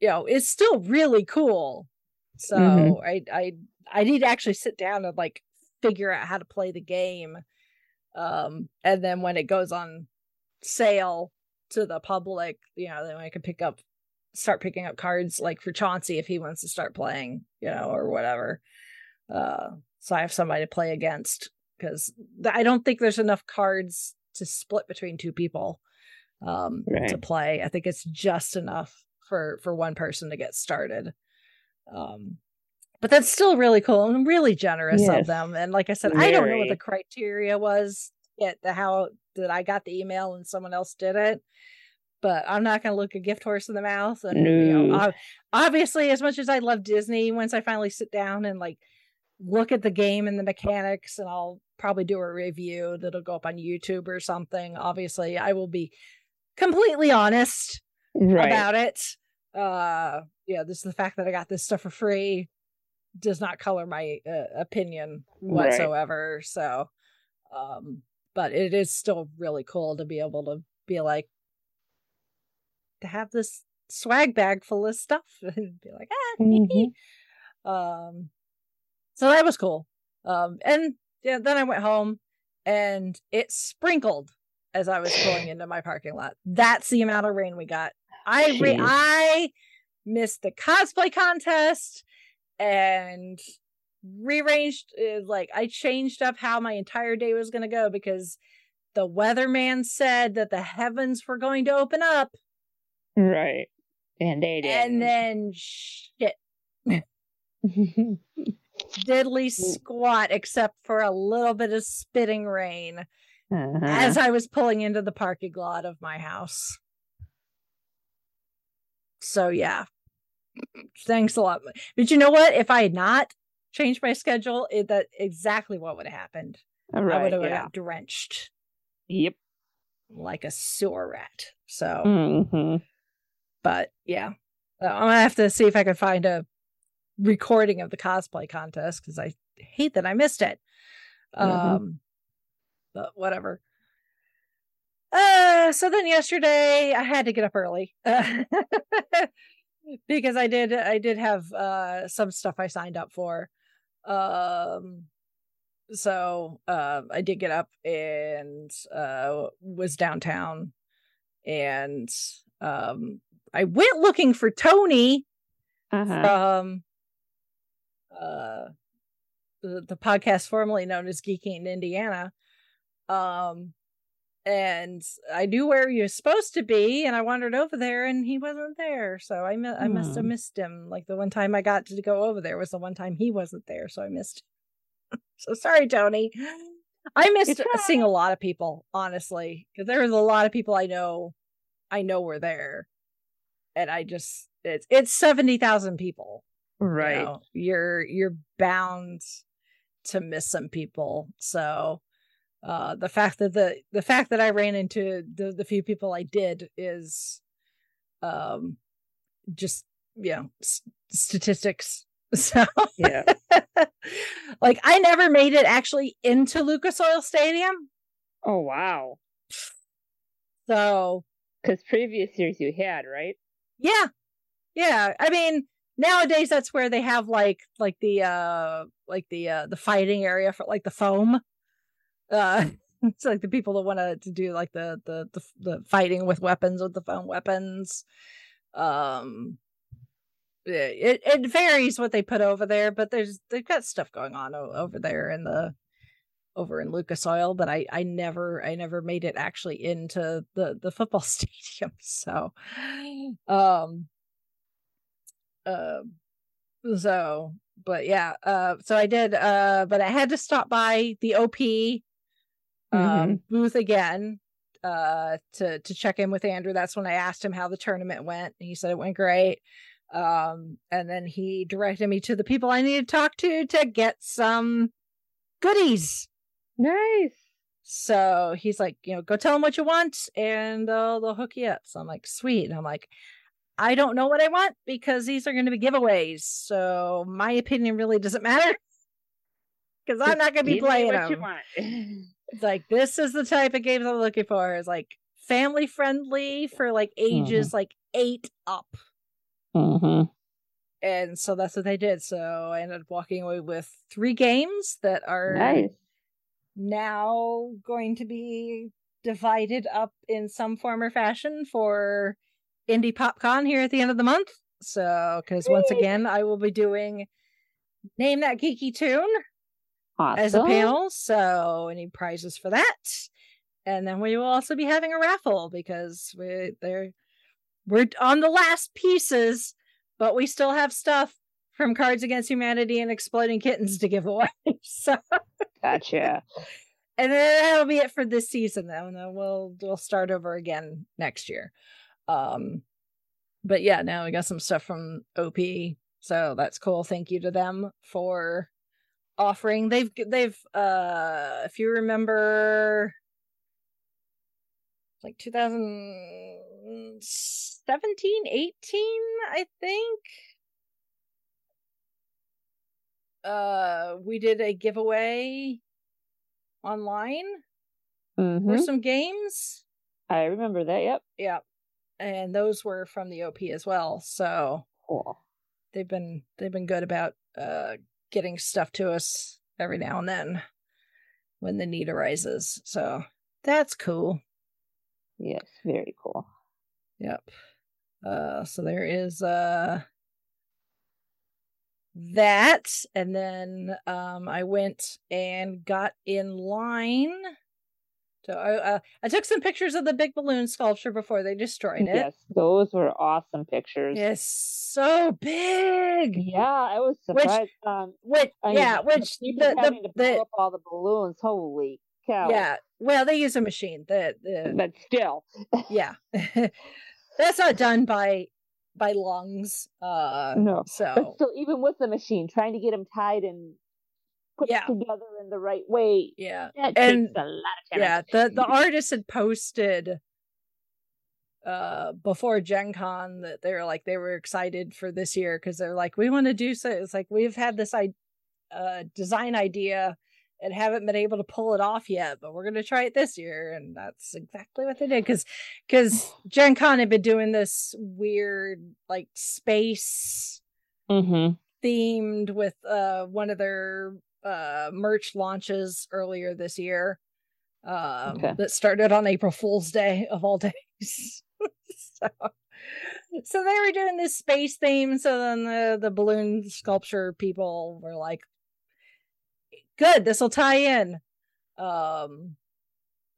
S2: you know is still really cool so
S3: Mhm.
S2: i i i need to actually sit down and like figure out how to play the game um and then when it goes on sale to the public you know then i can pick up start picking up cards like for chauncey if he wants to start playing you know or whatever. Uh so i have somebody to play against because i don't think there's enough cards to split between two people um to play. I think it's just enough for for one person to get started. Um but that's still really cool and really generous
S3: Yes.
S2: of them and like i said i don't know what the criteria was yet the how that i got the email and someone else did it but i'm not going to look a gift horse in the mouth and you know obviously as much as i love disney once i finally sit down and like look at the game and the mechanics and i'll probably do a review that'll go up on youtube or something obviously i will be completely honest
S3: Right.
S2: about it. Uh, yeah, this is the fact that I got this stuff for free does not color my uh, opinion
S3: Right.
S2: whatsoever. So, um, but it is still really cool to be able to be like to have this swag bag full of stuff and be like, ah,
S3: Mhm.
S2: um, so that was cool. Um, and yeah, then I went home and it sprinkled as I was pulling into my parking lot. That's the amount of rain we got. I re- I missed the cosplay contest and rearranged uh, like I changed up how my entire day was going to go because the weatherman said that the heavens were going to open up
S3: Right. And they did.
S2: and then shit diddly squat except for a little bit of spitting rain
S3: uh-huh.
S2: as I was pulling into the parking lot of my house. So yeah. Thanks a lot. But you know what? If I had not changed my schedule, it, that exactly what would have happened. I would have
S3: yeah.
S2: drenched
S3: Yep.
S2: like a sewer rat. So,
S3: hmm
S2: but yeah, Uh, I'm gonna have to see if I can find a recording of the cosplay contest because I hate that I missed it. Um,
S3: Mhm.
S2: but whatever. Uh, so then yesterday I had to get up early uh, because I did I did have uh some stuff I signed up for. Um, so uh, I did get up and uh was downtown and um I went looking for Tony
S3: Uh-huh.
S2: from uh the, the podcast formerly known as Geeking in Indiana. Um and I knew where he was supposed to be, and I wandered over there, and he wasn't there. So I mi- I must have
S3: Hmm.
S2: missed him. Like the one time I got to go over there was the one time he wasn't there, so I missed. so sorry, Tony. I missed seeing a lot of people, honestly, because there was a lot of people I know, I know were there, and I just it's it's seventy thousand people. you
S3: Right.
S2: know, you're you're bound to miss some people. So uh the fact that the the fact that I ran into the the few people I did is um just you know s- statistics. So
S3: Yeah.
S2: like I never made it actually into Lucas Oil Stadium.
S3: Oh wow.
S2: So
S3: Because previous years you had, right?
S2: Yeah. Yeah. I mean, nowadays that's where they have like like the uh like the uh the fighting area for like the foam. Uh it's like the people that want to do like the, the the the fighting with weapons with the foam weapons. Um it it varies what they put over there, but there's they've got stuff going on o- over there in the over in Lucas Oil, but I I never I never made it actually into the the football stadium. So um uh, so but yeah uh so I did uh but I had to stop by the OP um booth again uh to to check in with Andrew. That's when I asked him how the tournament went. He said it went great. Um and then he directed me to the people I need to talk to to get some goodies.
S3: Nice.
S2: So he's like, you know, go tell them what you want and they'll they'll hook you up. So I'm like, sweet. And I'm like, I don't know what I want because these are going to be giveaways. So my opinion really doesn't matter because I'm not going to be playing
S3: what
S2: them. It's like this is the type of games I'm looking for. Is like family friendly for like ages like eight up.
S3: mm-hmm.
S2: And so that's what they did. So I ended up walking away with three games that are
S3: Nice.
S2: now going to be divided up in some form or fashion for Indy PopCon here at the end of the month. So, because once again, I will be doing Name That Geeky Tune
S3: Awesome.
S2: as a panel. So, any prizes for that? And then we will also be having a raffle because we they're we're on the last pieces, but we still have stuff from Cards Against Humanity and Exploding Kittens to give away. so
S3: Gotcha.
S2: and then that'll be it for this season though and then we'll we'll start over again next year um but yeah now we got some stuff from op so that's cool thank you to them for offering they've they've uh if you remember like 2017 18 i think uh we did a giveaway online
S3: hmm
S2: for some games.
S3: I remember that. Yep.
S2: Yeah. And those were from the OP as well. So
S3: Cool.
S2: they've been they've been good about uh getting stuff to us every now and then when the need arises. So that's cool.
S3: Yes. Very cool.
S2: Yep. Uh so there is uh that and then um I went and got in line so I uh, I took some pictures of the big balloon sculpture before they destroyed it.
S3: Yes, those were awesome pictures.
S2: It's so big.
S3: Yeah, I was
S2: Which-
S3: surprised. um,
S2: Which
S3: I
S2: yeah, which the, the, the
S3: up all the balloons. Holy cow!
S2: yeah. Well, they use a machine. That, the
S3: but still,
S2: yeah. That's not done by by lungs. Uh
S3: no.
S2: So, But
S3: still, even with the machine, trying to get them tied and put
S2: Yeah.
S3: together in the right way,
S2: yeah.
S3: that
S2: And-
S3: takes a lot of time.
S2: Yeah, the the artist had posted uh before Gen Con that they were like they were excited for this year because they're like we want to do so it's like we've had this i uh design idea and haven't been able to pull it off yet but we're gonna try it this year and that's exactly what they did because because Gen Con had been doing this weird like space
S3: Mm-hmm.
S2: themed with uh one of their uh merch launches earlier this year um
S3: Okay.
S2: that started on April Fool's Day of all days. so so they were doing this space theme. So then the the balloon sculpture people were like, "Good, this will tie in." Um,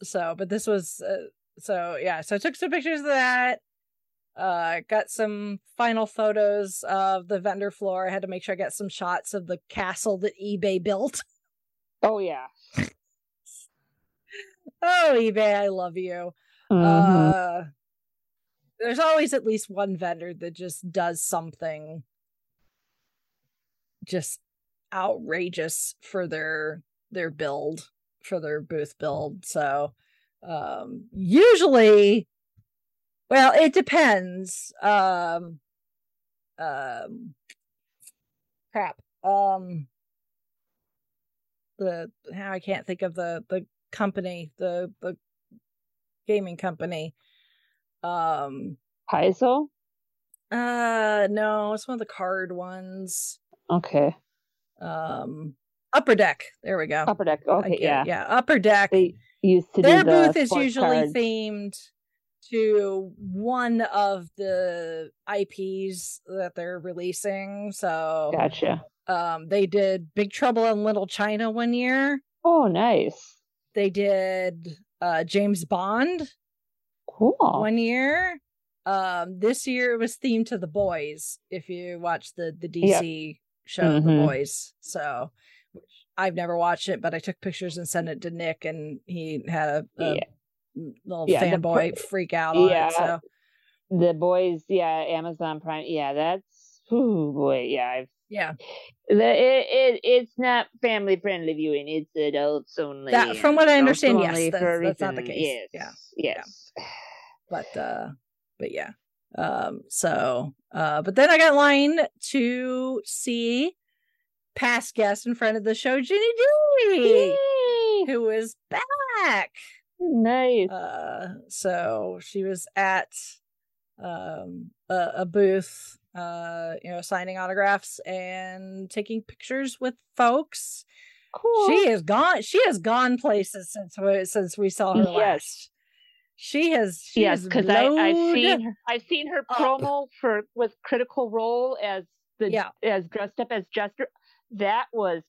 S2: so but this was uh, so yeah. So I took some pictures of that. Uh, got some final photos of the vendor floor. I had to make sure I got some shots of the castle that eBay built.
S3: Oh yeah.
S2: oh, eBay, I love you.
S3: Mhm.
S2: Uh, there's always at least one vendor that just does something just outrageous for their their build for their booth build so um usually well it depends um um crap um the i can't think of the the company the the gaming company um
S3: Paizo?
S2: uh no it's one of the card ones
S3: Okay.
S2: um upper deck there we go
S3: Upper deck. Okay, yeah.
S2: yeah upper deck
S3: They used to
S2: their
S3: do the
S2: booth is usually
S3: cards.
S2: themed to one of the ips that they're releasing so
S3: Gotcha.
S2: um they did big trouble in little china one year
S3: Oh, nice.
S2: they did uh james bond
S3: Cool.
S2: one year um this year it was themed to the boys if you watch the the dc show the
S3: Mhm.
S2: boys so i've never watched it but i took pictures and sent it to nick and he had a, a
S3: Yeah.
S2: Little
S3: Yeah,
S2: fanboy
S3: pr-
S2: freak out on
S3: Yeah.
S2: it so
S3: The boys, yeah, Amazon Prime. Yeah, that's oh boy, yeah. I've
S2: yeah
S3: the it, it it's not family friendly viewing. It's adults only.
S2: That- from what I understand, yes, that's- that's not the case.
S3: Yes,
S2: Yeah.
S3: yes.
S2: but uh but yeah um so uh but then i got line to see past guest in front of the show Ginny
S3: Di
S2: who is back
S3: Nice.
S2: uh so she was at um a, a booth uh you know signing autographs and taking pictures with folks
S3: cool.
S2: she has gone she has gone places since we since we saw her
S3: Yes.
S2: last she has she
S3: yes, because I I've seen her, I've seen her
S2: up.
S3: promo for with Critical Role as the
S2: Yeah.
S3: as dressed up as Jester. That was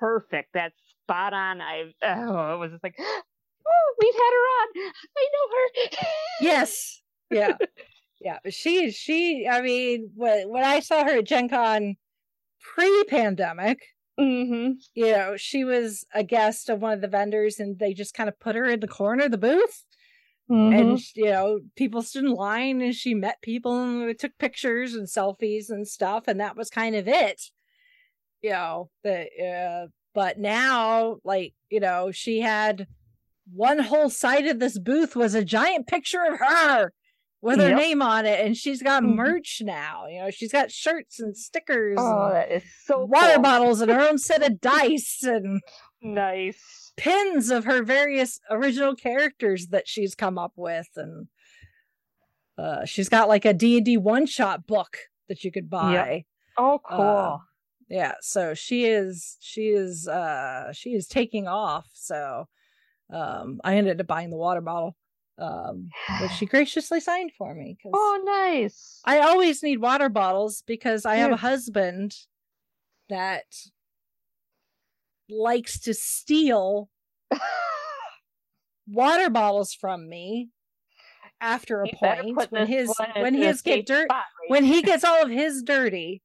S3: perfect. That's spot on. I oh, it was just like, oh, we've had her on. I know her.
S2: yes yeah yeah she she i mean when, when i saw her at gen con pre-pandemic
S3: mm-hmm.
S2: you know she was a guest of one of the vendors and they just kind of put her in the corner of the booth
S3: Mm-hmm.
S2: and you know people stood in line and she met people and we took pictures and selfies and stuff and that was kind of it you know the uh, but now like you know she had one whole side of this booth was a giant picture of her with her
S3: Yep.
S2: name on it and she's got
S3: Mhm.
S2: merch now you know she's got shirts and stickers
S3: oh,
S2: and
S3: that is so
S2: water
S3: cool.
S2: bottles and her own set of dice and
S3: Nice.
S2: pins of her various original characters that she's come up with and uh she's got like a D&D one shot book that you could buy.
S3: Oh, cool.
S2: Uh, Yeah, so she is she is uh she is taking off. So um I ended up buying the water bottle um which she graciously signed for me
S3: oh, nice.
S2: I always need water bottles because I have a husband that likes to steal water bottles from me after a
S3: You
S2: point when his when his get dirt
S3: spot,
S2: when he gets all of his dirty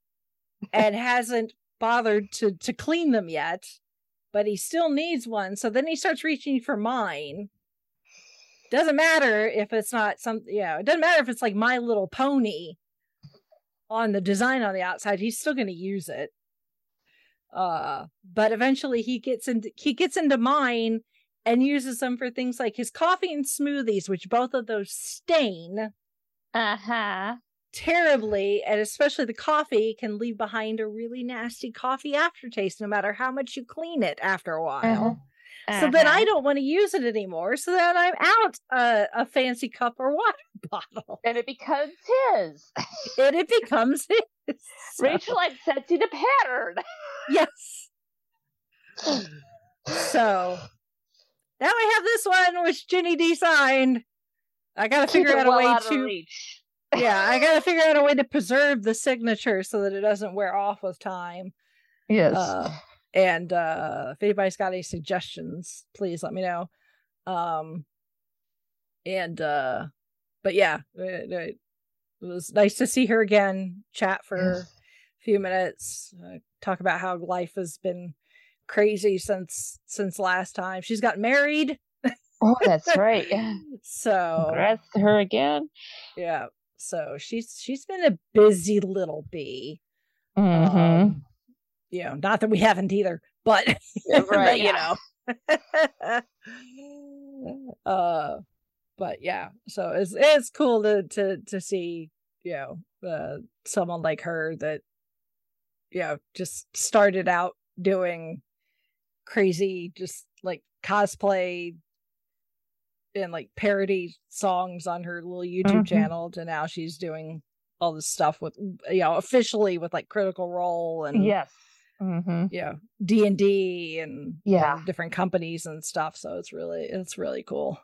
S2: and hasn't bothered to to clean them yet but he still needs one. So then he starts reaching for mine. Doesn't matter if it's not some yeah it doesn't matter if it's like my little pony on the design on the outside he's still going to use it. Uh but eventually he gets into he gets into mine and uses them for things like his coffee and smoothies which both of those stain.
S3: Uh-huh.
S2: Terribly and especially the coffee can leave behind a really nasty coffee aftertaste no matter how much you clean it after a while
S3: Uh-huh.
S2: so then i
S3: Uh-huh.
S2: don't want to use it anymore so then i'm out a, a fancy cup or water bottle
S3: And it becomes his.
S2: and it becomes his So,
S3: Rachel like sets you the pattern.
S2: yes so now i have this one which Ginny Di signed i gotta
S3: Keep
S2: figure
S3: it
S2: out a way
S3: out
S2: to
S3: reach.
S2: Yeah, I gotta figure out a way to preserve the signature so that it doesn't wear off with time.
S3: Yes.
S2: Uh, and uh, if anybody's got any suggestions, please let me know. Um, and uh, but yeah, it, it was nice to see her again. Chat for
S3: Yes.
S2: a few minutes. Uh, talk about how life has been crazy since since last time. She's got married,
S3: oh, that's right.
S2: So
S3: Congrats to her again.
S2: yeah. So she's she's been a busy little bee.
S3: Mm-hmm.
S2: Um, you know, not that we haven't either, but,
S3: Yeah,
S2: but, you
S3: yeah.
S2: know. uh but yeah, so it's it's cool to to to see, you know, uh someone like her that you know, just started out doing crazy just like cosplay and like parody songs on her little YouTube
S3: Mhm.
S2: channel to now she's doing all this stuff with you know officially with like critical role and
S3: Yes. Mm-hmm.
S2: know D and D and
S3: Yeah.
S2: different companies and stuff. So it's really it's really cool.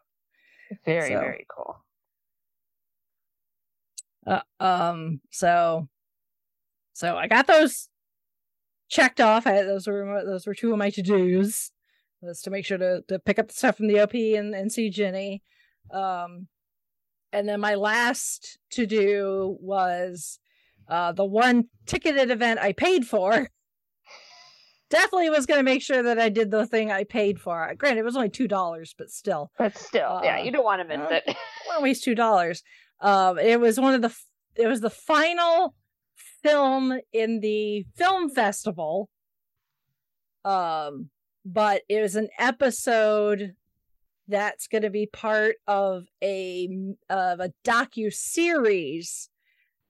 S3: Very,
S2: So-
S3: very cool.
S2: Uh, um so so I got those checked off. I, those were those were two of my to dos. Was to make sure to to pick up the stuff from the OP and, and see Ginny. Um and then my last to do was uh the one ticketed event I paid for. Definitely was going to make sure that I did the thing I paid for. Granted, it was only two dollars, but still,
S3: But still, yeah,
S2: Uh,
S3: you don't want to miss
S2: uh,
S3: it.
S2: I want to waste two dollars. Um, it was one of the. f- It was the final film in the film festival. Um, but it was an episode that's going to be part of a of a docu series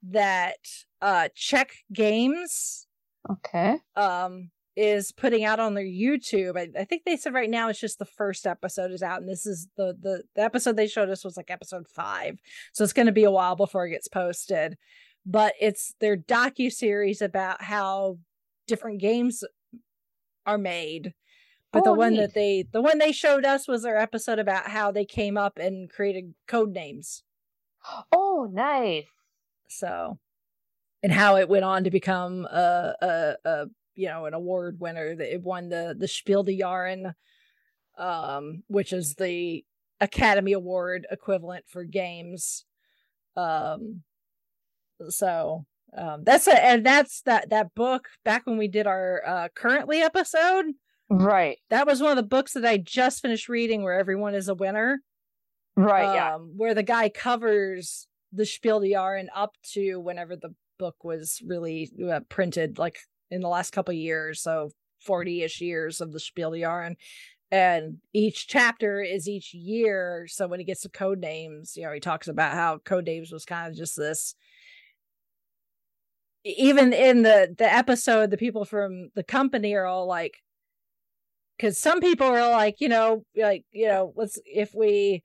S2: that uh Czech Games
S3: Okay.
S2: um is putting out on their YouTube. I, I think they said right now it's just the first episode is out, and this is the the, the episode they showed us was like episode five, so it's going to be a while before it gets posted. But it's their docu series about how different games are made. But the one
S3: neat.
S2: that they the one they showed us was their episode about how they came up and created Codenames.
S3: Oh, nice.
S2: so and how it went on to become a a, a you know an award winner that it won the the Spiel des Jahres um which is the Academy Award equivalent for games um so um that's a, and that's that that book back when we did our uh currently episode
S3: Right.
S2: that was one of the books that I just finished reading where everyone is a winner
S3: Right. yeah.
S2: um, where the guy covers the Spiel des Jahres up to whenever the book was really uh, printed, like in the last couple of years, so forty-ish years of the Spiel des Jahres, and each chapter is each year. So when he gets to Codenames, you know, he talks about how Codenames was kind of just this. Even in the the episode, the people from the company are all like, because some people are like, you know, like you know, let's if we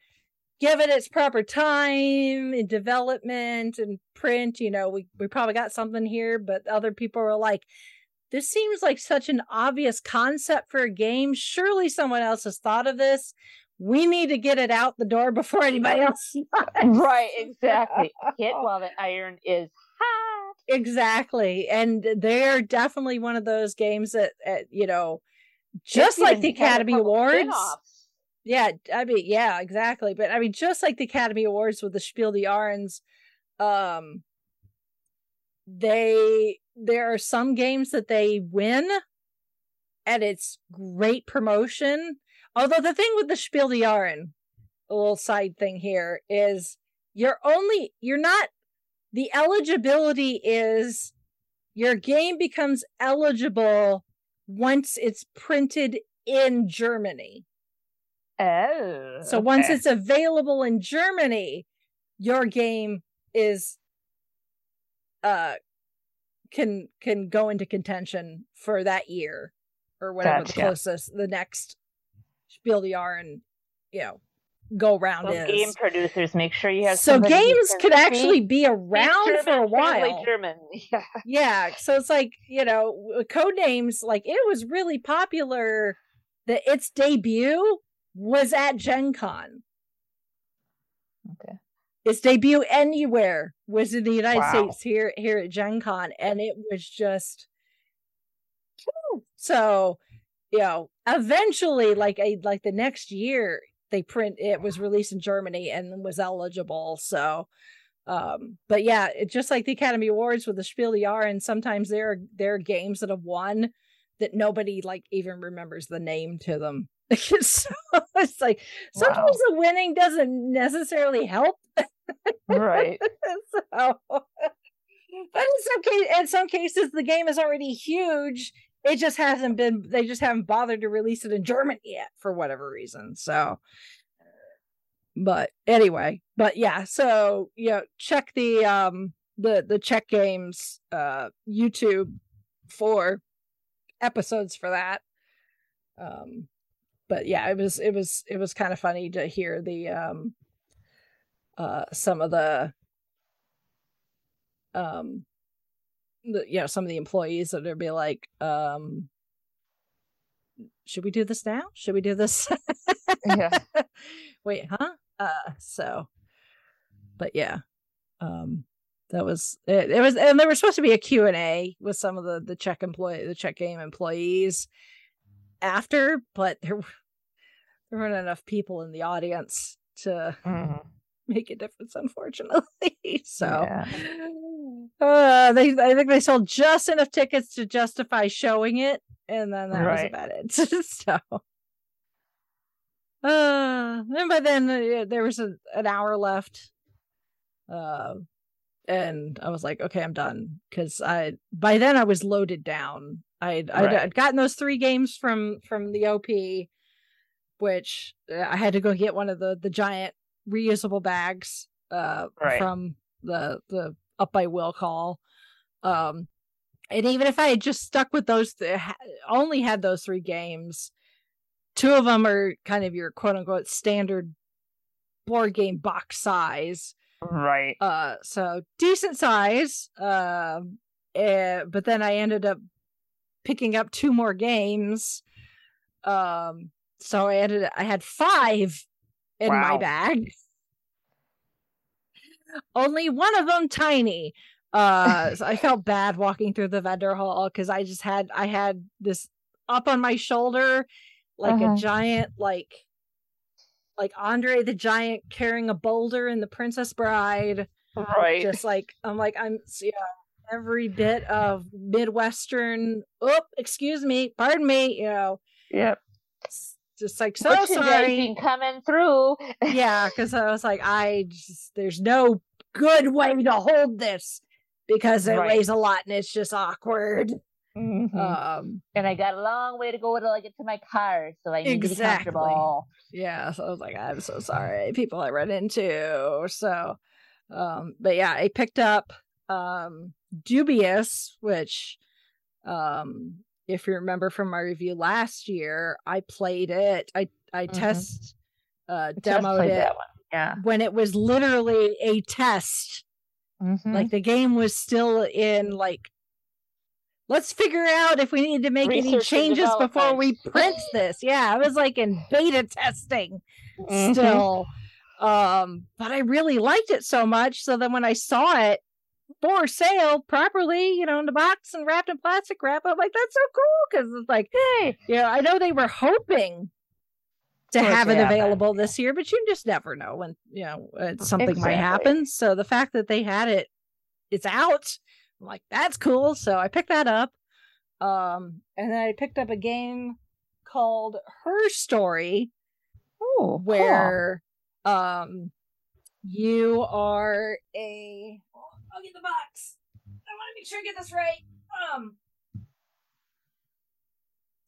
S2: give it its proper time in development and print you know we, we probably got something here but other people are like this seems like such an obvious concept for a game surely someone else has thought of this we need to get it out the door before anybody else
S3: right. Exactly. Hit while the iron is hot.
S2: exactly and they're definitely one of those games that, uh, you know just like the academy awards
S3: spin-offs.
S2: Yeah, I mean, yeah, exactly. But I mean, just like the Academy Awards with the Spiel des Jahres, um, they there are some games that they win, and it's great promotion. Although the thing with the Spiel des Jahres, a little side thing here is you're only you're not the eligibility is your game becomes eligible once it's printed in Germany.
S3: Oh.
S2: So once it's available in Germany, your game is uh can can go into contention for that year or whatever the closest the next Spiel des Jahres and you know go round
S3: So
S2: is.
S3: game producers, make sure you have
S2: so games could actually be around
S3: German,
S2: for a while.
S3: German. Yeah.
S2: Yeah, so it's like, you know, uh, Codenames like it was really popular that its debut was at Gen Con.
S3: Okay.
S2: its debut anywhere was in the United
S3: Wow.
S2: States here here at Gen Con, and it was just so you know eventually like a like the next year they print it was released in Germany and was eligible so um but yeah it just like the Academy Awards with the Spiel des Jahres and sometimes there are there are games that have won that nobody like even remembers the name to them so it's like sometimes the winning doesn't necessarily help
S3: Right.
S2: so, but in some case, in some cases, the game is already huge. It just hasn't been. They just haven't bothered to release it in Germany yet for whatever reason. So, but anyway, but yeah. So you know, check the um the the Czech Games uh YouTube for episodes for that. Um, but yeah, it was it was it was kind of funny to hear the um uh some of the um you know some of the employees that would be like um should we do this now should we do this
S3: Yeah.
S2: wait huh uh so but yeah um that was it, it was and there was supposed to be a q&a with some of the the czech employee the czech game employees after but there there weren't enough people in the audience to
S3: Mhm.
S2: make a difference, unfortunately. so
S3: Yeah.
S2: Uh, they I think they sold just enough tickets to justify showing it, and then that was about it. so uh then by then uh, there was a, an hour left. Uh and I was like, okay, I'm done. Cause I by then I was loaded down. I'd I'd,
S3: Right.
S2: I'd gotten those three games from from the OP, which uh, I had to go get one of the the giant reusable bags uh
S3: Right.
S2: from the the up by will call um and even if i had just stuck with those th- only had those three games two of them are kind of your quote unquote standard board game box size.
S3: Right.
S2: uh so decent size um eh, but then i ended up picking up two more games. Um so i ended i had five in my bag only one of them tiny uh so i felt bad walking through the vendor hall because i just had i had this up on my shoulder like
S3: Uh-huh.
S2: a giant like like andre the giant carrying a boulder in the princess bride
S3: Right.
S2: just like i'm like i'm yeah every bit of midwestern oh excuse me pardon me you know
S3: Yep.
S2: Just like so sorry
S3: coming through.
S2: yeah because i was like i just there's no good way to hold this because it
S3: Right.
S2: weighs a lot and it's just awkward
S3: Mhm.
S2: um
S3: and I got a long way to go till I get to my car, so I need to be
S2: Exactly.
S3: comfortable.
S2: yeah so i was like i'm so sorry people i run into so um but yeah i picked up um dubious which um if you remember from my review last year i played it i i
S3: Mhm.
S2: test uh demoed it.
S3: Yeah.
S2: when it was literally a test
S3: Mhm.
S2: like the game was still in like let's figure out if we need to make any
S3: Research and
S2: changes before we print this yeah i was like in beta testing
S3: Mhm.
S2: still um but i really liked it so much so then when i saw it for sale properly you know in the box and wrapped in plastic wrap i'm like that's so cool because it's like
S3: Hey.
S2: you know i know they were hoping to have it available this year but you just never know when you know something might happen so the fact that they had it it's out i'm like that's cool so i picked that up um and then i picked up a game called her story
S3: cool.
S2: where um you are a oh, I'll get the box. I want to make sure I get this right. Um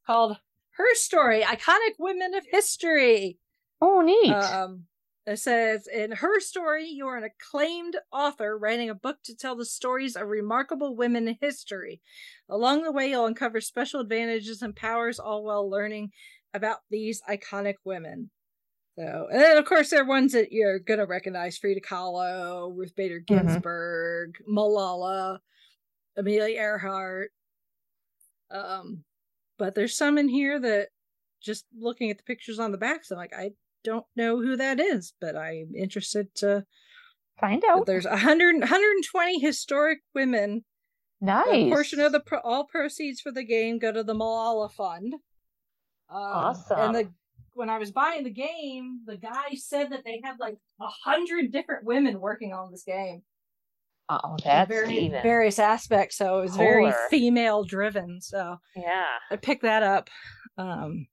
S2: called Her Story, Iconic Women of History.
S3: Oh, neat.
S2: Um it says in her story, you are an acclaimed author writing a book to tell the stories of remarkable women in history. Along the way, you'll uncover special advantages and powers, all while learning about these iconic women. So, and then of course, there are ones that you're gonna recognize: Frida Kahlo, Ruth Bader
S3: Mhm.
S2: Ginsburg, Malala, Amelia Earhart. Um, but there's some in here that just looking at the pictures on the backs, I'm like, I don't know who that is, but I'm interested to
S3: Find out.
S2: there's 100, 120 historic women.
S3: Nice.
S2: A portion of the pro- all proceeds for the game go to the Malala Fund. Um,
S3: Awesome.
S2: And the when I was buying the game, the guy said that they had like a hundred different women working on this game.
S3: Oh, that's even.
S2: various aspects. So it was very female driven. So
S3: Yeah.
S2: I picked that up. Um,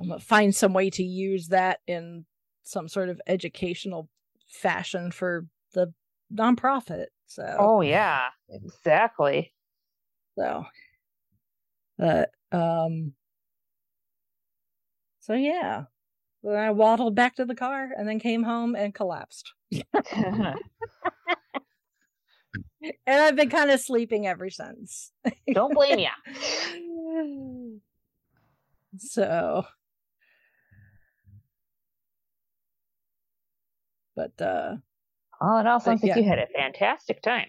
S2: I'm gonna find some way to use that in some sort of educational fashion for the nonprofit. So,
S3: Oh, yeah. Exactly.
S2: so, but um, so yeah. Then I waddled back to the car and then came home and collapsed. And I've been kind of sleeping ever since.
S3: Don't blame ya.
S2: so but uh
S3: All in all, sounds like
S2: yeah.
S3: you had a fantastic time.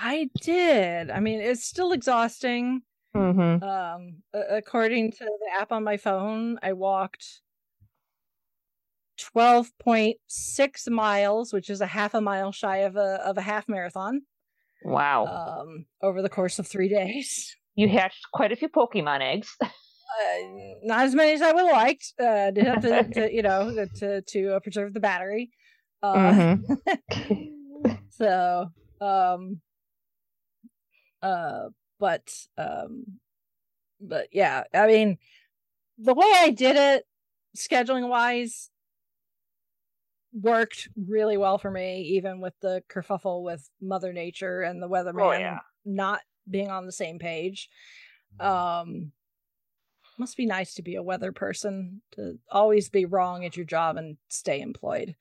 S2: i did i mean it's still exhausting
S3: Mm-hmm.
S2: um according to the app on my phone i walked 12.6 miles which is a half a mile shy of a of a half marathon
S3: Wow.
S2: um over the course of three days
S3: you hatched quite a few Pokemon eggs.
S2: uh, not as many as I would have liked. Uh, did have to, to you know to to uh, preserve the battery. Uh,
S3: Mm-hmm.
S2: so um uh but um but yeah i mean the way i did it scheduling wise worked really well for me even with the kerfuffle with mother nature and the weatherman
S3: Oh, yeah.
S2: not being on the same page um must be nice to be a weather person to always be wrong at your job and stay employed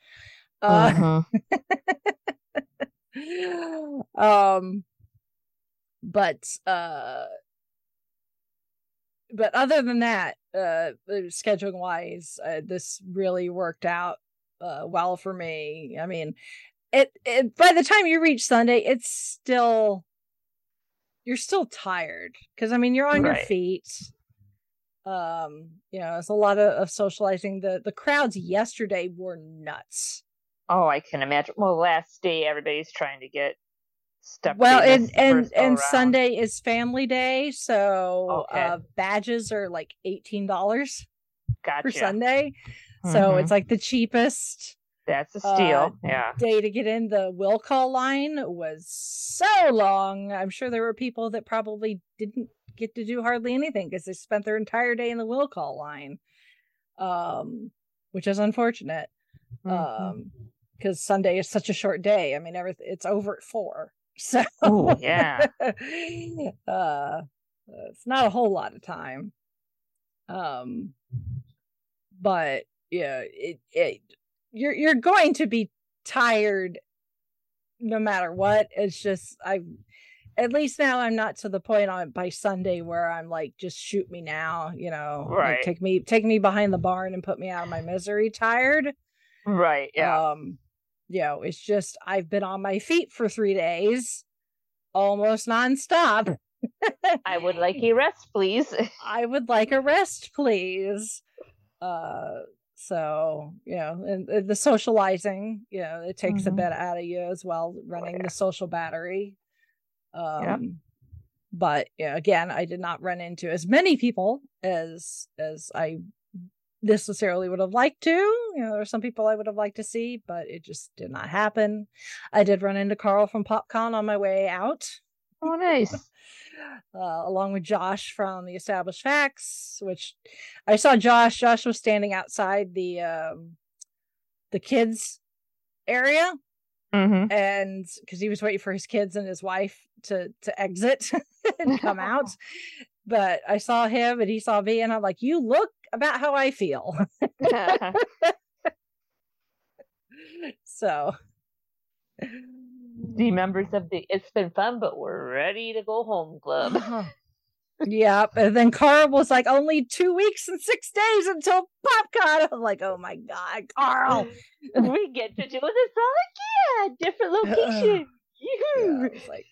S2: uh
S3: Mhm.
S2: um but uh but other than that uh scheduling wise uh, this really worked out uh well for me. I mean it, it by the time you reach sunday it's still you're still tired. Because i mean you're on your feet. Um you know it's a lot of, of socializing. The the crowds yesterday were nuts.
S3: Oh, I can imagine. Well, last day everybody's trying to get stuff.
S2: well and and and
S3: around.
S2: sunday is family day so
S3: Okay.
S2: uh badges are like $18
S3: gotcha.
S2: for sunday so
S3: Mhm.
S2: it's like the cheapest
S3: That's a
S2: uh,
S3: steal. yeah.
S2: day to get in the will call line was so long i'm sure there were people that probably didn't get to do hardly anything because they spent their entire day in the will call line um which is unfortunate
S3: Mhm.
S2: um because sunday is such a short day i mean everything it's over at four so
S3: Oh, yeah.
S2: uh it's not a whole lot of time um but yeah it, it you're you're going to be tired no matter what it's just i at least now i'm not to the point on by sunday where i'm like just shoot me now you know like,
S3: Right.
S2: take me take me behind the barn and put me out of my misery tired
S3: Right. Yeah.
S2: um, you know, it's just I've been on my feet for three days, almost nonstop.
S3: I would like a rest, please.
S2: I would like a rest, please. Uh, so you know, and, and the socializing, you know, it takes a
S3: Mhm.
S2: bit out of you as well, running
S3: yeah.
S2: the social battery. Um,
S3: Yep.
S2: but yeah, again, I did not run into as many people as as I necessarily would have liked to. You know, there are some people I would have liked to see, but it just did not happen. I did run into Carl from PopCon on my way out,
S3: Oh, nice.
S2: uh, along with Josh from the Established Facts, which I saw Josh. Josh was standing outside the um, the kids area,
S3: Mm-hmm.
S2: and because he was waiting for his kids and his wife to to exit and come out. But I saw him and he saw me, and I'm like, "You look about how I feel." Uh-huh. so
S3: the members of the It's Been Fun, but we're ready to go home club.
S2: yep. And then Carl was like, only two weeks and six days until PopCon. I'm like, oh my god, Carl.
S3: we get to do this all again. Different location.
S2: Yeah, I was like,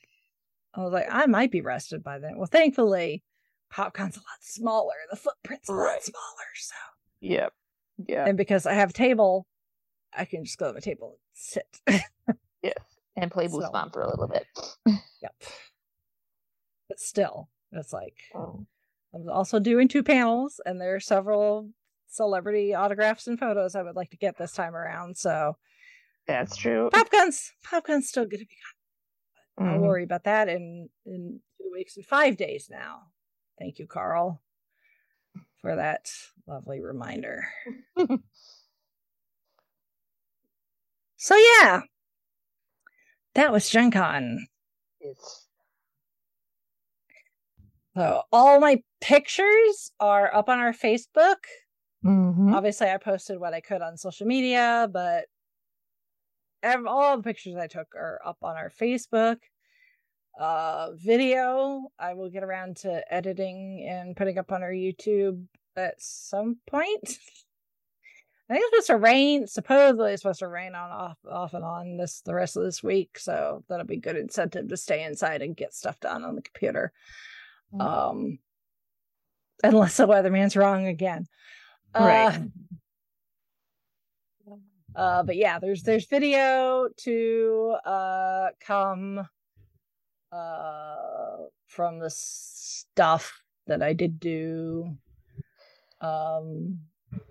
S2: I was like, I might be rested by then. Well, thankfully, PopCon's a lot smaller. The footprint's a lot
S3: Right.
S2: smaller. So,
S3: Yep. Yeah.
S2: and because I have table I can just go to my table and sit.
S3: yes, and play
S2: So-
S3: Boosmon for a little bit.
S2: yep. But still, it's like
S3: Oh.
S2: I'm also doing two panels, and there are several celebrity autographs and photos I would like to get this time around. So
S3: That's true.
S2: PopCon's PopCon's still gonna be gone. I'll
S3: Mhm.
S2: worry about that in in two weeks and five days now. Thank you, Carl, for that lovely reminder. So yeah, that was Gen Con.
S3: It's
S2: So all my pictures are up on our Facebook.
S3: Mhm.
S2: Obviously, I posted what I could on social media, but all the pictures I took are up on our Facebook. Uh, video, I will get around to editing and putting up on our YouTube at some point. I think it's supposed to rain. Supposedly, it's supposed to rain on off, off and on this the rest of this week, so that'll be good incentive to stay inside and get stuff done on the computer.
S3: Mhm.
S2: Um, unless the weatherman's wrong again.
S3: Right.
S2: Uh, uh, but yeah, there's there's video to uh come uh from the stuff that I did do. Um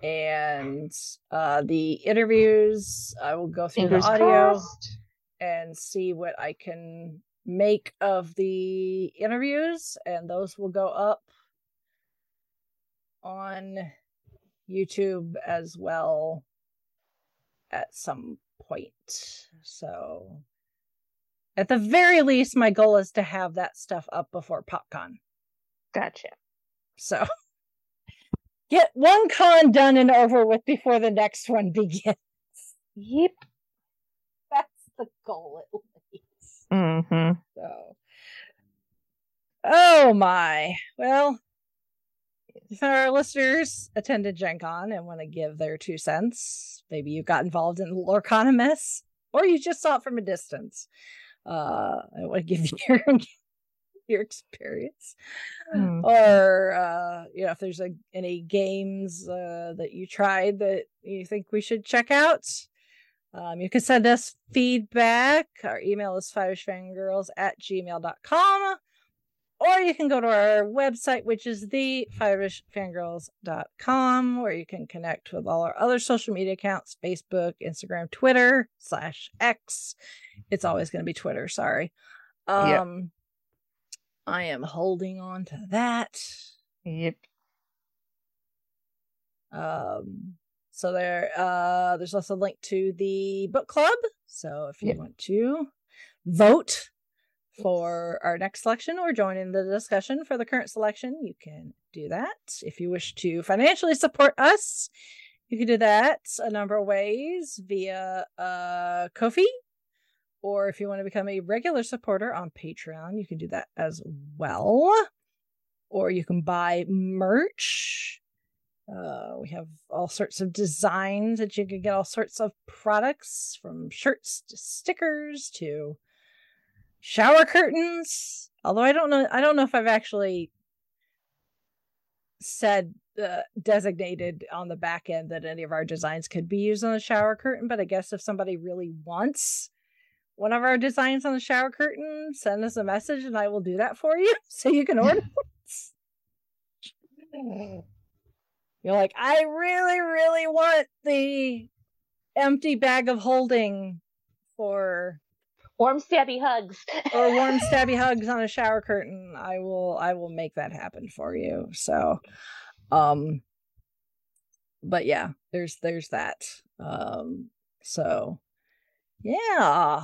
S2: and uh the interviews I will go through
S3: Fingers
S2: the audio
S3: crossed.
S2: and see what I can make of the interviews, and those will go up on YouTube as well at some point. So, at the very least, my goal is to have that stuff up before PopCon.
S3: Gotcha.
S2: So, get one con done and over with before the next one begins.
S3: Yep.
S2: That's the goal, at least.
S3: Mm-hmm.
S2: So, oh my. Well, if our listeners attended Gen Con and want to give their two cents, maybe you got involved in Lorcana mess, or you just saw it from a distance. Uh, I want to give you your, your experience.
S3: Hmm.
S2: Or, uh, you know, if there's a, any games uh, that you tried that you think we should check out, um, you can send us feedback. Our email is fiveishfangirls at gmail.com. Or you can go to our website, which is the fiveishfangirls.com, where you can connect with all our other social media accounts Facebook, Instagram, Twitter, slash X. It's always going to be Twitter, sorry.
S3: Yep.
S2: Um, I am holding on to that.
S3: Yep.
S2: Um, so there, uh, there's also a link to the book club. So if you
S3: Yep.
S2: want to vote for our next selection or join in the discussion for the current selection, you can do that. If you wish to financially support us, you can do that a number of ways via uh Ko-fi. Or if you want to become a regular supporter on Patreon, you can do that as well. Or you can buy merch. Uh, we have all sorts of designs that you can get all sorts of products from shirts to stickers to shower curtains. Although I don't know, I don't know if I've actually said uh, designated on the back end that any of our designs could be used on a shower curtain. But I guess if somebody really wants one of our designs on the shower curtain, send us a message and I will do that for you so you can order. You're like, I really, really want the empty bag of holding for
S3: Warm stabby hugs.
S2: or warm stabby hugs on a shower curtain. I will I will make that happen for you. So um but yeah, there's there's that. Um so yeah.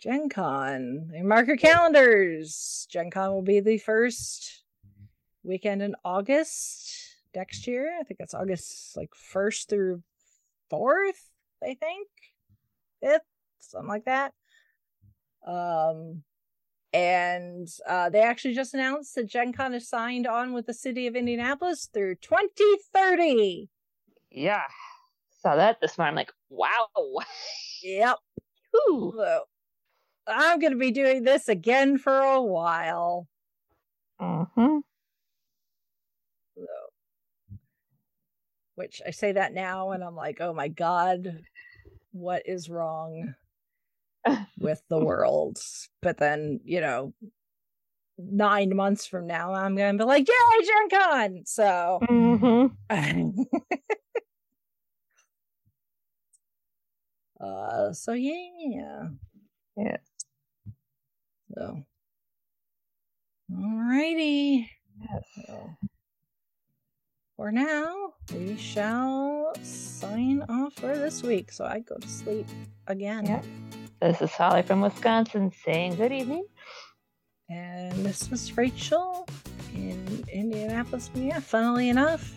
S2: Gen Con. And Mark your calendars. Gen Con will be the first weekend in August next year. I think that's August like first through fourth, I think. Fifth, something like that. Um and uh, they actually just announced that Gen Con is signed on with the city of Indianapolis through 2030.
S3: Yeah. Saw that this morning. I'm like, wow.
S2: Yep.
S3: Ooh.
S2: So I'm going to be doing this again for a while.
S3: Mm-hmm.
S2: So, which I say that now and I'm like, oh my God, what is wrong with the world? But then, you know, nine months from now, I'm going to be like, yay, Gen Con! So.
S3: Mm-hmm.
S2: uh, so yeah.
S3: Yeah.
S2: So. Alrighty.
S3: Yes.
S2: So, for now, we shall sign off for this week. So I go to sleep again.
S3: Yeah. This is Holly from Wisconsin saying good evening.
S2: And this is Rachel in Indianapolis. Yeah, funnily enough,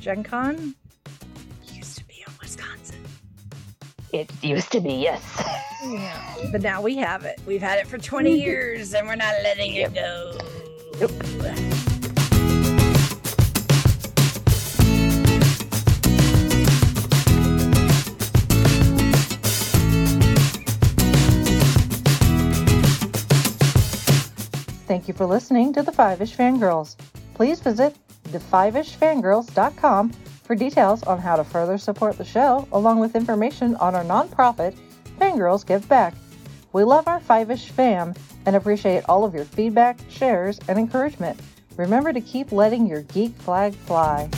S2: Gen Con used to be in Wisconsin.
S3: It used to be, yes.
S2: Yeah. But now we have it. We've had it for 20 mm-hmm. years and we're not letting it go.
S3: Nope.
S4: Thank you for listening to the Fiveish Fangirls. Please visit thefiveishfangirls.com for details on how to further support the show, along with information on our nonprofit, Fangirls Give Back. We love our Fiveish fam and appreciate all of your feedback, shares, and encouragement. Remember to keep letting your geek flag fly.